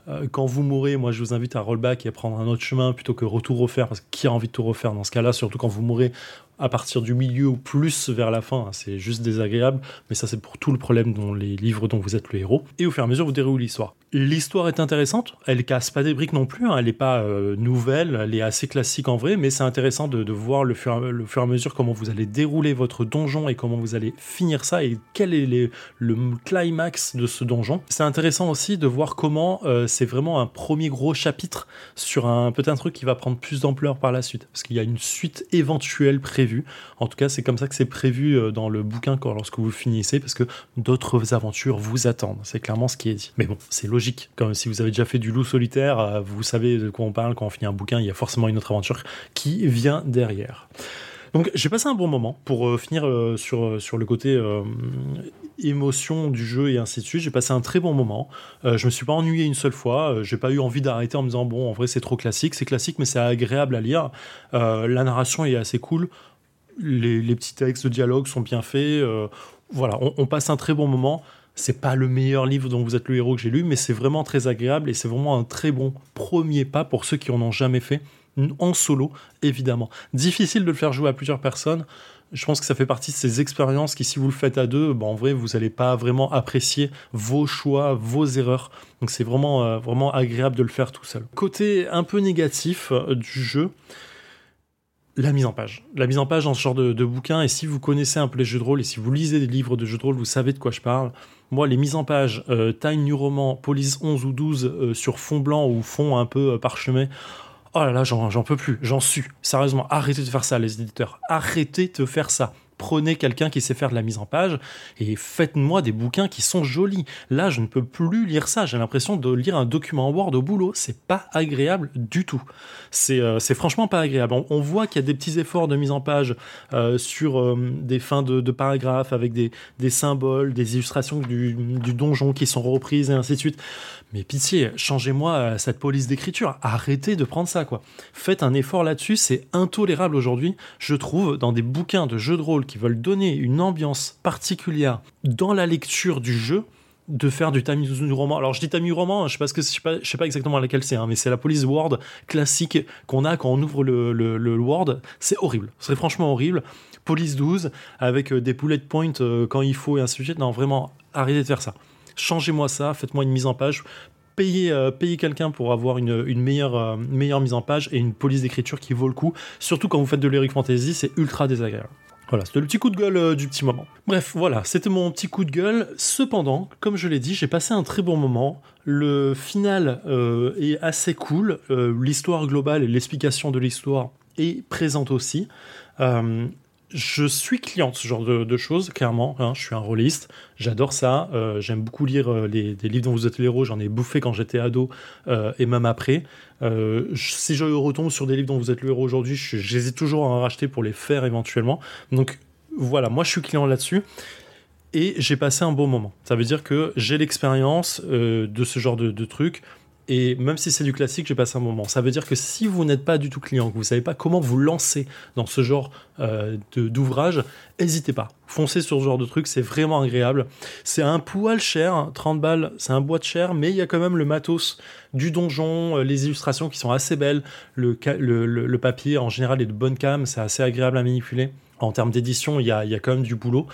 Euh, quand vous mourrez, moi je vous invite à rollback et à prendre un autre chemin plutôt que retour refaire, parce que qui a envie de tout refaire dans ce cas-là, surtout quand vous mourrez à partir du milieu ou plus vers la fin, hein, c'est juste désagréable, mais ça c'est pour tout le problème dans les livres dont vous êtes le héros. Et au fur et à mesure, vous déroulez l'histoire. L'histoire est intéressante, elle casse pas des briques non plus, hein, elle n'est pas euh, nouvelle, elle est assez classique en vrai, mais c'est intéressant de, voir le fur, le fur et à mesure comment vous allez dérouler votre donjon et comment vous allez finir ça et quel est le climax de ce donjon. C'est intéressant aussi de voir comment euh, c'est vraiment un premier gros chapitre sur un peut-être un truc qui va prendre plus d'ampleur par la suite, parce qu'il y a une suite éventuelle prévue. En tout cas, c'est comme ça que c'est prévu euh, dans le bouquin quand, lorsque vous finissez, parce que d'autres aventures vous attendent. C'est clairement ce qui est dit. Mais bon, c'est logique. Comme si vous avez déjà fait du loup solitaire, euh, vous savez de quoi on parle quand on finit un bouquin. Il y a forcément une autre aventure qui vient derrière. Donc j'ai passé un bon moment pour euh, finir sur, sur le côté émotion du jeu et ainsi de suite. J'ai passé un très bon moment. Je me suis pas ennuyé une seule fois. J'ai pas eu envie d'arrêter en me disant bon en vrai c'est trop classique. C'est classique mais c'est agréable à lire. La narration est assez cool. Les, petits textes de dialogue sont bien faits. Euh, voilà, on, passe un très bon moment. C'est pas le meilleur livre dont vous êtes le héros que j'ai lu, mais c'est vraiment très agréable et c'est vraiment un très bon premier pas pour ceux qui en ont jamais fait en solo, évidemment. Difficile de le faire jouer à plusieurs personnes. Je pense que ça fait partie de ces expériences qui, si vous le faites à deux, bah, en vrai, vous n'allez pas vraiment apprécier vos choix, vos erreurs. Donc c'est vraiment, euh, vraiment agréable de le faire tout seul. Côté un peu négatif euh, du jeu, la mise en page. La mise en page dans ce genre de, bouquin, et si vous connaissez un peu les jeux de rôle, et si vous lisez des livres de jeux de rôle, vous savez de quoi je parle. Moi, les mises en page, euh, Time New Roman, Police 11 ou 12 euh, sur fond blanc ou fond un peu euh, parchemin, oh là là, j'en peux plus, j'en suis. Sérieusement, arrêtez de faire ça, les éditeurs. Arrêtez de faire ça. Prenez quelqu'un qui sait faire de la mise en page et faites-moi des bouquins qui sont jolis. Là, je ne peux plus lire ça. J'ai l'impression de lire un document Word au boulot. C'est pas agréable du tout. C'est euh, franchement pas agréable. On, voit qu'il y a des petits efforts de mise en page euh, sur euh, des fins de, paragraphes avec des, des symboles, des illustrations du, du donjon qui sont reprises et ainsi de suite. Mais pitié, changez-moi euh, cette police d'écriture. Arrêtez de prendre ça, quoi. Faites un effort là-dessus. C'est intolérable aujourd'hui, je trouve, dans des bouquins de jeux de rôle qui veulent donner une ambiance particulière dans la lecture du jeu, de faire du use roman. Alors je dis use roman, je sais sais pas, sais exactement laquelle c'est, hein, mais c'est la police Word classique qu'on a quand on ouvre le, le, Word. C'est horrible, c'est franchement horrible. Police 12 avec euh, des bullet points euh, quand il faut et de suite. Non, vraiment, arrêtez de faire ça. Changez-moi ça, faites-moi une mise en page. Payez, euh, payez quelqu'un pour avoir une, une meilleure, meilleure mise en page et une police d'écriture qui vaut le coup. Surtout quand vous faites de l'Heroic Fantasy, c'est ultra désagréable. Voilà, c'était le petit coup de gueule euh, du petit moment. Bref, voilà, c'était mon petit coup de gueule. Cependant, comme je l'ai dit, j'ai passé un très bon moment. Le final euh, est assez cool. Euh, l'histoire globale et l'explication de l'histoire est présente aussi. Je suis client de ce genre de, choses, clairement. hein, je suis un rôliste, j'adore ça. euh, J'aime beaucoup lire euh, les, des livres dont vous êtes les héros. J'en ai bouffé quand j'étais ado euh, et même après. Si je retombe sur des livres dont vous êtes le aujourd'hui, j'hésite toujours à en racheter pour les faire éventuellement. Donc voilà, moi je suis client là-dessus. Et j'ai passé un bon moment. Ça veut dire que j'ai l'expérience de ce genre de trucs. Et même si c'est du classique, j'ai passé un moment. Ça veut dire que si vous n'êtes pas du tout client, que vous ne savez pas comment vous lancer dans ce genre euh, de- d'ouvrage, n'hésitez pas. Foncez sur ce genre de truc, c'est vraiment agréable. C'est un poil cher, hein, 30 balles, c'est un boîte cher, mais il y a quand même le matos du donjon, euh, les illustrations qui sont assez belles, le, papier en général est de bonne cam, c'est assez agréable à manipuler. En termes d'édition, il y a, y a quand même du boulot.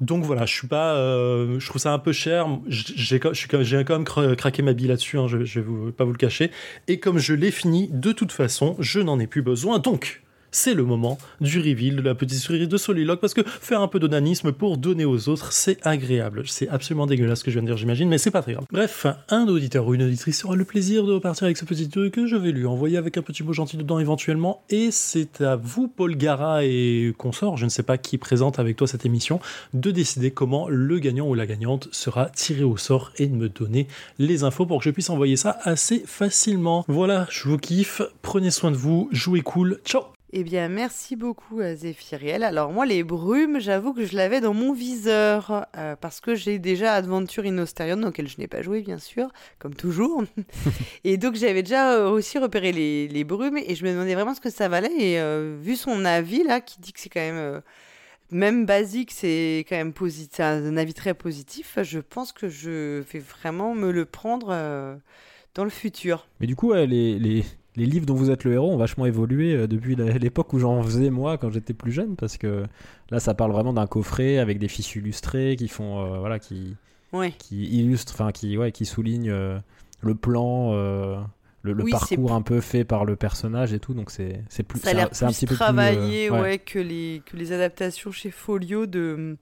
Donc voilà, je suis pas, euh, trouve ça un peu cher. J'ai quand même cra- craqué ma bille là-dessus, hein, je, je vais pas vous le cacher. Et comme je l'ai fini, de toute façon, je n'en ai plus besoin. Donc, c'est le moment du reveal de la petite souris de Soliloque parce que faire un peu d'onanisme pour donner aux autres, c'est agréable. C'est absolument dégueulasse ce que je viens de dire, j'imagine, mais c'est pas très grave. Bref, un auditeur ou une auditrice aura le plaisir de repartir avec ce petit truc que je vais lui envoyer avec un petit mot gentil dedans éventuellement. Et c'est à vous, Paul Gara et consort, je ne sais pas qui présente avec toi cette émission, de décider comment le gagnant ou la gagnante sera tiré au sort et de me donner les infos pour que je puisse envoyer ça assez facilement. Voilà, je vous kiffe, prenez soin de vous, jouez cool, ciao Eh bien, merci beaucoup à Zéphiriel. Alors moi, les brumes, j'avoue que je l'avais dans mon viseur, euh, parce que j'ai déjà Adventure in Osterion, auquel je n'ai pas joué, bien sûr, comme toujours. et donc, j'avais déjà euh, aussi repéré les, les brumes, et je me demandais vraiment ce que ça valait. Et euh, vu son avis, là, qui dit que c'est quand même... euh, même basique, c'est quand même positif, c'est un avis très positif. Je pense que je vais vraiment me le prendre dans le futur. Mais du coup, les, les, les livres dont vous êtes le héros ont vachement évolué euh, depuis l'époque où j'en faisais moi quand j'étais plus jeune, parce que là, ça parle vraiment d'un coffret avec des fiches illustrées qui font, euh, voilà, qui, Ouais. qui illustrent, enfin, qui, ouais, qui soulignent euh, le plan, euh, le, le Oui, c'est parcours plus- un peu fait par le personnage et tout, donc c'est c'est plus, Ça a c'est un- l'air c'est un plus petit peu plus, travaillé ouais. ouais, que, les, que les adaptations chez Folio de,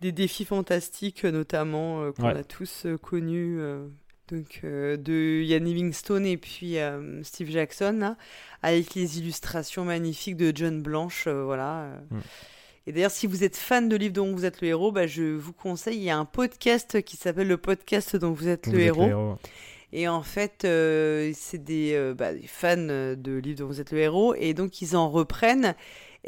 des défis fantastiques, notamment, qu'on a tous connus. Donc, euh, de Ian Livingstone et puis euh, Steve Jackson, là, avec les illustrations magnifiques de John Blanche. euh, voilà. Mm. Et d'ailleurs, si vous êtes fan de livres dont vous êtes le héros, bah, je vous conseille, il y a un podcast qui s'appelle le podcast dont vous êtes Vous le êtes héros. Et en fait, c'est des, bah, des fans de livres dont vous êtes le héros, et donc ils en reprennent.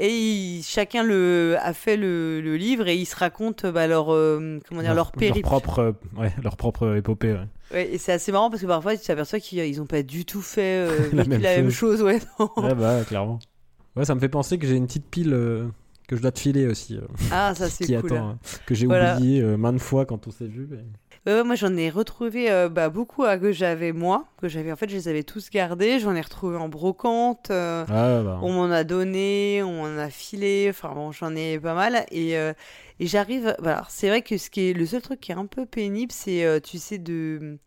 Et ils- chacun le, a fait le, le livre et ils se racontent bah, leur, euh, comment dire, leur, périple. propre, euh, ouais, leur propre épopée. ouais. Ouais, et c'est assez marrant parce que parfois tu t'aperçois qu'ils n'ont pas du tout fait euh, La même la même chose. Ouais. Ouais, bah, clairement. Ouais, ça me fait penser que j'ai une petite pile euh, que je dois te filer aussi. euh, Ah, ça c'est cool. attend, hein, que j'ai Voilà. oublié euh, maintes fois quand on s'est vu. mais- Moi j'en ai retrouvé euh, bah, beaucoup à que j'avais moi, que j'avais en fait je les avais tous gardés, j'en ai retrouvé en brocante, euh, Ah, bah. on m'en a donné, on m'en a filé, enfin bon j'en ai pas mal et, euh, et j'arrive, bah, alors c'est vrai que ce qui est le seul truc qui est un peu pénible c'est tu sais de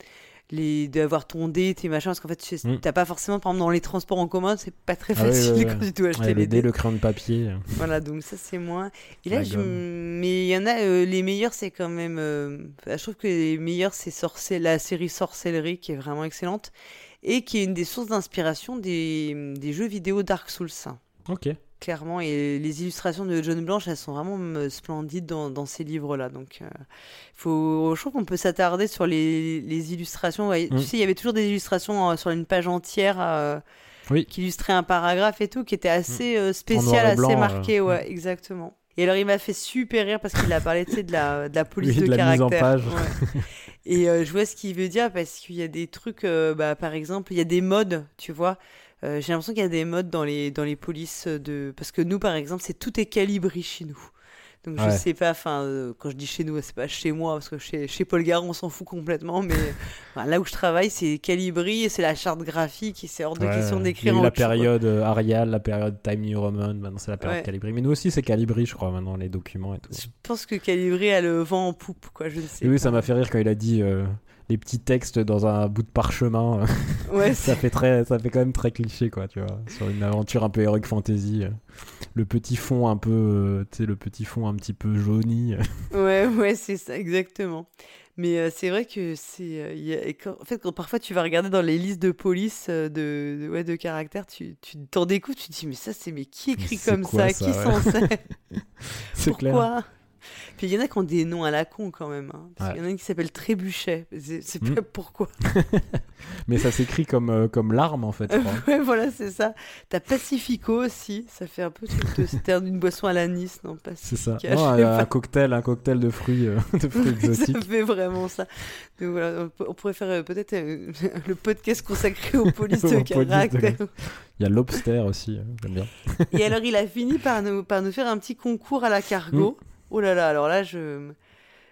les d'avoir ton dé, tes machins parce qu'en fait tu sais, Mm. t'as pas forcément par exemple dans les transports en commun c'est pas très Ah ouais, facile ouais, quand ouais. tu dois acheter Ouais, les le dé, dés. le crayon de papier. Voilà, donc ça c'est moins. Et là, je... mais il y en a, euh, les meilleurs, c'est quand même. euh, enfin, je trouve que les meilleurs, c'est Sorcel... la série Sorcellerie qui est vraiment excellente et qui est une des sources d'inspiration des... des jeux vidéo Dark Souls. Ok. Clairement, et les illustrations de John Blanche, elles sont vraiment euh, splendides dans, dans ces livres-là. Donc, euh, faut... je trouve qu'on peut s'attarder sur les, les illustrations. Ouais, Mm. Tu sais, il y avait toujours des illustrations euh, sur une page entière euh, Oui. qui illustraient un paragraphe et tout, qui était assez euh, spécial, assez blanc, marqué. Ouais, exactement. Et alors, il m'a fait super rire parce qu'il a parlé tu de la, de la police Oui, de, de la mise en caractère. page. Ouais. Et euh, je vois ce qu'il veut dire parce qu'il y a des trucs, euh, bah, par exemple, il y a des modes, tu vois. Euh, J'ai l'impression qu'il y a des modes dans les, dans les polices de. Parce que nous, par exemple, c'est tout est calibré chez nous. Donc je Ouais. sais pas, enfin, euh, quand je dis chez nous, c'est pas chez moi, parce que chez, chez Paul Garon, on s'en fout complètement, mais enfin, là où je travaille, c'est calibri, c'est la charte graphique, et c'est hors de Ouais, question d'écrire en la quoi. période euh, Arial, la période Time New Roman, maintenant c'est la période Ouais. Calibri. Mais nous aussi c'est Calibri, je crois, maintenant, les documents et tout. Je pense que calibri a le vent en poupe, quoi, je ne sais Et oui, pas. ça m'a fait rire quand il a dit euh, les petits textes dans un bout de parchemin. Ouais, ça fait très, ça fait quand même très cliché, quoi, tu vois, sur une aventure un peu heroic fantasy. euh. Le petit fond un peu, euh, tu sais, le petit fond un petit peu jauni. Ouais, ouais, c'est ça, exactement. Mais euh, c'est vrai que c'est. euh, en fait, quand parfois tu vas regarder dans les listes de police euh, de, de, ouais, de caractères, tu tu t'en découvres, tu te dis, mais ça, c'est. Mais qui écrit comme quoi ça, ça, Qui ouais? s'en sert? C'est clair. Puis il y en a qui ont des noms à la con quand même. hein. Parce Ouais. qu'il y en a une qui s'appelle Trébuchet. C'est Hmm. pas pourquoi. Mais ça s'écrit comme, euh, comme l'arme, en fait, ouais, voilà, c'est ça. T'as Pacifico aussi. Ça fait un peu c'était une boisson à l'anis, non C'est ça. Sais un, cocktail, un cocktail de fruits, euh, de fruits exotiques. Ça fait vraiment ça. Donc voilà, on pourrait faire euh, peut-être le podcast consacré aux polices de caractère. Il y a Lobster aussi, j'aime bien. Et alors, il a fini par nous, par nous faire un petit concours à la cargo. Mm. Oh là là, alors là, je.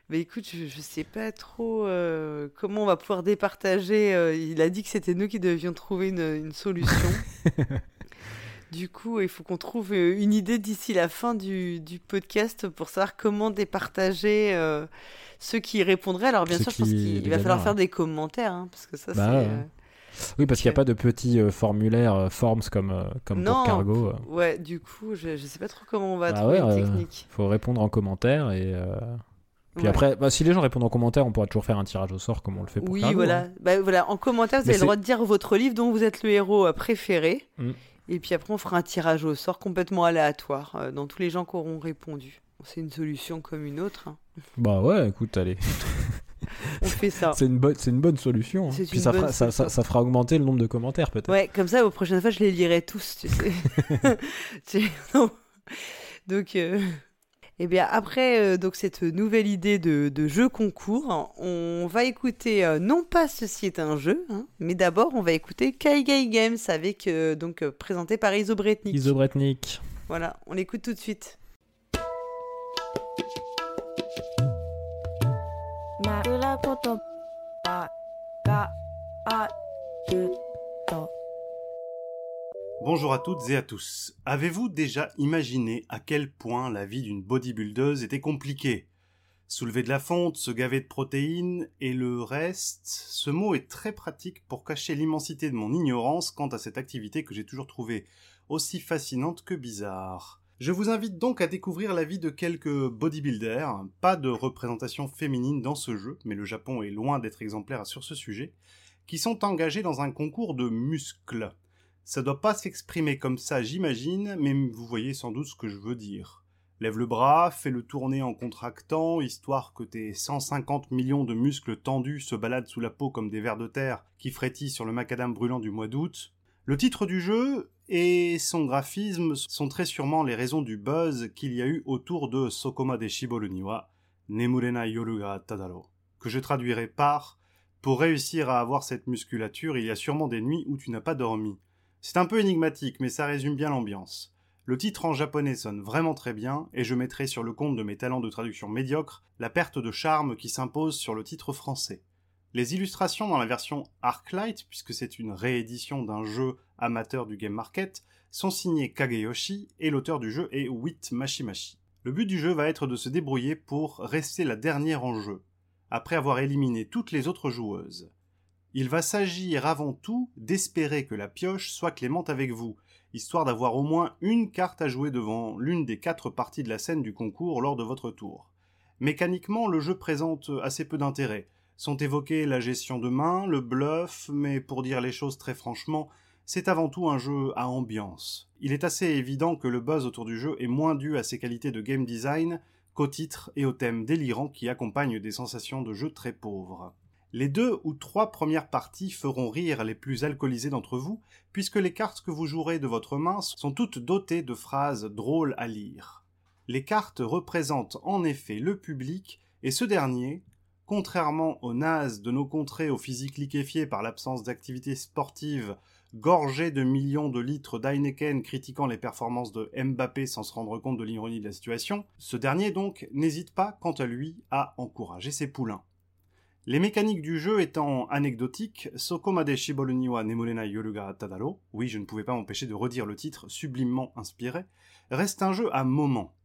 Mais écoute, je, je sais pas trop euh, comment on va pouvoir départager. euh, il a dit que c'était nous qui devions trouver une, une solution. du coup, il faut qu'on trouve euh, une idée d'ici la fin du, du podcast pour savoir comment départager euh, ceux qui répondraient. Alors, bien Ceux sûr, je pense qui- qu'il va falloir faire des commentaires, hein, parce que ça, Bah c'est. Oui, parce qu'il n'y a pas de petits euh, formulaires, euh, forms comme, euh, comme non, pour Cargo. euh. ouais, du coup, je, je sais pas trop comment on va Bah trouver ouais, une euh, technique. faut répondre en commentaire et. Puis Ouais. après, bah, si les gens répondent en commentaire, on pourra toujours faire un tirage au sort comme on le fait pour Oui, Cargo, voilà. hein. Bah, voilà. En commentaire, vous Mais avez le droit de dire votre livre dont vous êtes le héros préféré. Mm. Et puis après, on fera un tirage au sort complètement aléatoire dans tous les gens qui auront répondu. C'est une solution comme une autre. hein. Bah ouais, écoute, allez. On fait ça. c'est une, bonne c'est une bonne solution. hein. Puis ça bonne fera, ça, ça- ça fera augmenter le nombre de commentaires peut-être. Ouais, comme ça, aux prochaines fois, je les lirai tous, tu sais. Donc, euh, eh bien, après euh, donc cette nouvelle idée de, de jeu concours, on va écouter euh, non pas ceci est un jeu, hein, mais d'abord on va écouter Kaigai Games avec donc donc euh, présenté par Isobretnik. Isobretnik. Voilà, on l'écoute tout de suite. 枕言葉があると Bonjour à toutes et à tous. Avez-vous déjà imaginé à quel point la vie d'une bodybuildeuse était compliquée Soulever de la fonte, se gaver de protéines et le reste, ce mot est très pratique pour cacher l'immensité de mon ignorance quant à cette activité que j'ai toujours trouvée aussi fascinante que bizarre. Je vous invite donc à découvrir la vie de quelques bodybuilders, pas de représentation féminine dans ce jeu, mais le Japon est loin d'être exemplaire sur ce sujet, qui sont engagés dans un concours de muscles. Ça doit pas s'exprimer comme ça, j'imagine, mais vous voyez sans doute ce que je veux dire. Lève le bras, fais le tourner en contractant, histoire que tes 150 millions de muscles tendus se baladent sous la peau comme des vers de terre qui frétillent sur le macadam brûlant du mois d'août. Le titre du jeu et son graphisme sont très sûrement les raisons du buzz qu'il y a eu autour de Sokoma de Shiboru Niwa, Nemurena Yoru ga Tadaro, que je traduirai par Pour réussir à avoir cette musculature, il y a sûrement des nuits où tu n'as pas dormi. C'est un peu énigmatique, mais ça résume bien l'ambiance. Le titre en japonais sonne vraiment très bien, et je mettrai sur le compte de mes talents de traduction médiocre la perte de charme qui s'impose sur le titre français. Les illustrations dans la version Arclight, puisque c'est une réédition d'un jeu amateur du Game Market, sont signées Kageyoshi et l'auteur du jeu est Wit Mashimashi. Le but du jeu va être de se débrouiller pour rester la dernière en jeu, après avoir éliminé toutes les autres joueuses. Il va s'agir avant tout d'espérer que la pioche soit clémente avec vous, histoire d'avoir au moins une carte à jouer devant l'une des quatre parties de la scène du concours lors de votre tour. Mécaniquement, le jeu présente assez peu d'intérêt. Sont évoqués la gestion de main, le bluff, mais pour dire les choses très franchement, c'est avant tout un jeu à ambiance. Il est assez évident que le buzz autour du jeu est moins dû à ses qualités de game design qu'au titre et au thème délirant qui accompagnent des sensations de jeu très pauvres. Les deux ou trois premières parties feront rire les plus alcoolisés d'entre vous, puisque les cartes que vous jouerez de votre main sont toutes dotées de phrases drôles à lire. Les cartes représentent en effet le public, et ce dernier, contrairement aux nazes de nos contrées au physique liquéfié par l'absence d'activité sportive, gorgé de millions de litres d'Heineken critiquant les performances de Mbappé sans se rendre compte de l'ironie de la situation, ce dernier donc n'hésite pas, quant à lui, à encourager ses poulains. Les mécaniques du jeu étant anecdotiques, Sokomade Shiboru ni wa Nemurena Yoruga Tadaro, oui je ne pouvais pas m'empêcher de redire le titre sublimement inspiré, reste un jeu à moments.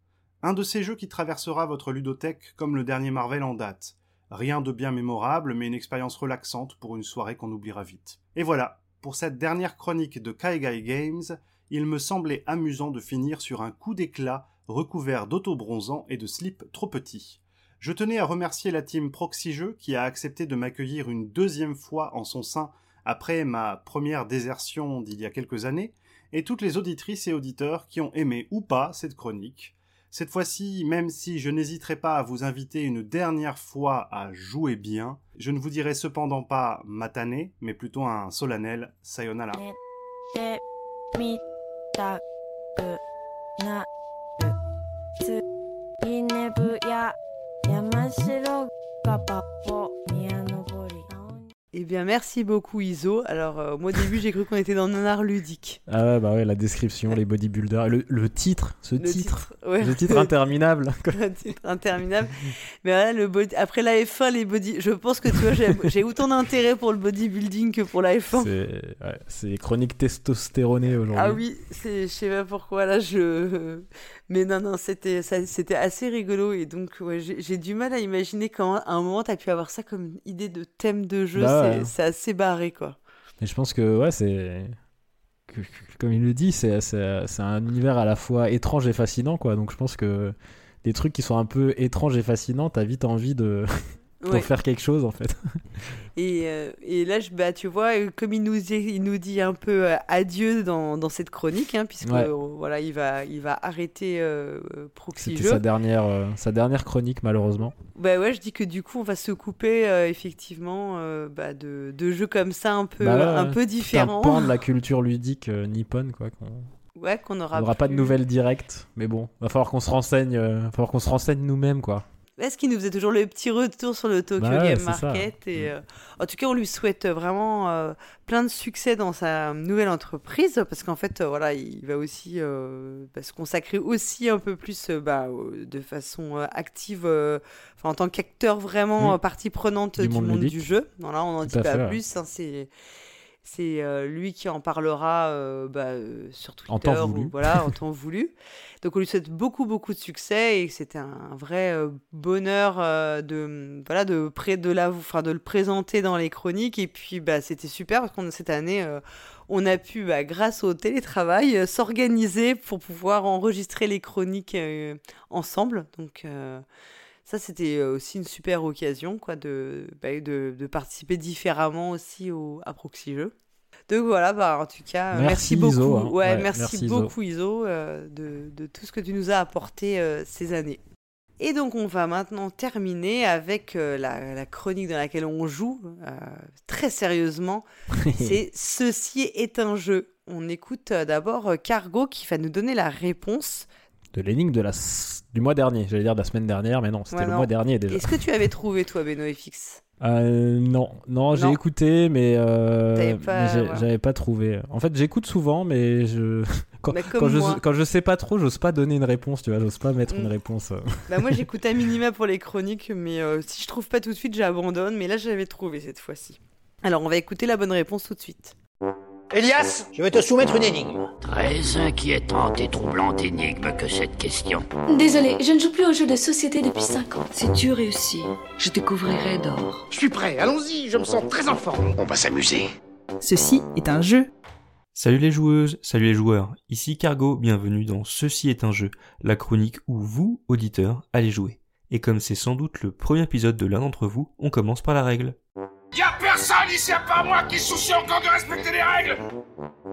Un de ces jeux qui traversera votre ludothèque comme le dernier Marvel en date. Rien de bien mémorable, mais une expérience relaxante pour une soirée qu'on oubliera vite. Et voilà, pour cette dernière chronique de Kaigai Games, il me semblait amusant de finir sur un coup d'éclat recouvert d'autobronzant et de slip trop petits. Je tenais à remercier la team Proxy Jeux qui a accepté de m'accueillir une deuxième fois en son sein après ma première désertion d'il y a quelques années, et toutes les auditrices et auditeurs qui ont aimé ou pas cette chronique. Cette fois-ci, même si je n'hésiterai pas à vous inviter une dernière fois à jouer bien, je ne vous dirai cependant pas matané, mais plutôt un solennel. Sayonara. Eh bien, merci beaucoup, Iso. Alors, euh, moi, au début, j'ai cru qu'on était dans un art ludique. Ah ouais, bah ouais, la description, les bodybuilders, le, le titre, ce Le titre, titre, ouais. le titre interminable. un titre interminable. Mais voilà, le body... après la F1, les body... je pense que tu vois, j'ai- autant d'intérêt pour le bodybuilding que pour la F1. C'est ouais, chronique testostéronée aujourd'hui. Ah oui, je sais pas pourquoi là, je. Mais non, non, c'était, assez rigolo et donc ouais, j'ai, du mal à imaginer comment à un moment t'as pu avoir ça comme idée de thème de jeu. Bah c'est, ouais. assez barré quoi. Et je pense que, ouais, c'est. Comme il le dit, c'est c'est- c'est un univers à la fois étrange et fascinant, quoi. Donc je pense que des trucs qui sont un peu étranges et fascinants, t'as vite envie de. Ouais. faire quelque chose, en fait. Et, euh, et là, je, bah, tu vois, euh, comme il nous, dit- il nous dit un peu euh, adieu dans, dans cette chronique, hein, puisque Ouais. voilà, il va, il va arrêter euh, Proxy C'était sa dernière, euh, sa dernière chronique, malheureusement. Bah ouais, je dis que du coup, on va se couper effectivement bah, de, de jeux comme ça un peu, Bah un peu différents. un pan de la culture ludique nippone, quoi. Ouais, qu'on On aura. n'aura pas de nouvelles directes, mais bon, va falloir qu'on se renseigne, va falloir qu'on se renseigne nous-mêmes, quoi. Est-ce qu'il nous faisait toujours le petit retour sur le Tokyo Bah Game ça. Market et, euh, En tout cas, on lui souhaite vraiment euh, plein de succès dans sa nouvelle entreprise parce qu'en fait, euh, voilà, il va aussi bah, se consacrer aussi un peu plus bah, de façon active, en tant qu'acteur vraiment Mm. partie prenante Du du, monde du jeu. Voilà, on n'en dit pas fait, plus. hein, c'est c'est euh, lui qui en parlera euh, bah, euh, sur Twitter. En temps ou- voilà, en temps voulu. Donc on lui souhaite beaucoup beaucoup de succès et c'était un vrai bonheur de voilà de près de la enfin de le présenter dans les chroniques et puis bah c'était super parce qu'on cette année on a pu bah, grâce au télétravail s'organiser pour pouvoir enregistrer les chroniques ensemble. Donc ça, c'était euh, aussi une super occasion quoi, de, bah, de, de participer différemment aussi au, à Proxy Jeux. Donc voilà, bah, en tout cas, euh, Merci, merci, beaucoup. Iso, hein. Ouais, Ouais, merci, beaucoup Iso euh, de, de tout ce que tu nous as apporté euh, ces années. Et donc on va maintenant terminer avec euh, la, la chronique dans laquelle on joue très sérieusement. C'est Ceci est un jeu. On écoute d'abord Cargo qui va nous donner la réponse. De l'énigme de la du mois dernier, j'allais dire de la semaine dernière, mais non, c'était Ouais, le non. mois dernier déjà. Est-ce que tu avais trouvé toi, Beno FX Euh, non, non, j'ai écouté, mais, euh, pas- j'avais pas trouvé. En fait, j'écoute souvent, mais je quand, Bah, je moi. quand je sais pas trop, j'ose pas donner une réponse, tu vois, j'ose pas mettre Mm. une réponse. euh. Bah moi j'écoute à minima pour les chroniques, mais euh, si je trouve pas tout de suite, j'abandonne. Mais là j'avais trouvé cette fois-ci. Alors on va écouter la bonne réponse tout de suite. Elias, je vais te soumettre une énigme. Très inquiétante et troublante énigme que cette question. Désolé, je ne joue plus aux jeux de société depuis 5 ans. Si tu réussis, je te couvrirai d'or. Je suis prêt, allons-y, je me sens très en forme. On va s'amuser. Ceci est un jeu. Salut les joueuses, salut les joueurs, ici Cargo, bienvenue dans Ceci est un jeu, la chronique où vous, auditeurs, allez jouer. Et comme c'est sans doute le premier épisode de l'un d'entre vous, on commence par la règle. Personne ici à part moi qui soucie encore de respecter les règles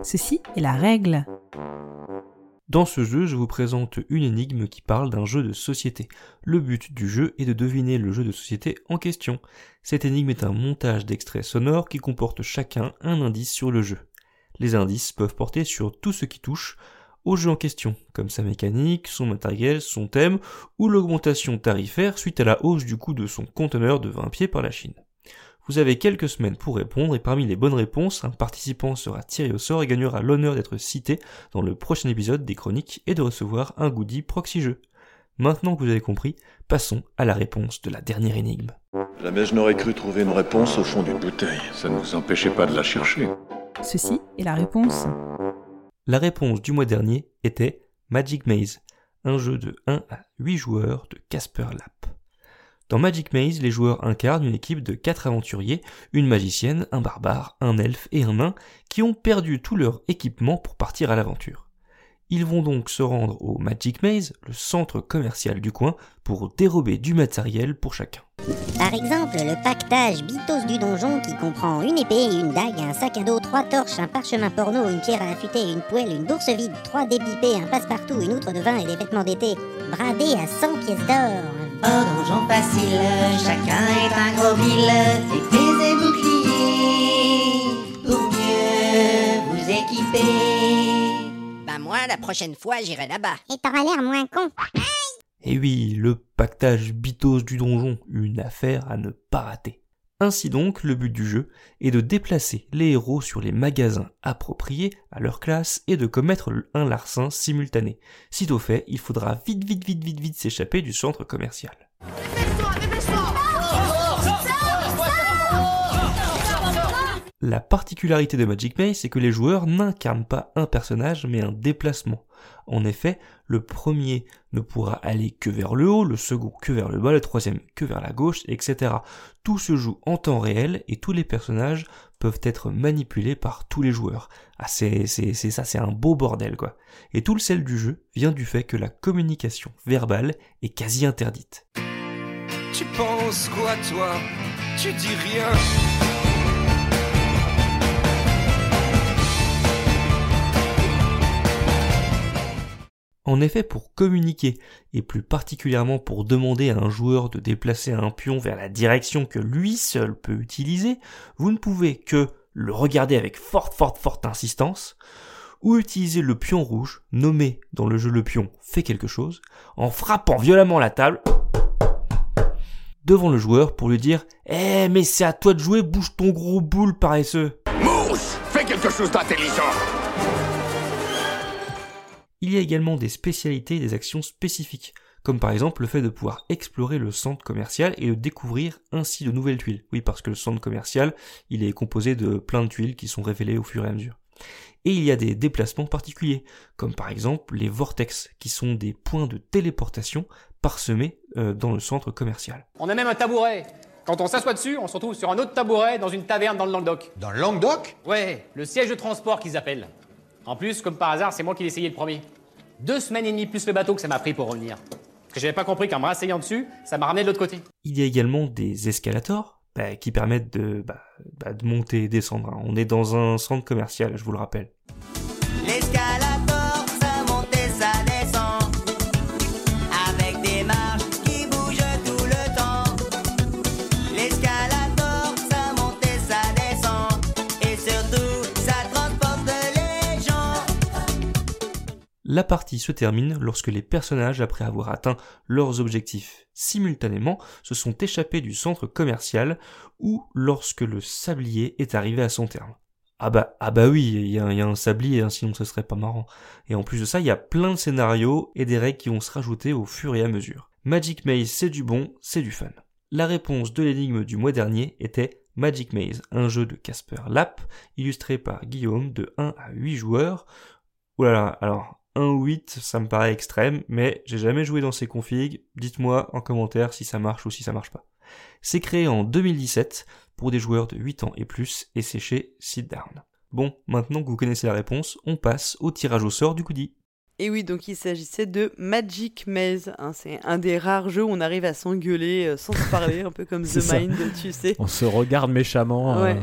Ceci est la règle. Dans ce jeu, je vous présente une énigme qui parle d'un jeu de société. Le but du jeu est de deviner le jeu de société en question. Cette énigme est un montage d'extraits sonores qui comporte chacun un indice sur le jeu. Les indices peuvent porter sur tout ce qui touche au jeu en question, comme sa mécanique, son matériel, son thème, ou l'augmentation tarifaire suite à la hausse du coût de son conteneur de 20 pieds par la Chine. Vous avez quelques semaines pour répondre et parmi les bonnes réponses, un participant sera tiré au sort et gagnera l'honneur d'être cité dans le prochain épisode des chroniques et de recevoir un goodie proxy jeu. Maintenant que vous avez compris, passons à la réponse de la dernière énigme. Jamais je n'aurais cru trouver une réponse au fond d'une bouteille. Ça ne vous empêchait pas de la chercher. Ceci est la réponse. La réponse du mois dernier était Magic Maze, un jeu de 1 à 8 joueurs de Casper Lap. Dans Magic Maze, les joueurs incarnent une équipe de 4 aventuriers, une magicienne, un barbare, un elfe et un nain, qui ont perdu tout leur équipement pour partir à l'aventure. Ils vont donc se rendre au Magic Maze, le centre commercial du coin, pour dérober du matériel pour chacun. Par exemple, le pactage Bitos du donjon qui comprend une épée, une dague, un sac à dos, trois torches, un parchemin porno, une pierre à affûter, une poêle, une bourse vide, trois dés pipés, un passe-partout, une outre de vin et des vêtements d'été, bradés à 100 pièces d'or. Un donjon facile, chacun est un gros ville, épées et boucliers, pour mieux vous équiper. Bah moi, la prochaine fois, j'irai là-bas. Et t'auras l'air moins con. Et oui, le pactage bitos du donjon, une affaire à ne pas rater. Ainsi donc, le but du jeu est de déplacer les héros sur les magasins appropriés à leur classe et de commettre un larcin simultané. Sitôt fait, il faudra vite vite vite vite vite s'échapper du centre commercial. La particularité de Magic Maze, c'est que les joueurs n'incarnent pas un personnage, mais un déplacement. En effet, le premier ne pourra aller que vers le haut, le second que vers le bas, le troisième que vers la gauche, etc. Tout se joue en temps réel et tous les personnages peuvent être manipulés par tous les joueurs. Ah, c'est, ça, c'est un beau bordel, quoi. Et tout le sel du jeu vient du fait que la communication verbale est quasi interdite. Tu penses quoi, toi? Tu dis rien. En effet, pour communiquer, et plus particulièrement pour demander à un joueur de déplacer un pion vers la direction que lui seul peut utiliser, vous ne pouvez que le regarder avec forte, forte, forte insistance, ou utiliser le pion rouge, nommé dans le jeu le pion fait quelque chose, en frappant violemment la table devant le joueur pour lui dire Eh mais c'est à toi de jouer, bouge ton gros boule paresseux! Mousse! Fais quelque chose d'intelligent Il y a également des spécialités et des actions spécifiques, comme par exemple le fait de pouvoir explorer le centre commercial et de découvrir ainsi de nouvelles tuiles. Oui, parce que le centre commercial, il est composé de plein de tuiles qui sont révélées au fur et à mesure. Et il y a des déplacements particuliers, comme par exemple les vortex, qui sont des points de téléportation parsemés euh, dans le centre commercial. On a même un tabouret. Quand on s'assoit dessus, on se retrouve sur un autre tabouret dans une taverne dans le Languedoc. Dans le Languedoc? Ouais, le siège de transport qu'ils appellent. En plus, comme par hasard, c'est moi qui l'ai essayé le premier. Deux semaines et demie plus le bateau que ça m'a pris pour revenir. Parce que j'avais pas compris qu'en me rasseyant dessus, ça m'a ramené de l'autre côté. Il y a également des escalators bah, qui permettent de, bah, bah, de monter et descendre. hein. On est dans un centre commercial, je vous le rappelle. L'escalator, La partie se termine lorsque les personnages, après avoir atteint leurs objectifs simultanément, se sont échappés du centre commercial ou lorsque le sablier est arrivé à son terme. Ah bah, ah bah oui, il y, a- un sablier, hein, sinon ce serait pas marrant. Et en plus de ça, il y a plein de scénarios et des règles qui vont se rajouter au fur et à mesure. Magic Maze, c'est du bon, c'est du fun. La réponse de l'énigme du mois dernier était Magic Maze, un jeu de Casper Lap, illustré par Guillaume de 1 à 8 joueurs. Oulala, alors 1 ou 8, ça me paraît extrême, mais j'ai jamais joué dans ces configs. Dites-moi en commentaire si ça marche ou si ça marche pas. C'est créé en 2017 pour des joueurs de 8 ans et plus et c'est chez Sit Down. Bon, maintenant que vous connaissez la réponse, on passe au tirage au sort du goodie. Et oui, donc il s'agissait de Magic Maze. hein. c'est un des rares jeux où on arrive à s'engueuler euh, sans se parler, un peu comme The ça. Mind, tu sais. On se regarde méchamment. Ouais. euh,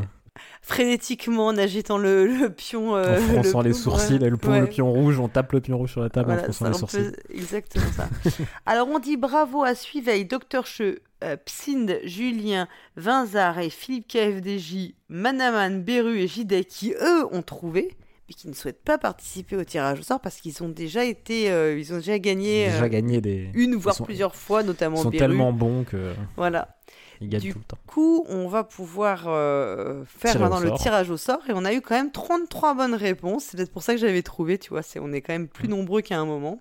Frénétiquement en agitant le, le pion. euh, en fronçant le les sourcils ouais. et le, pion- Ouais. le pion rouge, on tape le pion rouge sur la table Voilà, en fronçant les sourcils. exactement ça. Alors on dit bravo à Suiveil, Dr Cheux, euh, Psinde, Julien, Vinzard et Philippe KFDJ, Manaman, Beru et Jidet qui eux ont trouvé. mais qui ne souhaitent pas participer au tirage au sort parce qu'ils ont déjà été, euh, ils ont déjà gagné, Déjà euh, gagné des- une voire sont- plusieurs fois, notamment Ils sont Beru. tellement bons que Voilà. Ils gagnent Du tout le temps. coup, on va pouvoir euh, faire Tirer au maintenant le tirage au sort et on a eu quand même 33 bonnes réponses. C'est peut-être pour ça que j'avais trouvé, tu vois, c'est, on est quand même plus nombreux qu'à un moment.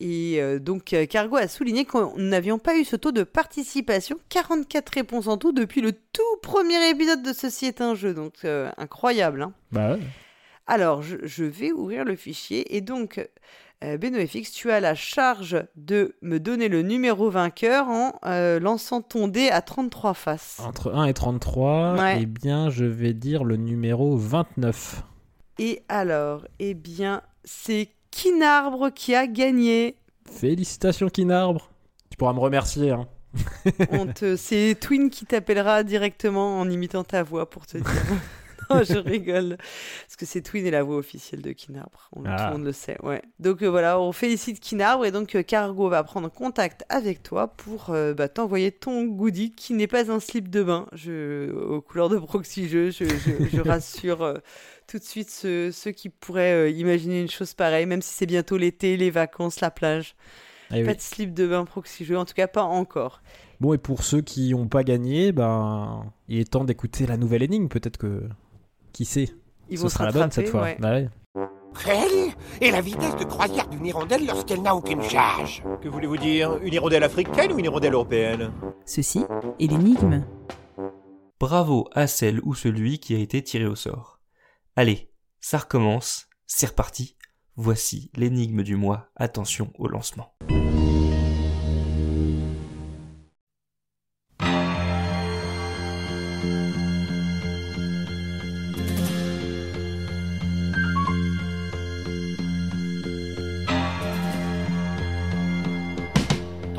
Et euh, donc, euh, Cargo a souligné nous n'avions pas eu ce taux de participation, 44 réponses en tout depuis le tout premier épisode de Ceci est un jeu, donc euh, incroyable. Hein. Bah ouais. Alors, je, je vais ouvrir le fichier et donc, BenoFX, tu as la charge de me donner le numéro vainqueur en euh, lançant ton dé à 33 faces. Entre 1 et 33, Ouais. eh bien, je vais dire le numéro 29. Et alors, eh bien, c'est Kinarbre qui a gagné. Félicitations, Kinarbre. Tu pourras me remercier. Hein. Te- C'est Twin qui t'appellera directement en imitant ta voix pour te dire. je rigole. Parce que c'est Twin et la voix officielle de Kinarbre. On- Tout Ah. le monde le sait, ouais. Donc euh, voilà, on félicite Kinarbre et donc euh, Cargo va prendre contact avec toi pour euh, bah, t'envoyer ton goodie qui n'est pas un slip de bain. Je, aux couleurs de proxy jeu, je, je- je rassure tout de suite ceux, ceux qui pourraient imaginer une chose pareille, même si c'est bientôt l'été, les vacances, la plage. Eh pas oui. de slip de bain proxy jeu, en tout cas pas encore. Bon, et pour ceux qui n'ont pas gagné, ben, il est temps d'écouter la nouvelle énigme. Peut-être que. Qui sait Ils Ce vont se sera la bonne cette fois. Bah ouais. Quelle est la vitesse de croisière d'une hirondelle lorsqu'elle n'a aucune charge Que voulez-vous dire? Une hirondelle africaine ou une hirondelle européenne? Ceci est l'énigme. Bravo à celle ou celui qui a été tiré au sort. Allez, ça recommence, c'est reparti. Voici l'énigme du mois. Attention au lancement.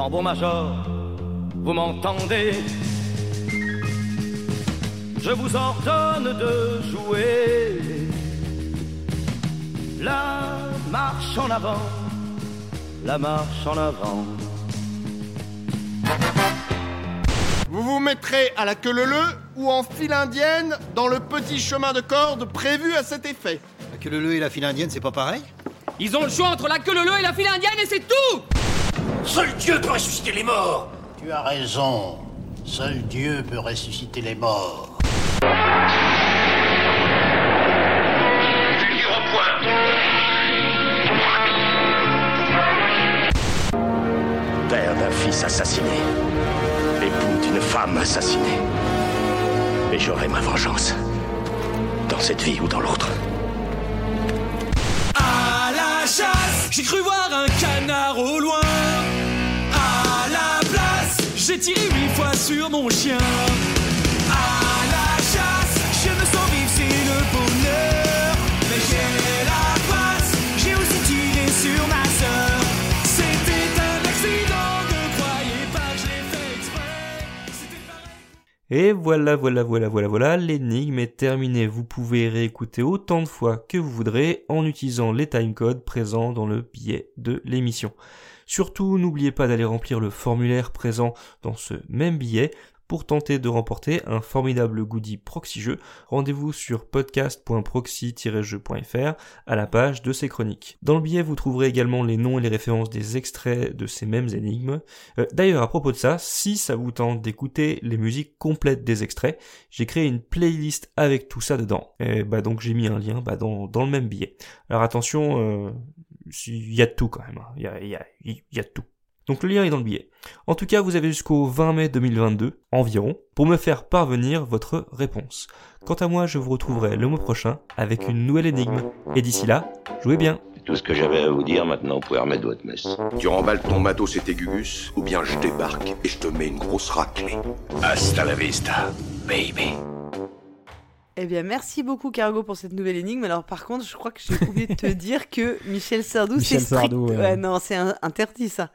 Tambour major, vous m'entendez? Je vous ordonne de jouer la marche en avant, la marche en avant. Vous vous mettrez à la queue leu ou en file indienne dans le petit chemin de corde prévu à cet effet. La queue leu et la file indienne, c'est pas pareil? Ils ont le choix entre la queue leu et la file indienne et c'est tout Seul Dieu peut ressusciter les morts Tu as raison. Seul Dieu peut ressusciter les morts. Père d'un fils assassiné. Époux d'une femme assassinée. Et j'aurai ma vengeance. Dans cette vie ou dans l'autre. À la chasse, j'ai cru voir un canard au loin. Et voilà, voilà, voilà, voilà, voilà, l'énigme est terminée. Vous pouvez réécouter autant de fois que vous voudrez en utilisant les timecodes présents dans le billet de l'émission. Surtout, n'oubliez pas d'aller remplir le formulaire présent dans ce même billet pour tenter de remporter un formidable goodie proxy jeu. Rendez-vous sur podcast.proxy-jeu.fr à la page de ces chroniques. Dans le billet, vous trouverez également les noms et les références des extraits de ces mêmes énigmes. Euh, D'ailleurs, à propos de ça, si ça vous tente d'écouter les musiques complètes des extraits, j'ai créé une playlist avec tout ça dedans. Et bah donc j'ai mis un lien bah, dans, le même billet. Alors attention, euh, il y a de tout quand même. hein. Il y a, il y, a, il y a de tout. Donc le lien est dans le billet. En tout cas, vous avez jusqu'au 20 mai 2022, environ, pour me faire parvenir votre réponse. Quant à moi, je vous retrouverai le mois prochain avec une nouvelle énigme. Et d'ici là, jouez bien. Tout ce que j'avais à vous dire, maintenant, vous pouvez remettre votre messe. Tu remballes ton matos et tes gugus, ou bien je débarque et je te mets une grosse raclée. Hasta la vista, baby. Eh bien, merci beaucoup, Cargo, pour cette nouvelle énigme. Alors, par contre, je crois que j'ai oublié de te dire que Michel Sardou, c'est strict. Sardou, ouais. Ouais, non, c'est interdit, ça.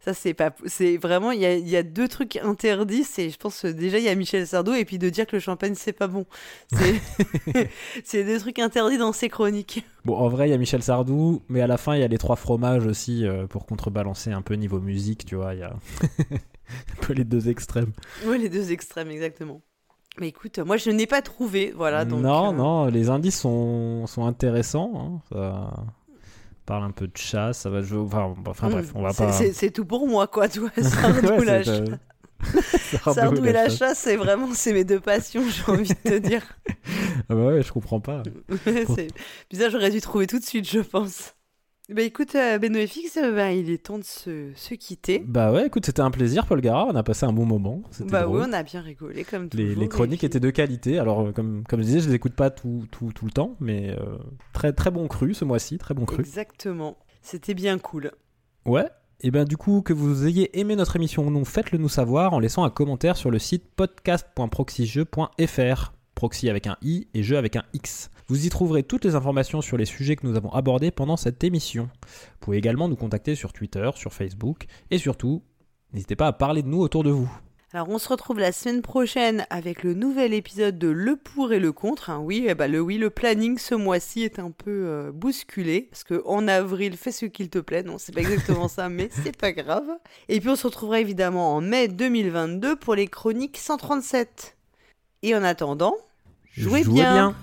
Ça, c'est pas. C'est vraiment. Il y a, il y a deux trucs interdits. C'est, je pense, déjà, il y a Michel Sardou, et puis de dire que le champagne, c'est pas bon. C'est, c'est deux trucs interdits dans ses chroniques. Bon, en vrai, il y a Michel Sardou, mais à la fin, il y a les trois fromages aussi euh, pour contrebalancer un peu niveau musique, tu vois. Il y a un peu les deux extrêmes. Oui, les deux extrêmes, exactement. Mais écoute, moi je n'ai pas trouvé, voilà. Donc, non, euh, non, les indices sont, sont intéressants. hein, Ça parle un peu de chasse, ça va jouer. Enfin, enfin, bref, on va pas. c'est- tout pour moi, quoi, tu vois. Sardou, Ouais, la chasse. Sardou et la chasse. c'est vraiment c'est mes deux passions, j'ai envie de te dire. Ah bah ouais, je comprends pas. c'est bizarre, j'aurais dû trouver tout de suite, je pense. Bah écoute, euh, Benoît FX, euh, bah, il est temps de se, se quitter. Bah ouais, écoute, c'était un plaisir, Paul Gara. On a passé un bon moment. Bah drôle. oui, on a bien rigolé comme toujours. Les, les chroniques puis- étaient de qualité. Alors, euh, comme, comme je disais, je les écoute pas tout, tout, tout le temps, mais euh, très, très bon cru ce mois-ci, très bon cru. Exactement. C'était bien cool. Ouais. Et bien du coup, que vous ayez aimé notre émission ou non, faites-le nous savoir en laissant un commentaire sur le site podcast.proxyjeu.fr. Proxy avec un i et jeu avec un x. Vous y trouverez toutes les informations sur les sujets que nous avons abordés pendant cette émission. Vous pouvez également nous contacter sur Twitter, sur Facebook et surtout, n'hésitez pas à parler de nous autour de vous. Alors on se retrouve la semaine prochaine avec le nouvel épisode de Le pour et le contre. hein. Oui, eh ben, le oui, le planning ce mois-ci est un peu euh, bousculé parce que en avril, fais ce qu'il te plaît. Non, c'est pas exactement ça, mais c'est pas grave. Et puis on se retrouvera évidemment en mai 2022 pour les chroniques 137. Et en attendant, jouez, Jouez bien. bien.